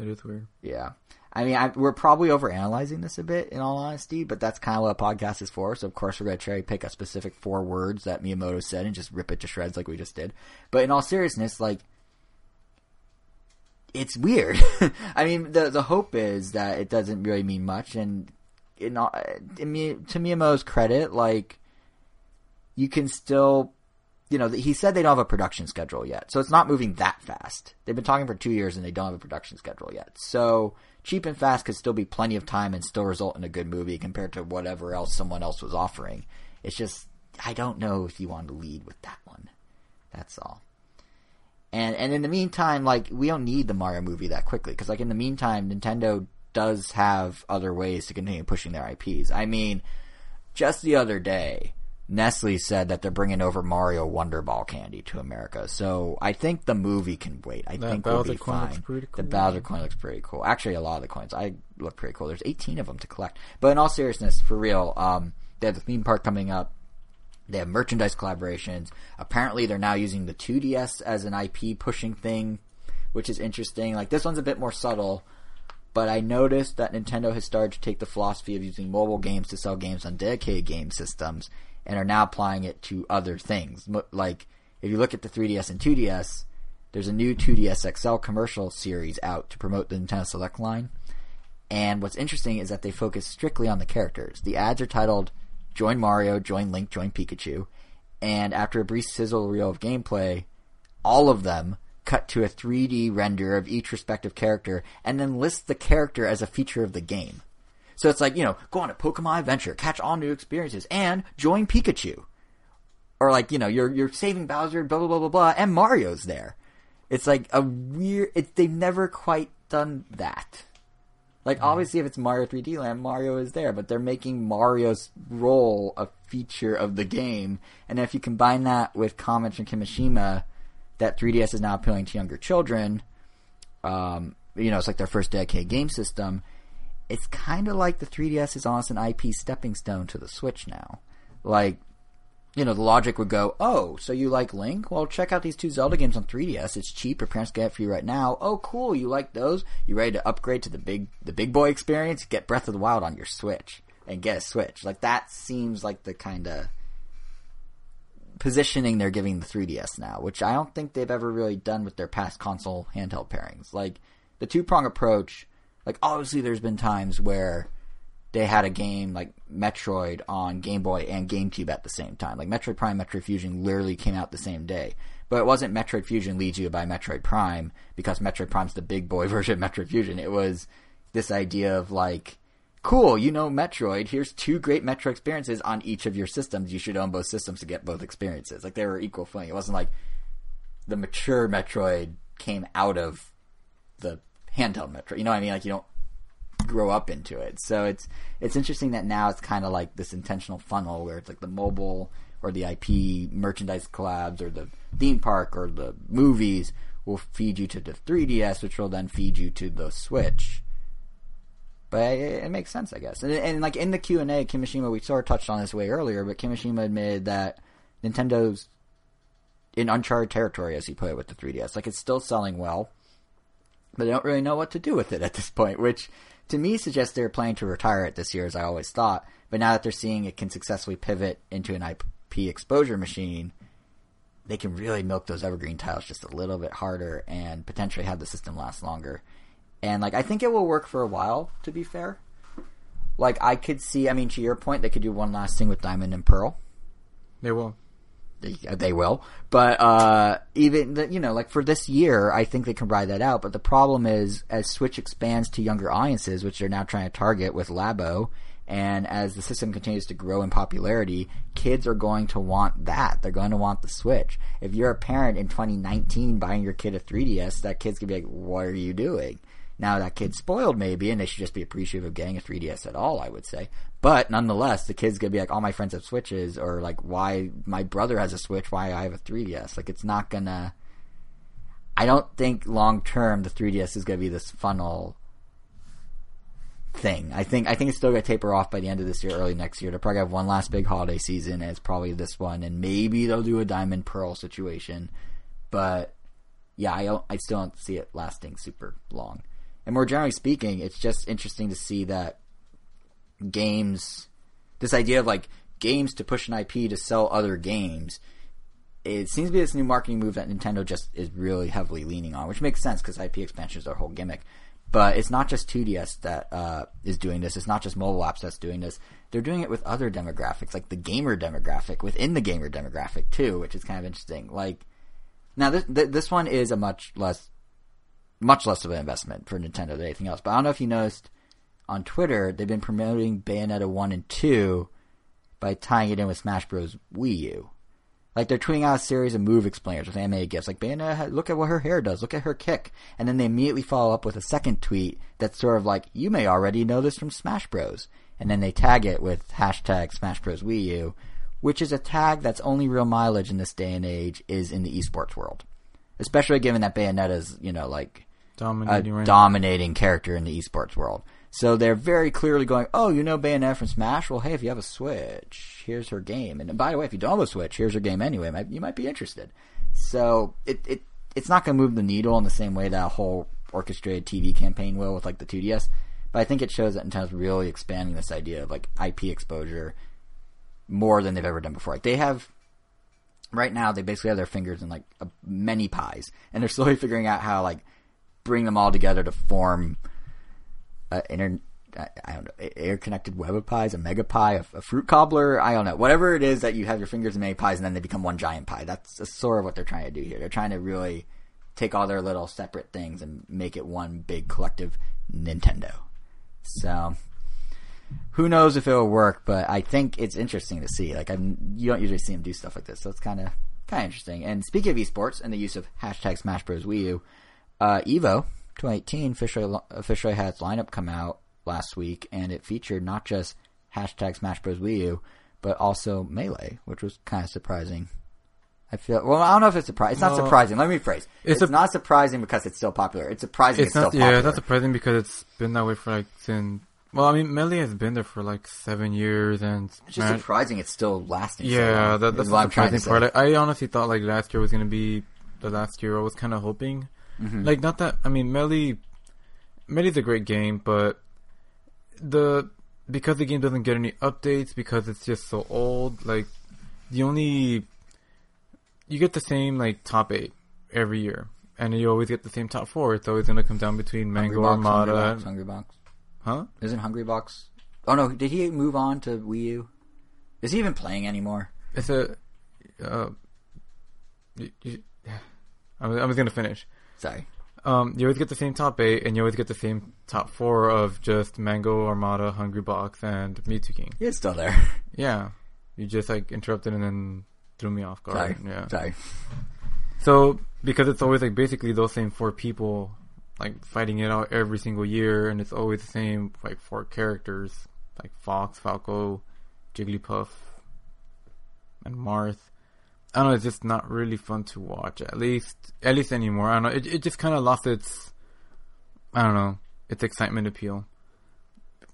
It is weird. Yeah. I mean, I, we're probably overanalyzing this a bit, in all honesty, but that's kind of what a podcast is for. So, of course, we're going to cherry pick a specific four words that Miyamoto said and just rip it to shreds like we just did. But in all seriousness, like, it's weird. <laughs> I mean, the the hope is that it doesn't really mean much, and in all, I mean, to Miyamoto's credit, like, you can still you know, he said they don't have a production schedule yet, so it's not moving that fast. They've been talking for two years and they don't have a production schedule yet. So cheap and fast could still be plenty of time and still result in a good movie compared to whatever else someone else was offering. It's just I don't know if you want to lead with that one. That's all. And and in the meantime, like we don't need the Mario movie that quickly because like in the meantime, Nintendo does have other ways to continue pushing their IPs. I mean, just the other day, Nestle said that they're bringing over Mario Wonder Ball candy to America. So I think the movie can wait. I That think we'll be coin looks fine. pretty The. Bowser coin looks pretty cool. Actually, a lot of the coins I look pretty cool. There's 18 of them to collect. But in all seriousness, for real, um, they have the theme park coming up. They have merchandise collaborations. Apparently, they're now using the 2DS as an IP pushing thing, which is interesting. Like this one's a bit more subtle, but I noticed that Nintendo has started to take the philosophy of using mobile games to sell games on dedicated game systems and are now applying it to other things. Like if you look at the 3DS and 2DS, there's a new 2DS XL commercial series out to promote the Nintendo Select line. And what's interesting is that they focus strictly on the characters. The ads are titled Join Mario, Join Link, Join Pikachu. And after a brief sizzle reel of gameplay, all of them cut to a 3D render of each respective character and then list the character as a feature of the game. So it's like, you know, go on a Pokemon adventure, catch all new experiences, and join Pikachu. Or like, you know, you're you're saving Bowser, blah blah blah blah blah, and Mario's there. It's like a weird. It, they've never quite done that. Like obviously, if it's Mario 3D Land, Mario is there, but they're making Mario's role a feature of the game. And if you combine that with comments from Kimishima that 3DS is now appealing to younger children, um, you know, it's like their first dedicated game system. It's kind of like the 3DS is almost an IP stepping stone to the Switch now. Like, you know, the logic would go, oh, so you like Link? Well, check out these two Zelda games on 3DS. It's cheap. Your parents get it for you right now. Oh, cool. You like those? You ready to upgrade to the big, the big boy experience? Get Breath of the Wild on your Switch and get a Switch. Like that seems like the kind of positioning they're giving the 3DS now, which I don't think they've ever really done with their past console handheld pairings. Like the two prong approach, like obviously there's been times where they had a game like Metroid on Game Boy and GameCube at the same time. Like Metroid Prime, Metroid Fusion literally came out the same day. But it wasn't Metroid Fusion leads you by Metroid Prime because Metroid Prime's the big boy <laughs> version of Metroid Fusion. It was this idea of like, cool, you know Metroid, here's two great Metroid experiences on each of your systems. You should own both systems to get both experiences. Like they were equal footing. It wasn't like the mature Metroid came out of the handheld Metroid. You know what I mean? Like you don't grow up into it. So it's it's interesting that now it's kind of like this intentional funnel where it's like the mobile or the IP merchandise collabs or the theme park or the movies will feed you to the 3DS, which will then feed you to the Switch. But it, it makes sense, I guess. And, and like in the Q and A, Kimishima, we sort of touched on this way earlier, but Kimishima admitted that Nintendo's in uncharted territory, as he put it, with the 3DS. Like it's still selling well, but they don't really know what to do with it at this point, which to me suggests they're planning to retire it this year, as I always thought. But now that they're seeing it can successfully pivot into an IP exposure machine, they can really milk those evergreen tiles just a little bit harder and potentially have the system last longer. And like I think it will work for a while, to be fair. Like I could see, I mean, to your point, they could do one last thing with Diamond and Pearl. They will. They, will, but uh, even the, you know, like for this year, I think they can ride that out. But the problem is, as Switch expands to younger audiences, which they're now trying to target with Labo, and as the system continues to grow in popularity, kids are going to want that. They're going to want the Switch. If you're a parent in 2019 buying your kid a 3DS, that kid's gonna be like, "What are you doing?" Now that kid's spoiled maybe, and they should just be appreciative of getting a 3DS at all, I would say. But nonetheless, the kid's gonna be like, all my friends have Switches, or like, why my brother has a Switch, why I have a 3DS. Like, it's not gonna. I don't think long term the 3DS is gonna be this funnel thing. I think I think it's still gonna taper off by the end of this year, early next year. They'll probably have one last big holiday season, and it's probably this one, and maybe they'll do a Diamond Pearl situation. But yeah, I I still don't see it lasting super long. And more generally speaking, it's just interesting to see that games, this idea of like games to push an IP to sell other games, it seems to be this new marketing move that Nintendo just is really heavily leaning on, which makes sense because IP expansion is their whole gimmick. But it's not just 2DS that uh, is doing this. It's not just mobile apps that's doing this. They're doing it with other demographics, like the gamer demographic within the gamer demographic too, which is kind of interesting. Like now, this th- this one is a much less much less of an investment for Nintendo than anything else. But I don't know if you noticed on Twitter, they've been promoting Bayonetta 1 and 2 by tying it in with Smash Bros. Wii U. Like they're tweeting out a series of move explainers with anime gifs. Like Bayonetta, look at what her hair does. Look at her kick. And then they immediately follow up with a second tweet that's sort of like, you may already know this from Smash Bros. And then they tag it with hashtag Smash Bros. Wii U, which is a tag that's only real mileage in this day and age is in the esports world. Especially given that Bayonetta's, you know, like a Dominating right dominating character in the esports world. So they're very clearly going, oh, you know Bayonetta from Smash? Well, hey, if you have a Switch, here's her game. And by the way, if you don't have a Switch, here's her game anyway. You might be interested. So it, it it's not going to move the needle in the same way that a whole orchestrated TV campaign will with like the 2DS. But I think it shows that Nintendo's really expanding this idea of like IP exposure more than they've ever done before. Like they have right now, they basically have their fingers in like a, many pies, and they're <laughs> slowly figuring out how like bring them all together to form a inter. I don't know, air connected web of pies, a mega pie, a, a fruit cobbler. I don't know, whatever it is that you have your fingers in many pies, and then they become one giant pie. That's, that's sort of what they're trying to do here. They're trying to really take all their little separate things and make it one big collective Nintendo. So who knows if it'll work, but I think it's interesting to see. Like, I'm, you don't usually see them do stuff like this, so it's kind of kind of interesting. And speaking of esports and the use of hashtag Smash Bros. Wii U, uh, Evo 2018 officially officially had its lineup come out last week, and it featured not just hashtag Smash Bros. Wii U, but also Melee, which was kind of surprising. I feel well. I don't know if it's surprising. It's not Well, surprising. Let me rephrase. It's, it's a- not surprising because it's still popular. It's surprising it's, It's not. still popular. Yeah, that's surprising because it's been that way for like since. Well, I mean, Melee has been there for like seven years, and it's just Smash- surprising it's still lasting. Yeah, long, that, that's the surprising part. I, I honestly thought like last year was gonna be the last year. I was kind of hoping, Mm-hmm. like not that. I mean, Melee, Melee's a great game, but the because the game doesn't get any updates because it's just so old. Like the only you get the same like top eight every year, and you always get the same top four. It's always gonna come down between Mango Hungrybox, Armada, Hungrybox, Hungry Box. huh? Isn't Hungrybox? Oh no, did he move on to Wii U? Is he even playing anymore? It's a. Uh, you, you, <sighs> I was, I was gonna finish. Sorry. Um, you always get the same top eight, and you always get the same top four of just Mango, Armada, Hungrybox, and Mew2King. He's still there. <laughs> Yeah, you just like interrupted and then threw me off guard. Sorry. Yeah. Sorry. So because it's always like basically those same four people like fighting it out every single year, and it's always the same like four characters like Fox, Falco, Jigglypuff, and Marth. I don't know. It's just not really fun to watch. At least, at least anymore. I don't know. It it just kind of lost its, I don't know, its excitement appeal.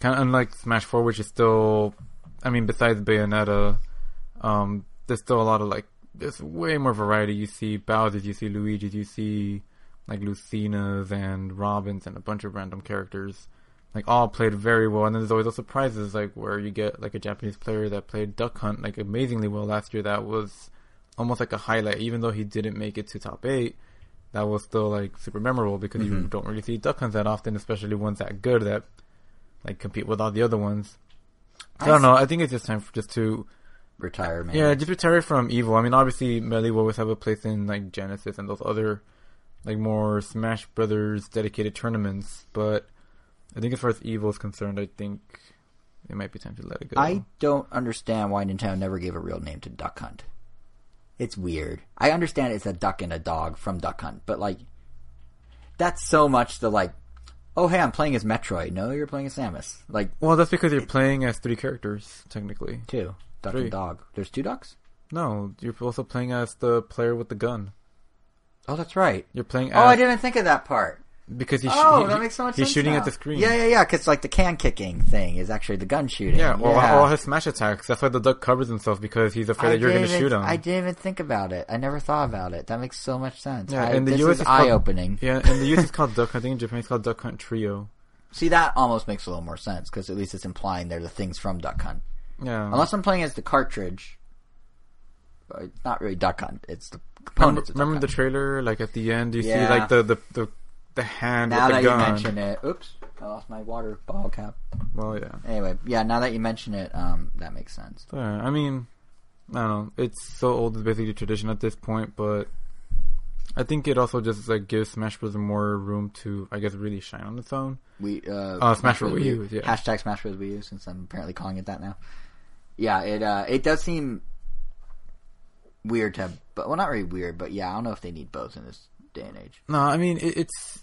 Kind of unlike Smash Four, which is still, I mean, besides Bayonetta, um, there's still a lot of like there's way more variety. You see Bowser's, you see Luigi's, you see like Lucina's and Robin's and a bunch of random characters, like all played very well. And then there's always those surprises, like where you get like a Japanese player that played Duck Hunt like amazingly well last year. That was almost like a highlight, even though he didn't make it to top eight. That was still like super memorable because you mm-hmm. don't really see Duck Hunts that often, especially ones that good that like compete with all the other ones. So I don't know. I think it's just time for just to Retire, man. yeah, just retire from Evo. I mean, obviously, Melee will always have a place in like Genesis and those other like more Smash Brothers dedicated tournaments. But I think as far as Evo is concerned, I think it might be time to let it go. I don't understand why Nintendo never gave a real name to Duck Hunt. It's weird. I understand it's a duck and a dog from Duck Hunt, but like, that's so much the like, oh hey, I'm playing as Metroid. No, you're playing as Samus. Like, well, that's because you're playing as three characters technically. two duck Three. and dog. There's two ducks. No, you're also playing as the player with the gun. Oh, that's right. You're playing. As, Oh, I didn't think of that part. Because he's Oh, he- that makes so much he's sense. shooting now. at the screen. Yeah, yeah, yeah. Because like the can kicking thing is actually the gun shooting. Yeah, or, yeah. all his smash attacks. That's why the duck covers himself because he's afraid I that you're going to shoot him. I didn't even think about it. I never thought about it. That makes so much sense. Yeah, I, and the US is is called- eye opening. Yeah, and the US is <laughs> called Duck. hunting. in Japan it's called Duck Hunt Trio. See, that almost makes a little more sense because at least it's implying they're the things from Duck Hunt. Yeah. Unless I'm playing as the cartridge, it's not really Duck Hunt. It's the remember, components. of remember the trailer? Like at the end, you Yeah. see like the the the, the hand Now with that the you mention it, oops, I lost my water bottle cap. Well, yeah. Anyway, yeah. Now that you mention it, um, that makes sense. I mean, I don't know. It's so old. It's basically tradition at this point, but I think it also just like gives Smash Bros. more room to, I guess, really shine on its own. We uh, Oh, Smash Bros. Wii U, yeah. Hashtag Smash Bros. Wii U, since I'm apparently calling it that now. Yeah, it uh, it does seem weird to, have, but well, not really weird, but yeah, I don't know if they need both in this day and age. No, I mean it, it's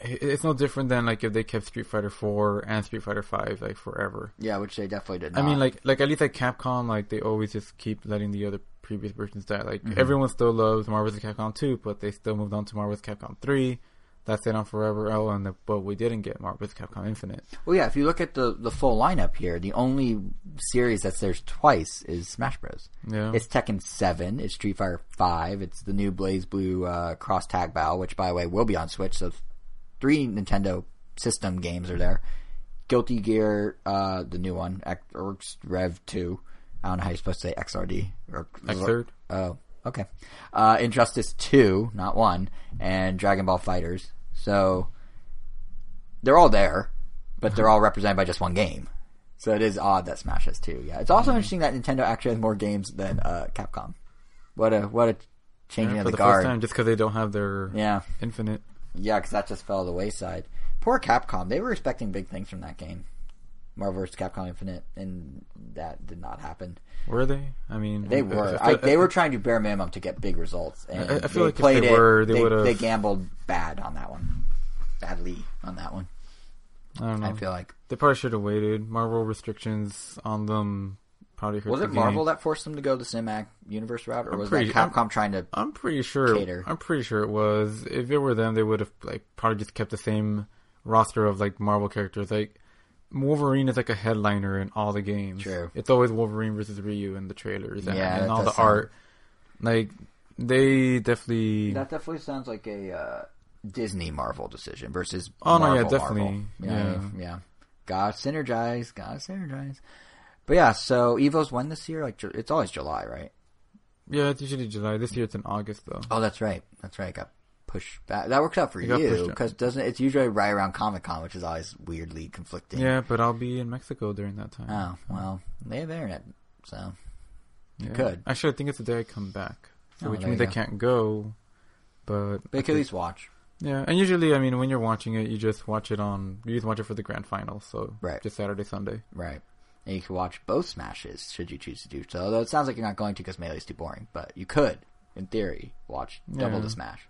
it's no different than like if they kept Street Fighter Four and Street Fighter Five like forever. Yeah, which they definitely did. Not. I mean, like like at least at Capcom, like they always just keep letting the other previous versions die. Like Mhm. everyone still loves Marvel vs. Capcom Two, but they still moved on to Marvel vs. Capcom Three. That it on forever. Oh, and the, but we didn't get Marvel vs. Capcom Infinite. well, yeah. If you look at the the full lineup here, the only series that's there twice is Smash Bros. Yeah, It's Tekken Seven. It's Street Fighter Five. It's the new BlazBlue uh, Cross Tag Battle, which by the way will be on Switch. So three Nintendo system games are there. Guilty Gear, uh, the new one, X, Rev Two. I don't know how you're supposed to say XRD or X third. Oh, okay. Uh, Injustice 2, not 1, and Dragon Ball FighterZ. So, they're all there, but they're all represented by just one game. So it is odd that Smash has two. Yeah, it's also interesting that Nintendo actually has more games than uh, Capcom. What a what a changing Yeah, of for the, the first guard. time, just because they don't have their Yeah, Infinite. yeah, because that just fell to the wayside. Poor Capcom. They were expecting big things from that game, Marvel vs. Capcom Infinite, and that did not happen. Were they? I mean, They were. I- I, they were trying to bare minimum to get big results, and I- I feel they like if played they it. were, they they, they gambled bad on that one, badly on that one. I don't know. I feel like They probably should have waited. Marvel restrictions on them probably hurt was it Marvel game. that forced them to go the cinematic universe route, or I'm was pretty- that Capcom trying to? I'm pretty sure. Cater. I'm pretty sure it was. If it were them, they would have like probably just kept the same roster of like Marvel characters. Like Wolverine is like a headliner in all the games. True. It's always Wolverine versus Ryu in the trailers and, Yeah, and all the sound- art. Like they definitely. That definitely sounds like a uh, Disney Marvel decision versus. Oh, no, yeah, definitely. Marvel. You know what I Yeah. mean? yeah. Gotta synergize. Gotta synergize. But yeah, so Evo's when this year? Like it's always July, right? yeah, it's usually July. This year it's in August though. Oh, that's right. That's right. Got pushed back. That works out for It got you pushed out. because doesn't it's usually right around Comic Con, which is always weirdly conflicting. Yeah, but I'll be in Mexico during that time. Oh well, they have internet, so you Yeah. could. Actually, I think it's the day I come back, so Oh, which there means you I go. can't go. But They could- at least watch. Yeah, and usually, I mean, when you're watching it, you just watch it on. You just watch it for the grand final, so Right. just Saturday, Sunday. Right. And you could watch both smashes should you choose to do so. Although it sounds like you're not going to because Melee's too boring, but you could, in theory, watch double Yeah. the smash.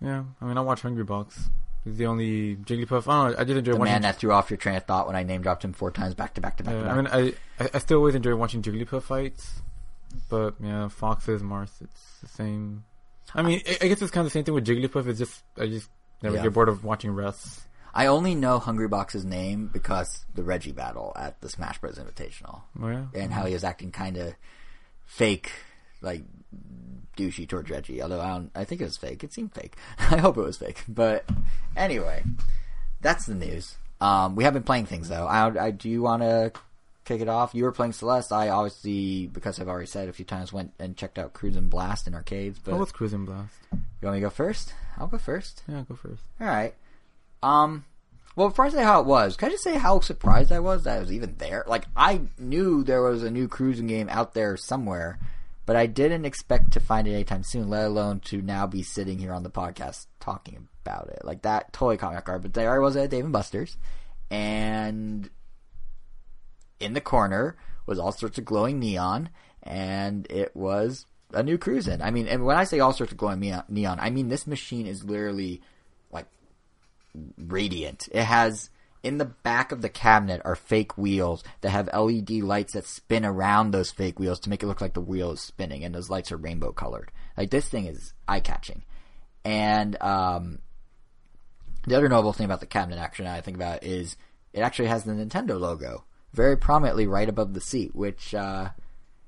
Yeah, I mean, I watch Hungrybox. He's the only Jigglypuff. I don't know. I did enjoy The watching. man that threw off your train of thought when I name dropped him four times back to back to back to back. I mean, I, I still always enjoy watching Jigglypuff fights, but yeah, Foxes, Marths, it's the same. I mean, I, I guess it's kind of the same thing with Jigglypuff. It's just I just never Yeah. get bored of watching Russ. I only know Hungrybox's name because the Reggie battle at the Smash Bros. Invitational. Oh, yeah, and how he was acting kind of fake, like douchey towards Reggie. Although I don't, I think it was fake. It seemed fake. <laughs> I hope it was fake. But anyway, that's the news. Um, we have been playing things though. I, I do you want to kick it off? You were playing Celeste. I obviously, because I've already said a few times, went and checked out Cruis'n Blast in arcades. But Oh, it's Cruis'n Blast. you want me to go first? I'll go first. Yeah, I'll go first. All right. Um. Well, before I say how it was, can I just say how surprised I was that it was even there? Like, I knew there was a new cruising game out there somewhere, but I didn't expect to find it anytime soon. Let alone to now be sitting here on the podcast talking about it. Like that totally caught me off guard. But there I was at Dave and Buster's, and in the corner was all sorts of glowing neon, and it was a new cruising. I mean, and when I say all sorts of glowing neon- neon, I mean this machine is literally like radiant. It has in the back of the cabinet are fake wheels that have LED lights that spin around those fake wheels to make it look like the wheel is spinning, and those lights are rainbow colored. Like this thing is eye catching, and um, the other notable thing about the cabinet action I think about is it actually has the Nintendo logo very prominently right above the seat, which uh,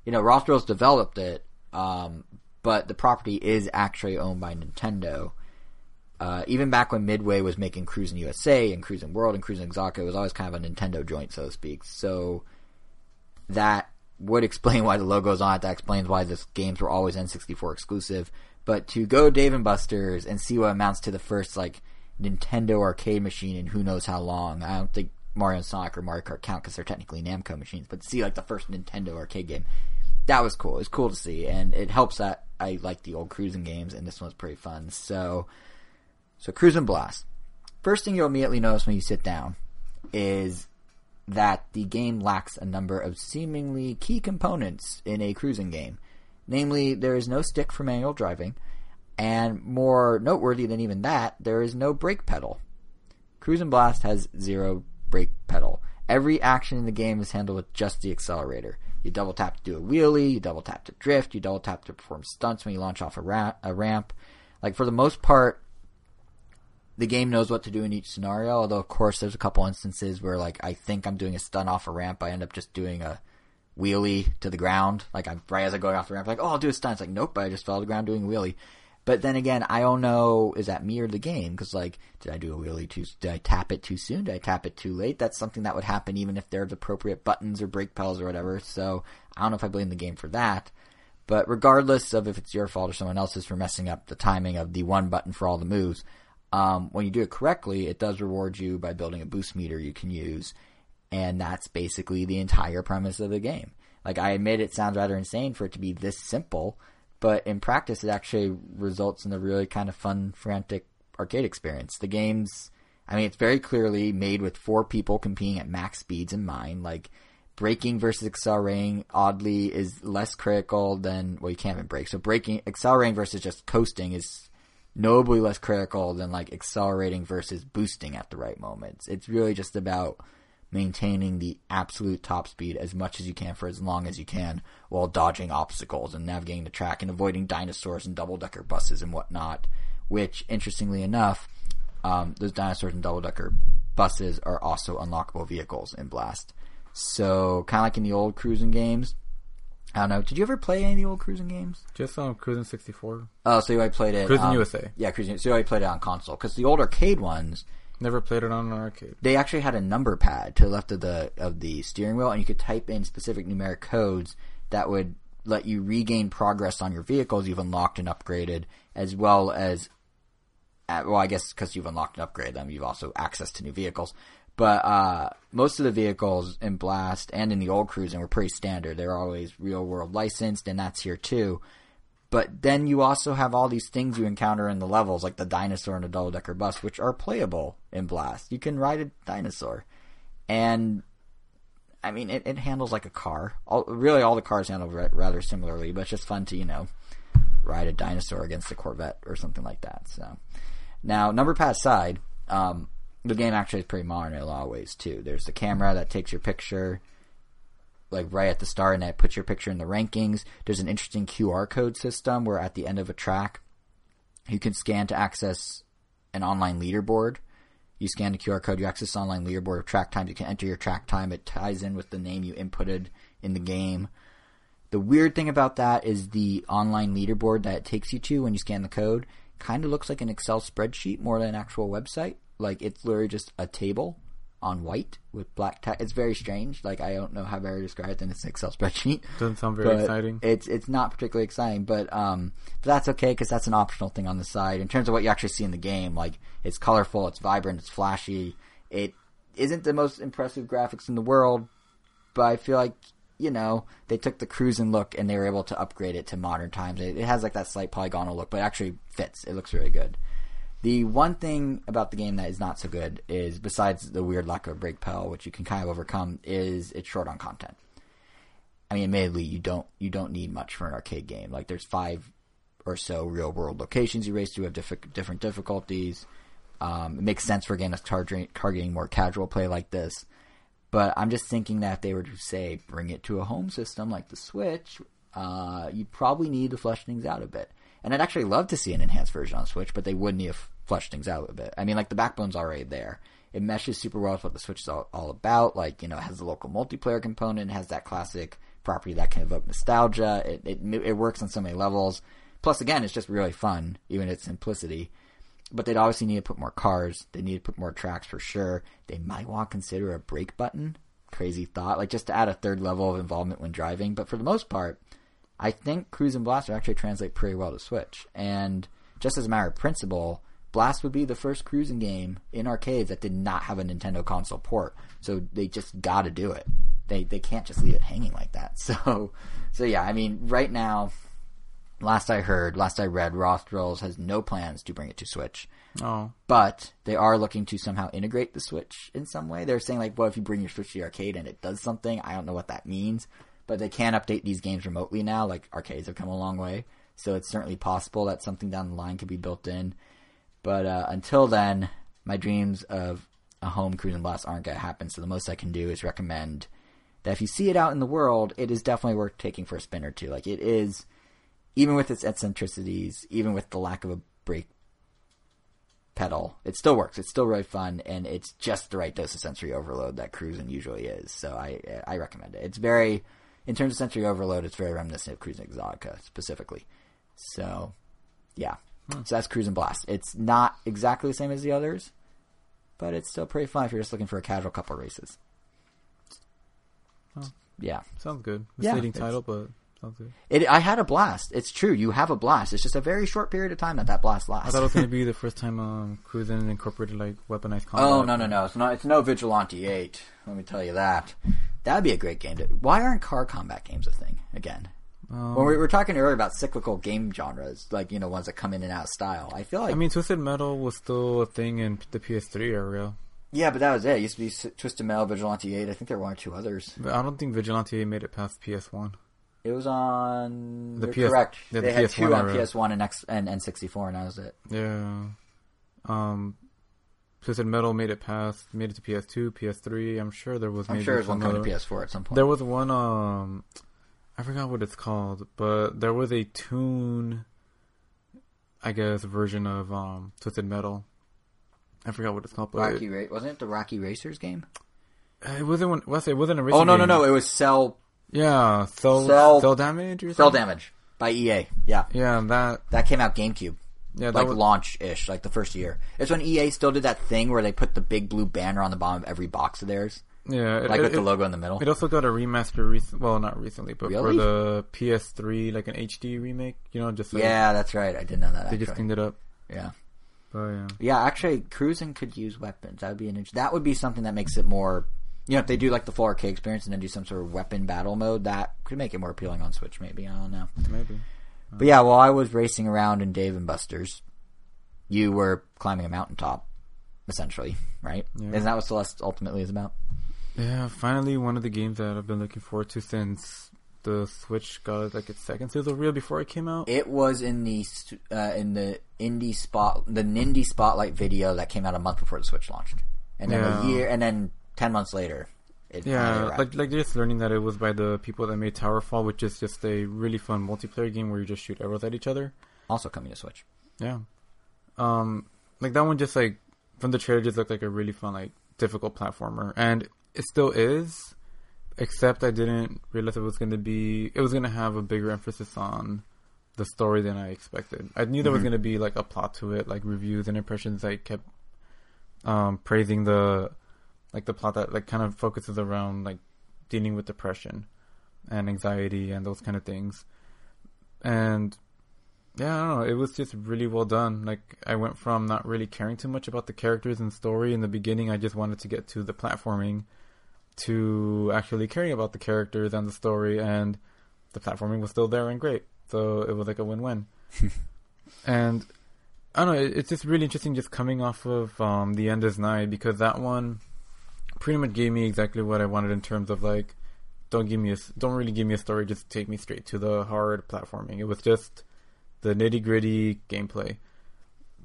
you know Ross developed it, um, but the property is actually owned by Nintendo. Uh, even back when Midway was making Cruis'n USA and Cruis'n World and Cruis'n Exotica, it was always kind of a Nintendo joint, so to speak. So that would <laughs> explain why the logo's on it. That explains why the games were always N64 exclusive. But to go Dave and Buster's and see what amounts to the first like Nintendo arcade machine in who knows how long, I don't think Mario and Sonic or Mario Kart count because they're technically Namco machines. But to see like the first Nintendo arcade game, that was cool. It was cool to see, and it helps that I like the old cruising games, and this one's pretty fun. So, so Cruis'n Blast. First thing you'll immediately notice when you sit down is that the game lacks a number of seemingly key components in a cruising game. Namely, there is no stick for manual driving, and more noteworthy than even that, there is no brake pedal. Cruis'n Blast has zero brake pedal. Every action in the game is handled with just the accelerator. You double tap to do a wheelie, you double tap to drift, you double tap to perform stunts when you launch off a, ra- a ramp. Like for the most part, the game knows what to do in each scenario. Although of course there's a couple instances where like I think I'm doing a stunt off a ramp, I end up just doing a wheelie to the ground. Like I'm right as I'm going off the ramp, like oh I'll do a stunt. It's like nope, I just fell to the ground doing wheelie. But then again, I don't know is that me or the game? Because like, did I do a wheelie too? Did I tap it too soon? Did I tap it too late? That's something that would happen even if there's appropriate buttons or brake pedals or whatever. So I don't know if I blame the game for that. But regardless of if it's your fault or someone else's for messing up the timing of the one button for all the moves, um, when you do it correctly, it does reward you by building a boost meter you can use, and that's basically the entire premise of the game. Like I admit, it sounds rather insane for it to be this simple, but in practice, it actually results in a really kind of fun, frantic arcade experience. The game's, I mean, it's very clearly made with four people competing at max speeds in mind. Like braking versus accelerating, oddly, is less critical than well, you can't even brake. So braking, accelerating versus just coasting is nobly less critical than like accelerating versus boosting at the right moments. It's really just about maintaining the absolute top speed as much as you can for as long as you can while dodging obstacles and navigating the track and avoiding dinosaurs and double decker buses and whatnot. Which, interestingly enough, um, those dinosaurs and double decker buses are also unlockable vehicles in Blast. So, kind of like in the old cruising games, I don't know. Did you ever play any of the old cruising games? Just on Cruising 64. Oh, so you already played it. Cruis'n um, USA. Yeah, cruising. So you already played it on console because the old arcade ones, Never played it on an arcade. they actually had a number pad to the left of the of the steering wheel, and you could type in specific numeric codes that would let you regain progress on your vehicles you've unlocked and upgraded, as well as, uh, well, I guess because you've unlocked and upgraded them, you've also access to new vehicles. But uh, most of the vehicles in Blast and in the old Cruis'n were pretty standard. They're always real world licensed, and that's here too. But then you also have all these things you encounter in the levels, like the dinosaur and the double decker bus, which are playable in Blast. You can ride a dinosaur. And, I mean, it, it handles like a car. All, really, all the cars handle ra- rather similarly, but it's just fun to, you know, ride a dinosaur against a Corvette or something like that. So, now, number pad side, um, the game actually is pretty modern in a lot of ways, too. There's the camera that takes your picture like right at the start and it puts your picture in the rankings. There's an interesting QR code system where at the end of a track, you can scan to access an online leaderboard. You scan the QR code, you access online leaderboard of track times. You can enter your track time. It ties in with the name you inputted in the game. The weird thing about that is the online leaderboard that it takes you to when you scan the code kind of looks like an Excel spreadsheet more than an actual website. Like it's literally just a table on white with black text. It's very strange. Like I don't know how better to describe it than it's an Excel <laughs> spreadsheet. Doesn't sound very But exciting. It's it's not particularly exciting, but um, but that's okay because that's an optional thing on the side. In terms of what you actually see in the game, like it's colorful, it's vibrant, it's flashy. It isn't the most impressive graphics in the world, but I feel like you know they took the cruising look and they were able to upgrade it to modern times. It, it has like that slight polygonal look, but it actually fits. It looks really good. The one thing about the game that is not so good is, besides the weird lack of brake pedal, which you can kind of overcome, is it's short on content. I mean, admittedly, you don't you don't need much for an arcade game. Like, there's five or so real world locations you race to have diff- different difficulties. Um, it makes sense for a game that's targeting, more casual play like this. But I'm just thinking that if they were to say bring it to a home system like the Switch, uh, you probably need to flesh things out a bit. And I'd actually love to see an enhanced version on Switch, but they would need to flesh things out a bit. I mean, like the backbone's already there. It meshes super well with what the Switch is all, all about. Like, you know, it has the local multiplayer component, has that classic property that can evoke nostalgia. It, it, it works on so many levels. Plus, again, it's just really fun, even its simplicity. But they'd obviously need to put more cars. They need to put more tracks for sure. They might want to consider a brake button. Crazy thought. Like just to add a third level of involvement when driving. But for the most part, I think Cruis'n Blast actually translate pretty well to Switch. And just as a matter of principle, Blast would be the first cruising game in arcades that did not have a Nintendo console port. So they just got to do it. They they can't just leave it hanging like that. <laughs> So so yeah, I mean, right now, last I heard, last I read, Raw Thrills has no plans to bring it to Switch. Oh, But they are looking to somehow integrate the Switch in some way. They're saying like, well, if you bring your Switch to the arcade and it does something, I don't know what that means. But they can update these games remotely now. Like arcades have come a long way, so it's certainly possible that something down the line could be built in. But uh, until then, my dreams of a home Cruis'n Blast aren't going to happen. So the most I can do is recommend that if you see it out in the world, it is definitely worth taking for a spin or two. Like it is, even with its eccentricities, even with the lack of a brake pedal, it still works. It's still really fun, and it's just the right dose of sensory overload that cruising usually is. So I I recommend it. It's very, in terms of sensory overload, it's very reminiscent of Cruis'n Exotica specifically. So, yeah. Hmm. So that's Cruis'n Blast. It's not exactly the same as the others, but it's still pretty fun if you're just looking for a casual couple races. Oh. Yeah. Sounds good. Yeah, Misleading it's- title, but good. It, I had a blast. It's true. You have a blast. It's just a very short period of time that that blast lasts. I thought it was going <laughs> to be the first time um, cruising incorporated like weaponized combat. oh no no no! It's not. It's no Vigilante Eight. Let me tell you that. That'd be a great game. To, why aren't car combat games a thing again? Um, When we were talking earlier about cyclical game genres, like you know ones that come in and out of style, I feel like I mean, Twisted Metal was still a thing in the PS3 area. yeah, but that was it. It used to be Twisted Metal, Vigilante Eight. I think there were one or two others. But I don't think Vigilante Eight made it past PS1. It was on. The PS correct. yeah, the they had PS1 two on era. PS One and X and N64, and that was it. Yeah. Um, Twisted Metal made it past, made it to PS2, PS3. I'm sure there was. I'm maybe sure there's one coming to PS4 at some point. There was one. Um, I forgot what it's called, but there was a tune. I guess version of um Twisted Metal. I forgot what it's called, but Rocky it, Ra- wasn't it the Rocky Racers game? it wasn't. One, it? wasn't a racing Oh no no no! It was Cell Yeah, cell Cell- Cel Damage or Cel? Damage by EA. Yeah, Yeah, that that came out GameCube, yeah that like was launch ish, like the first year. It's when EA still did that thing where they put the big blue banner on the bottom of every box of theirs, yeah. It, like it, with the logo in the middle. It also got a remaster, rec- well, not recently, but Really? for the PS3, like an HD remake. You know, just like, yeah, that's right. I didn't know that. they just Actually. cleaned it up. Yeah, But yeah, yeah. Actually, Cruis'n could use weapons. That would be an that would be something that makes it more. You know, if they do like the full arcade experience and then do some sort of weapon battle mode, that could make it more appealing on Switch. Maybe I don't know. maybe. But yeah, while I was racing around in Dave and Buster's, you were climbing a mountaintop, essentially, right? Yeah. Isn't that what Celeste ultimately is about? Yeah, finally one of the games that I've been looking forward to since the Switch got like its second sizzle reel before it came out. It was in the uh, in the indie spot the Nindy Spotlight video that came out a month before the Switch launched, and then Yeah. a year, and then ten months later, yeah, like like just learning that it was by the people that made Towerfall, which is just a really fun multiplayer game where you just shoot arrows at each other. also coming to Switch. Yeah. Um, like that one just like from the trailer just looked like a really fun like difficult platformer, and it still is. Except I didn't realize it was going to be it was going to have a bigger emphasis on the story than I expected. I knew there was Mhm. going to be like a plot to it, like reviews and impressions. I kept um praising the like the plot that like kind of focuses around like dealing with depression and anxiety and those kind of things. And yeah, I don't know. It was just really well done. Like I went from not really caring too much about the characters and story in the beginning. I just wanted to get to the platforming, to actually caring about the characters and the story, and the platforming was still there and great. So it was like a win-win. <laughs> and I don't know. It's just really interesting, just coming off of um, the End is Nigh because that one pretty much gave me exactly what I wanted in terms of like. Don't give me a, don't really give me a story. Just take me straight to the hard platforming. It was just the nitty gritty gameplay.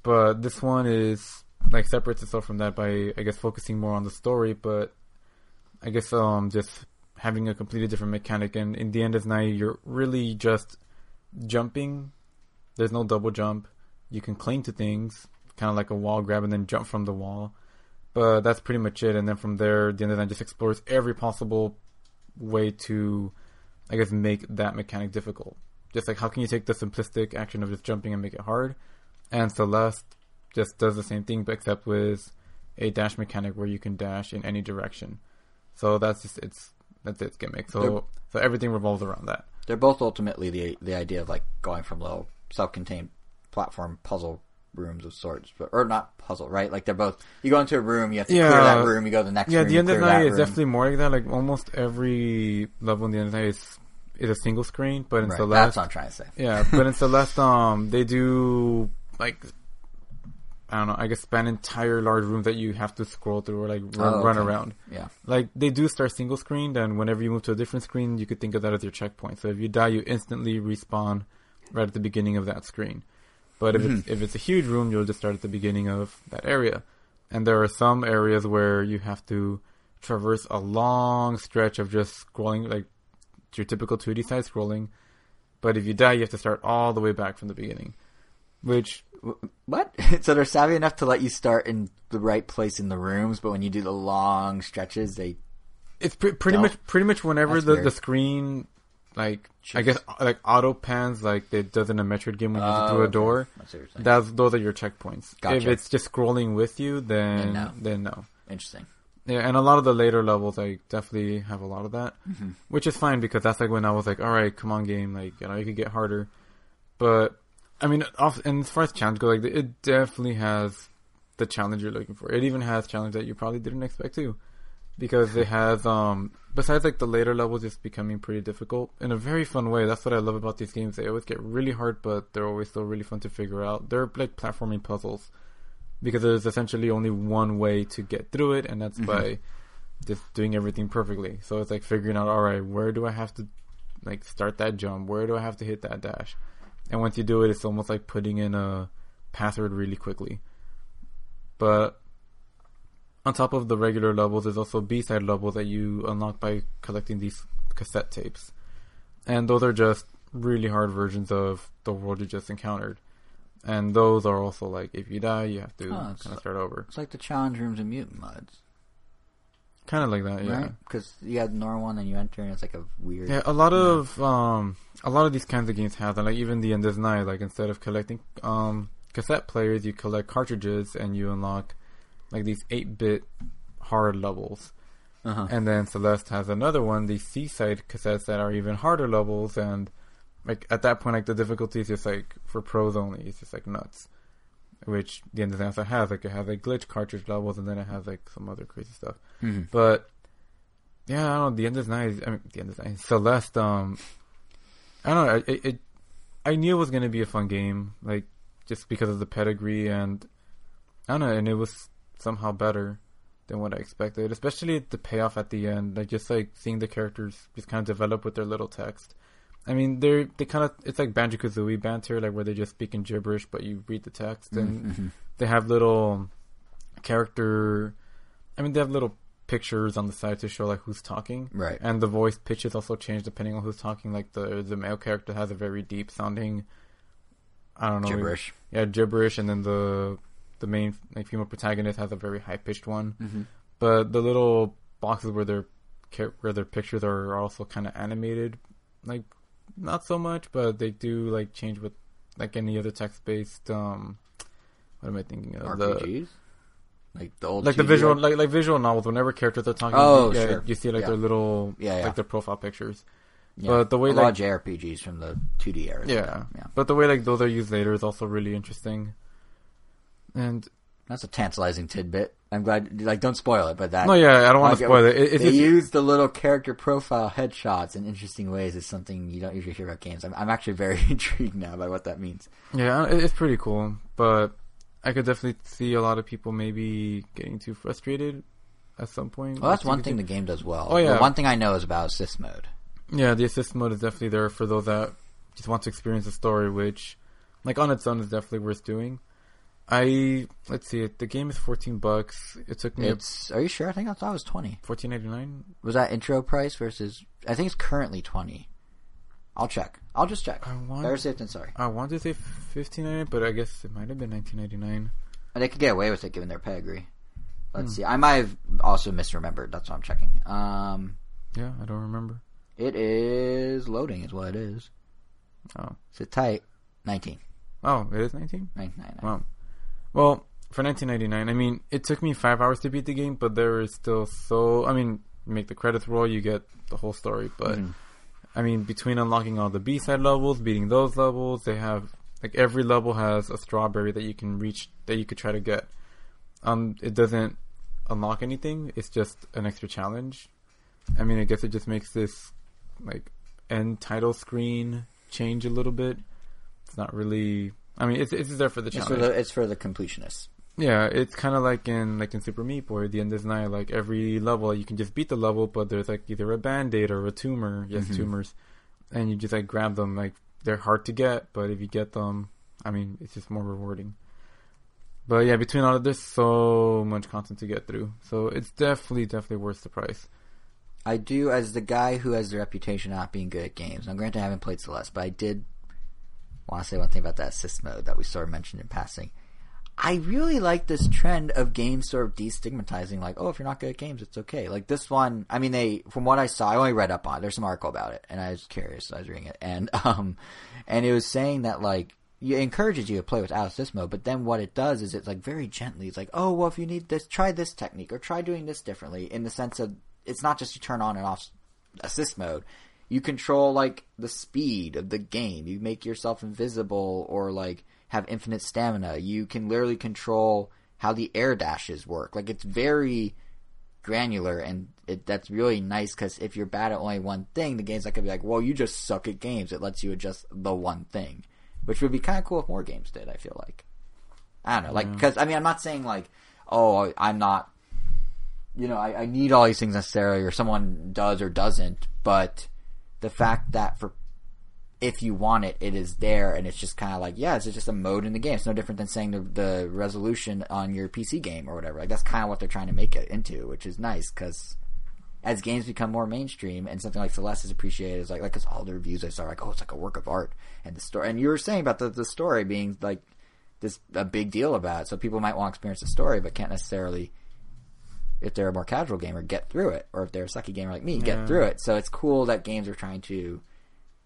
But this one is like separates itself from that by I guess focusing more on the story, but I guess um just having a completely different mechanic and in the End is Nigh you're really just jumping. There's no double jump. You can cling to things, kind of like a wall grab and then jump from the wall. But that's pretty much it. And then from there, the end of the night just explores every possible way to, I guess, make that mechanic difficult. Just like how can you take the simplistic action of just jumping and make it hard? And Celeste just does the same thing, but except with a dash mechanic where you can dash in any direction. So that's just it's that's its gimmick. So They're- so everything revolves around that. They're both ultimately the the idea of like going from little self-contained platform puzzle rooms of sorts, but or not puzzle, right? Like they're both. You go into a room, you have to clear Yeah. that room. You go to the next Yeah, room. the end of clear night is room. definitely more like that. Like almost every level in the End is Nigh is is a single screen, but in Right, Celeste, That's what I'm trying to say. yeah, but in Celeste, um, they do like I don't know. I guess span entire large rooms that you have to scroll through or like run, Oh, run around. Yeah. Like they do start single screened, and whenever you move to a different screen, you could think of that as your checkpoint. So if you die, you instantly respawn right at the beginning of that screen. But if it's mm-hmm. if it's a huge room, you'll just start at the beginning of that area. and there are some areas where you have to traverse a long stretch of just scrolling, like your typical 2D side scrolling. But if you die, you have to start all the way back from the beginning, which What? <laughs> so they're savvy enough to let you start in the right place in the rooms, but when you do the long stretches, they it's pre- pretty No. much pretty much whenever That's the, weird. the screen like I guess like auto pans like it does in a Metroid game when you Oh, do a okay. door. That's what you're. That's those are your checkpoints. If it's just scrolling with you, then Then then no. no. Interesting. Yeah, and a lot of the later levels, I definitely have a lot of that, Mm-hmm. which is fine because that's like when I was like, all right, come on, game, like you know, you could get harder, but I mean, off and as far as challenge go, like it definitely has the challenge you're looking for. It even has challenge that you probably didn't expect too, because it <laughs> has um besides like the later levels just becoming pretty difficult in a very fun way. That's what I love about these games. They always get really hard, but they're always still really fun to figure out. They're like platforming puzzles because there's essentially only one way to get through it, and that's mm-hmm. by just doing everything perfectly. So it's like figuring out, all right, where do I have to like start that jump? Where do I have to hit that dash? And once you do it, it's almost like putting in a password really quickly. But on top of the regular levels, there's also B-side levels that you unlock by collecting these cassette tapes. And those are just really hard versions of the world you just encountered. And those are also like, if you die, you have to Oh, kind of start over. It's like the challenge rooms in Mutant Mudds, Kind of like that, yeah. right? Because you have the normal one, and you enter, and it's like a weird. Yeah, a lot of um, a lot of these kinds of games have that. Like even the End is Nigh, like instead of collecting um cassette players, you collect cartridges and you unlock like these eight bit hard levels. Uh-huh. And then Celeste has another one, these C-side cassettes that are even harder levels, and like at that point, like the difficulty is just like for pros only. It's just like nuts. Which the End is Nigh also has, like it has like glitch cartridge levels, and then it has like some other crazy stuff. Mhm. But yeah, I don't know. The end of is nice. I mean, the end is nice. Celeste. Um, I don't know. It, it I knew it was gonna be a fun game, like just because of the pedigree, and I don't know. And it was somehow better than what I expected, especially the payoff at the end. Like just like seeing the characters just kind of develop with their little text. I mean, they're they kind of it's like Banjo Kazooie banter, like where they just speak in gibberish, but you read the text, and Mhm. they have little character. I mean, they have little pictures on the side to show like who's talking, Right. and the voice pitches also change depending on who's talking. Like the the male character has a very deep sounding, I don't know, Gibberish. yeah, gibberish, and then the the main like female protagonist has a very high pitched one. Mm-hmm. But the little boxes where their where their pictures are also kind of animated, like not so much, but they do like change with like any other text based. um What am I thinking of? The, RPGs, like the old, like the 2D visual, like like visual novels. Whenever characters are talking, Oh, yeah, sure. you see like Yeah. their little, Yeah, yeah. like their profile pictures. Yeah. But the way a like lot of JRPGs from the 2D era. yeah, yeah. but the way like those are used later is also really interesting. And That's a tantalizing tidbit. I'm glad. Like, don't spoil it, but that. no, yeah, I don't want to spoil it. it they use the little character profile headshots in interesting ways. Is something you don't usually hear about games. I'm, I'm actually very <laughs> intrigued now by what that means. Yeah, it- it's pretty cool, but I could definitely see a lot of people maybe getting too frustrated at some point. Well, that's one thing the game does well. Oh, yeah. One thing I know is about assist mode. Yeah, the assist mode is definitely there for those that just want to experience the story, which, like on its own, is definitely worth doing. I let's see, the game is fourteen bucks. It took me It's. Are you sure? I think I thought it was twenty. fourteen ninety nine. Was that intro price versus? I think it's currently twenty. I'll check. I'll just check. I want- Better safe than sorry. I want to say fifteen ninety nine, but I guess it might have been nineteen ninety nine. And they could get away with it given their pedigree. Let's Hmm. see. I might have also misremembered. That's what I'm checking. Um, Yeah, I don't remember. it is loading. Is what it is. Oh, Sit tight. Nineteen. oh, it is nineteen. Nine nine nine. Wow. Well, for 1999, I mean, it took me five hours to beat the game, but there is still so. I mean, make the credits roll, you get the whole story. But Mhm. I mean, between unlocking all the B side levels, beating those levels, they have like every level has a strawberry that you can reach that you could try to get. Um, it doesn't unlock anything. It's just an extra challenge. I mean, I guess it just makes this like end title screen change a little bit. It's not really. I mean, it's it's there for the It's for the it's for the completionists. Yeah, it's kind of like in like in Super Meat Boy, the End is Nigh. Like every level, you can just beat the level, but there's like either a band aid or a tumor. Yes, Mhm. tumors, and you just like grab them. Like they're hard to get, but if you get them, I mean, it's just more rewarding. But yeah, between all of this, so much content to get through. So it's definitely, definitely worth the price. I do, as the guy who has the reputation of not being good at games. Now, granted, I haven't played Celeste, but I did want to say one thing about that assist mode that we sort of mentioned in passing. I really like this trend of games sort of destigmatizing, like, oh, if you're not good at games, it's okay. Like this one, I mean, they, from what I saw, I only read up on it. There's some article about it, and I was curious. So I was reading it, and <laughs> um, and it was saying that like it encourages you to play without assist mode, but then what it does is it's like very gently. It's like, oh, well, if you need this, try this technique or try doing this differently. In the sense of it's not just you turn on and off assist mode. You control like the speed of the game. You make yourself invisible or like have infinite stamina. You can literally control how the air dashes work. Like it's very granular and it, that's really nice because if you're bad at only one thing, the game's not gonna be like, well, you just suck at games. It lets you adjust the one thing, which would be kind of cool if more games did. I feel like. I don't know, like because I mean, I'm not saying like, oh, I'm not, you know, I, I need all these things necessarily, or someone does or doesn't, but the fact that for if you want it, it is there, and it's just kind of like, yeah, it's just a mode in the game. It's no different than saying the, the resolution on your PC game or whatever. Like that's kind of what they're trying to make it into, which is nice because as games become more mainstream and something like Celeste is appreciated, is like like cause all the reviews I saw, like, oh, it's like a work of art, and the story. And you were saying about the the story being like this a big deal about it, so people might want to experience the story, but can't necessarily. If they're a more casual gamer, get through it, or if they're a sucky gamer like me, get Yeah. through it. So it's cool that games are trying to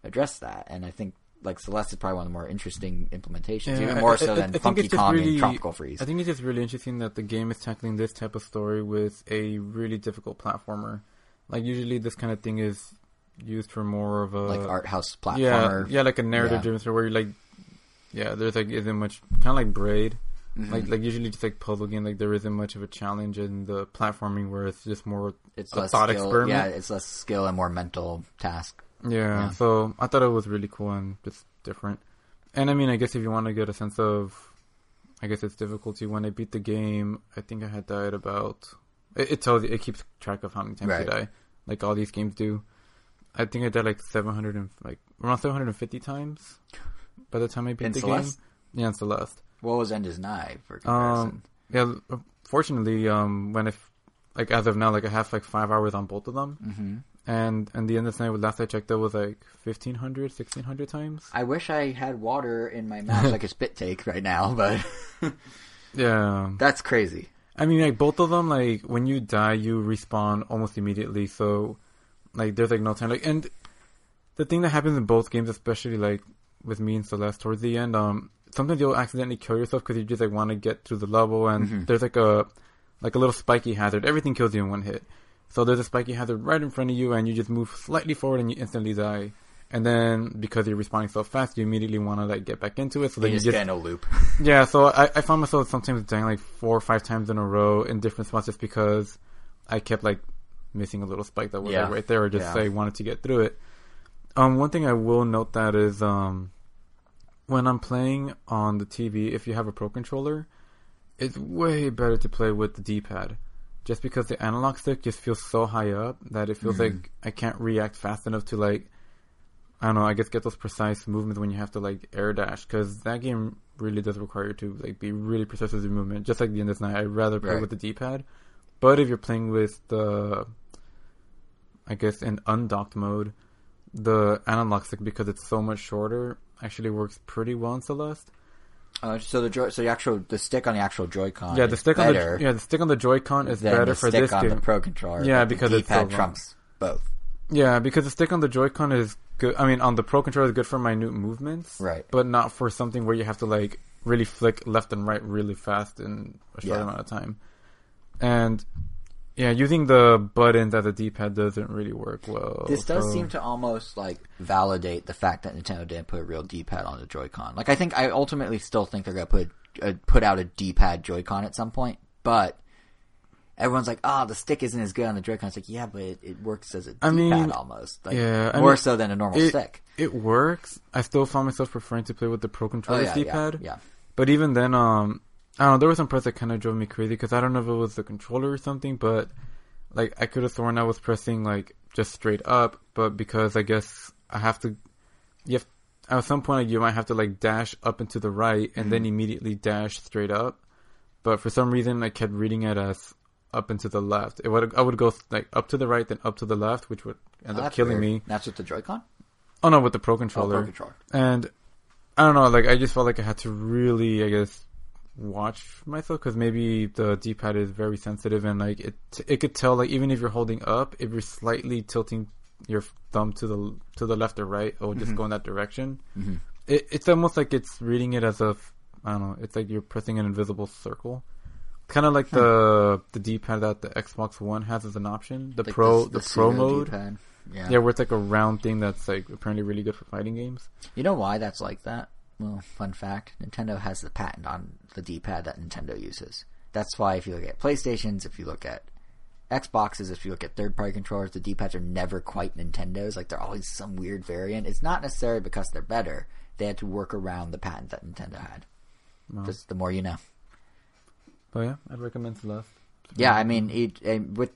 address that, and I think like Celeste is probably one of the more interesting implementations, Yeah, even more I- so I- than I Funky Kong really- and Tropical Freeze. I think it's just really interesting that the game is tackling this type of story with a really difficult platformer. Like usually, this kind of thing is used for more of a like art house platformer. yeah, yeah, like a narrative Yeah. driven story where you're like, yeah, there's like isn't much kind of like Braid, Mhm. like like usually just like puzzle game, like there isn't much of a challenge in the platforming where it's just more it's a less thought skill, experiment. Yeah, it's less skill and more mental task. Yeah, Yeah. so I thought it was really cool and just different. And I mean, I guess if you want to get a sense of, I guess its difficulty, when I beat the game, I think I had died about. It, it tells you, it keeps track of how many times Right. you die, like all these games do. I think I died like seven hundred and like around seven hundred and fifty times by the time I beat In the Celeste? game. Yeah, in Celeste. What was End is Nigh for comparison? Um, yeah, fortunately, um, when if like as of now, like I have like five hours on both of them, hmm and and the end of the night, last I checked, that was like 1500, 1600 times. I wish I had water in my mouth like a <laughs> spit take right now, but <laughs> Yeah. that's crazy. I mean, like both of them, like when you die, you respawn almost immediately. So, like, there's like no time. Like, and the thing that happens in both games, especially like with me and Celeste towards the end, um, sometimes you'll accidentally kill yourself because you just like want to get through the level, and Mhm. there's like a like a little spiky hazard. Everything kills you in one hit. So there's a spiky hazard right in front of you, and you just move slightly forward, and you instantly die. And then because you're responding so fast, you immediately want to like get back into it. So then you just just get in a loop. <laughs> yeah, so I, I found myself sometimes dying like four or five times in a row in different spots just because I kept like missing a little spike that was Yeah. like right there or just Yeah. I wanted to get through it. Um, one thing I will note that is um, when I'm playing on the TV, if you have a pro controller, it's way better to play with the D-pad. Just because the analog stick just feels so high up that it feels Mhm. like I can't react fast enough to like I don't know. I guess get those precise movements when you have to like air dash because that game really does require you to like be really precise with your movement. Just like the end of this night, I'd rather play Right. with the D-pad. But if you're playing with the, I guess in undocked mode, the analog stick because it's so much shorter actually works pretty well in Celeste. Uh, so the joy, so the actual the stick on the actual Joy-Con, yeah, the is stick on better the yeah the stick on the Joy-Con is better the for stick this on game. the Pro controller. Yeah, but the because it's so trumps both. Yeah, because the stick on the Joy-Con is good. I mean, on the Pro controller is good for minute movements, Right. But not for something where you have to like really flick left and right really fast in a short Yeah. amount of time. And yeah, using the buttons as a D-pad doesn't really work well. This does so- seem to almost like validate the fact that Nintendo didn't put a real D-pad on the Joy-Con. Like I think I ultimately still think they're gonna put uh, put out a D-pad Joy-Con at some point, but everyone's like, "Ah, the stick isn't as good on the Joy-Con." It's like, yeah, but it, it works as a D-pad I mean, almost, like, yeah, I more mean, so than a normal it, stick. It works. I still found myself preferring to play with the Pro Oh controller's yeah, D-pad. yeah, yeah. But even then, um, I don't know. There were some parts that kind of drove me crazy because I don't know if it was the controller or something, but like I could have sworn I was pressing like just straight up, but because I guess I have to, you have at some point you might have to like dash up and to the right and then mm-hmm. immediately dash straight up. but for some reason I kept reading it as up and to the left. It would I would go like up to the right, then up to the left, which would end Oh, up killing weird. me. That's with the Joy-Con. Oh no, with the Pro Oh. Pro controller. And I don't know, like I just felt like I had to really, I guess, watch myself because maybe the D-pad is very sensitive and like it, it could tell like even if you're holding up, if you're slightly tilting your thumb to the to the left or right, it will just Mhm. go in that direction. hmm It, it's almost like it's reading it as a, I don't know, it's like you're pressing an invisible circle. Kind of like the the D-pad that the Xbox One has as an option, the Like Pro the, the, Pro mode. D-pad. Yeah. Yeah, where it's like a round thing that's like apparently really good for fighting games. You know why that's like that? Well, fun fact: Nintendo has the patent on the D-pad that Nintendo uses. That's why if you look at PlayStations, if you look at Xboxes, if you look at third-party controllers, the D-pads are never quite Nintendo's. Like they're always some weird variant. It's not necessarily because they're better. They had to work around the patent that Nintendo had. Wow. Just the more you know. But yeah, I'd recommend Celeste. Yeah, I mean, it, with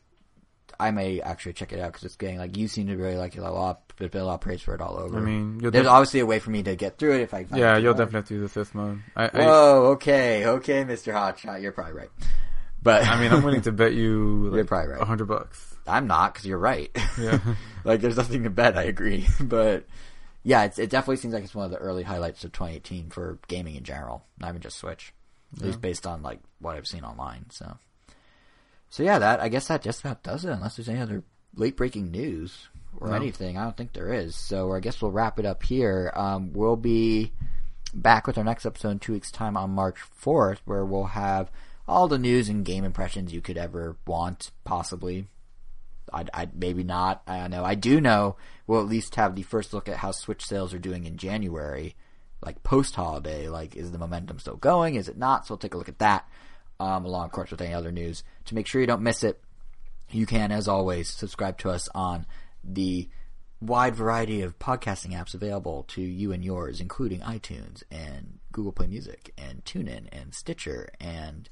I may actually check it out because it's getting like you seem to really like it a lot. Been a lot of praise for it all over. I mean, there's def- obviously a way for me to get through it if I. Yeah, you'll definitely have to use assist mode. I, I, okay, okay, Mr. Hotshot, you're probably right. But I mean, I'm willing to bet you <laughs> You're probably right. a hundred bucks. I'm not because you're right. Yeah. <laughs> like there's nothing to bet. I agree, <laughs> but yeah, it's, it definitely seems like it's one of the early highlights of 2018 for gaming in general, not even just Switch. At Yeah. least based on like what I've seen online. So, so yeah, that I guess that just about does it. Unless there's any other late breaking news or No. anything, I don't think there is. So I guess we'll wrap it up here. Um, we'll be back with our next episode in two weeks' time on March 4th, where we'll have all the news and game impressions you could ever want, possibly. I, I maybe not. I don't know. I do know we'll at least have the first look at how Switch sales are doing in January, like post holiday. Like, is the momentum still going? Is it not? So we'll take a look at that, um, along of course with any other news to make sure you don't miss it. You can, as always, subscribe to us on the wide variety of podcasting apps available to you and yours, including iTunes and Google Play Music and TuneIn and Stitcher and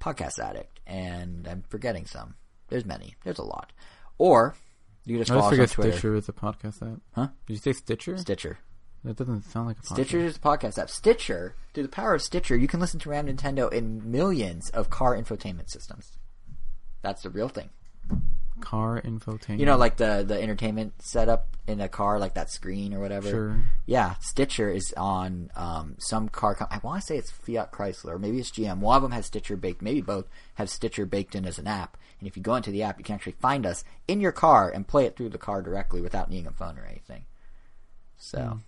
Podcast Addict, and I'm forgetting some. There's many. There's a lot. Or you can just I follow us on forget Twitter. Stitcher is a podcast app. Huh? Did you say Stitcher? Stitcher. That doesn't sound like a podcast. Stitcher is a podcast app. Stitcher, through the power of Stitcher, you can listen to Ram Nintendo in millions of car infotainment systems. That's the real thing. Car infotainment. You know, like the the entertainment setup in a car, like that screen or whatever. Sure. Yeah, Stitcher is on um, some car. Com- I want to say it's Fiat Chrysler, or maybe it's GM. One of them has Stitcher baked. Maybe both have Stitcher baked in as an app. And if you go into the app, you can actually find us in your car and play it through the car directly without needing a phone or anything. So,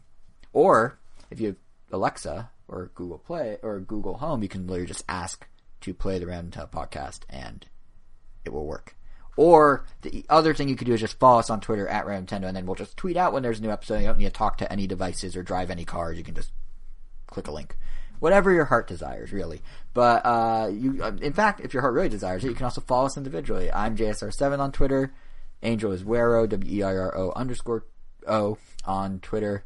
or if you have Alexa or Google Play or Google Home, you can literally just ask to play the Random Tale podcast, and it will work. Or the other thing you could do is just follow us on Twitter at Random Nintendo, and then we'll just tweet out when there's a new episode. You don't need to talk to any devices or drive any cars. You can just click a link, whatever your heart desires, really. But uh, you, uh, in fact, if your heart really desires it, you can also follow us individually. I'm JSR7 on Twitter. Angel is Wero W E I R O underscore O on Twitter.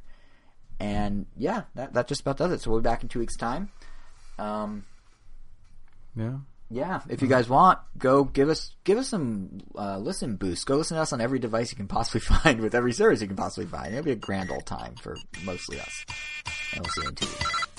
And yeah, that that just about does it. So we'll be back in two weeks' time. Um, Yeah. yeah, if you guys want, go give us give us some uh, listen boost. Go listen to us on every device you can possibly <laughs> find with every service you can possibly find. It'll be a grand old time for mostly us. And we'll see you in two weeks.